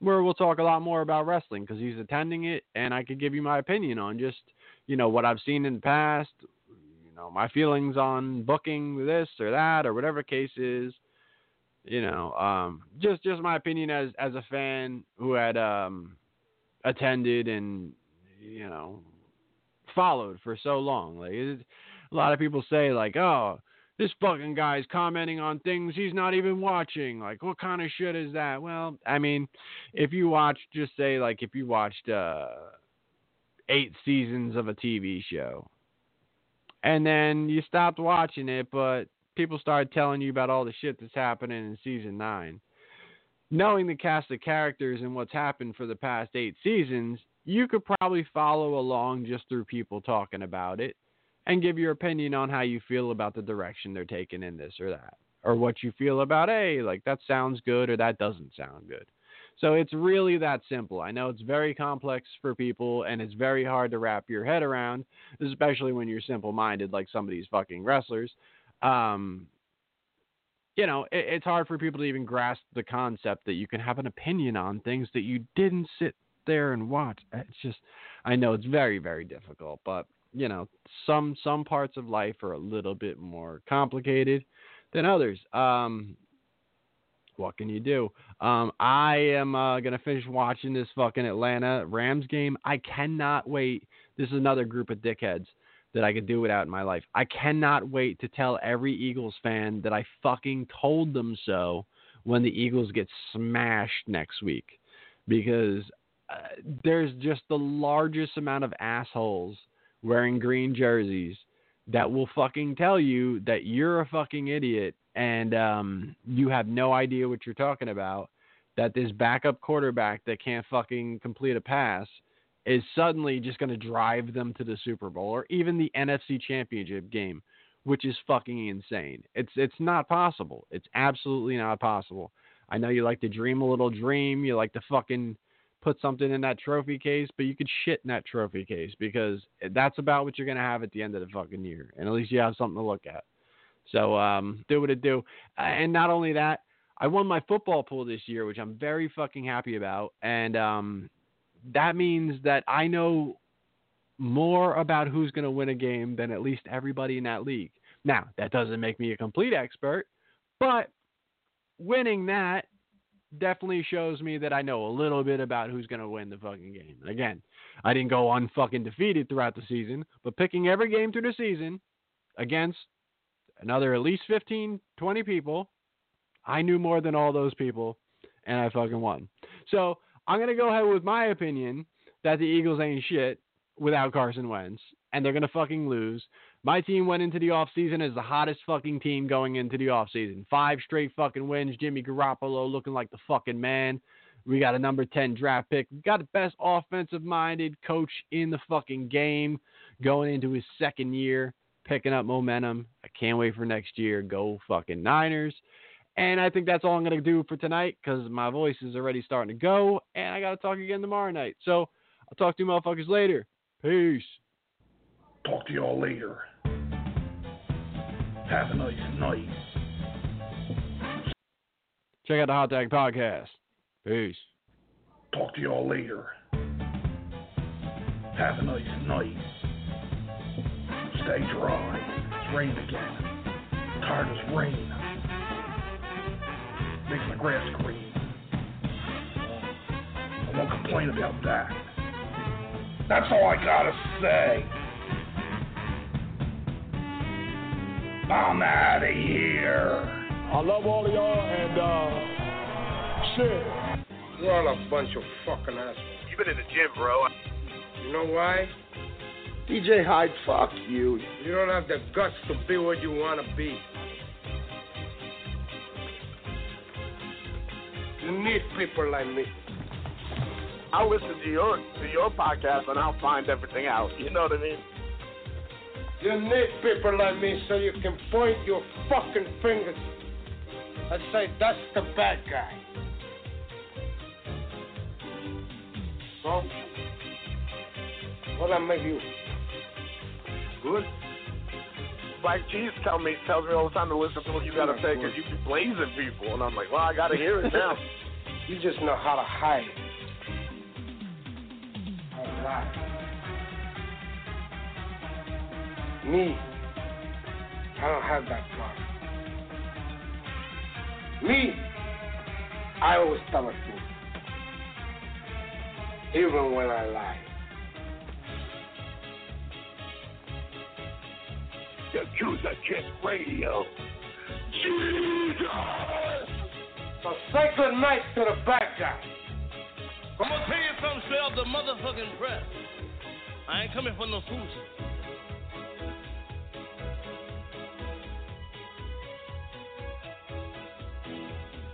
where we'll talk a lot more about wrestling because he's attending it, and I could give you my opinion on just you know what I've seen in the past, you know my feelings on booking this or that or whatever case is. You know, um, just just my opinion as as a fan who had um, attended and you know followed for so long. Like it, a lot of people say like, oh, this fucking guy's commenting on things he's not even watching. Like, what kind of shit is that? Well, I mean, if you watch, just say like if you watched uh, eight seasons of a TV show, and then you stopped watching it, but people started telling you about all the shit that's happening in season nine. Knowing the cast of characters and what's happened for the past eight seasons, you could probably follow along just through people talking about it and give your opinion on how you feel about the direction they're taking in this or that, or what you feel about, hey, like that sounds good or that doesn't sound good. So it's really that simple. I know it's very complex for people and it's very hard to wrap your head around, especially when you're simple minded like some of these fucking wrestlers. Um, you know, it, it's hard for people to even grasp the concept that you can have an opinion on things that you didn't sit there and watch. It's just, I know it's very, very difficult, but you know, some some parts of life are a little bit more complicated than others. Um, what can you do? Um, I am uh, gonna finish watching this fucking Atlanta Rams game. I cannot wait. This is another group of dickheads that I could do without in my life. I cannot wait to tell every Eagles fan that I fucking told them so when the Eagles get smashed next week, because there's just the largest amount of assholes wearing green jerseys that will fucking tell you that you're a fucking idiot and um, you have no idea what you're talking about. That this backup quarterback that can't fucking complete a pass is suddenly just going to drive them to the Super Bowl or even the NFC Championship game which is fucking insane. It's it's not possible. It's absolutely not possible. I know you like to dream a little dream. You like to fucking put something in that trophy case, but you could shit in that trophy case because that's about what you're gonna have at the end of the fucking year, and at least you have something to look at. So um, do what it do, and not only that, I won my football pool this year, which I'm very fucking happy about, and um, that means that I know more about who's going to win a game than at least everybody in that league. Now, that doesn't make me a complete expert, but winning that definitely shows me that I know a little bit about who's going to win the fucking game. And again, I didn't go unfucking defeated throughout the season, but picking every game through the season against another at least 15, 20 people, I knew more than all those people, and I fucking won. So I'm going to go ahead with my opinion that the Eagles ain't shit without Carson Wentz, and they're going to fucking lose. My team went into the offseason as the hottest fucking team going into the offseason. Five straight fucking wins. Jimmy Garoppolo looking like the fucking man. We got a number 10 draft pick. We got the best offensive minded coach in the fucking game going into his second year, picking up momentum. I can't wait for next year. Go fucking Niners. And I think that's all I'm going to do for tonight because my voice is already starting to go and I got to talk again tomorrow night. So I'll talk to you motherfuckers later. Peace. Talk to y'all later. Have a nice night. Check out the Hot Tag Podcast. Peace. Talk to y'all later. Have a nice night. Stay dry. It's raining again. Tired as rain. Makes my grass green. I won't complain about that. That's all I gotta say. I'm out of here. I love all of y'all and uh shit. You're all a bunch of fucking assholes. You've been in the gym, bro. You know why? DJ Hyde, fuck you. You don't have the guts to be what you wanna be. You need people like me. I'll listen to your to your podcast and I'll find everything out. You know what I mean? You need people like me so you can point your fucking fingers and say that's the bad guy. So, what I make you? Good. Black Cheese tell me tells me all the time to listen to what you gotta say because you be blazing people, and I'm like, well, I gotta hear it now. (laughs) You just know how to hide. How to lie. Me, I don't have that problem. Me, I always tell the truth. Even when I lie. Yakuza Kick Radio. Jesus! So say good night to the bad guy. I'm gonna tell you something straight off the motherfucking press. I ain't coming for no fools.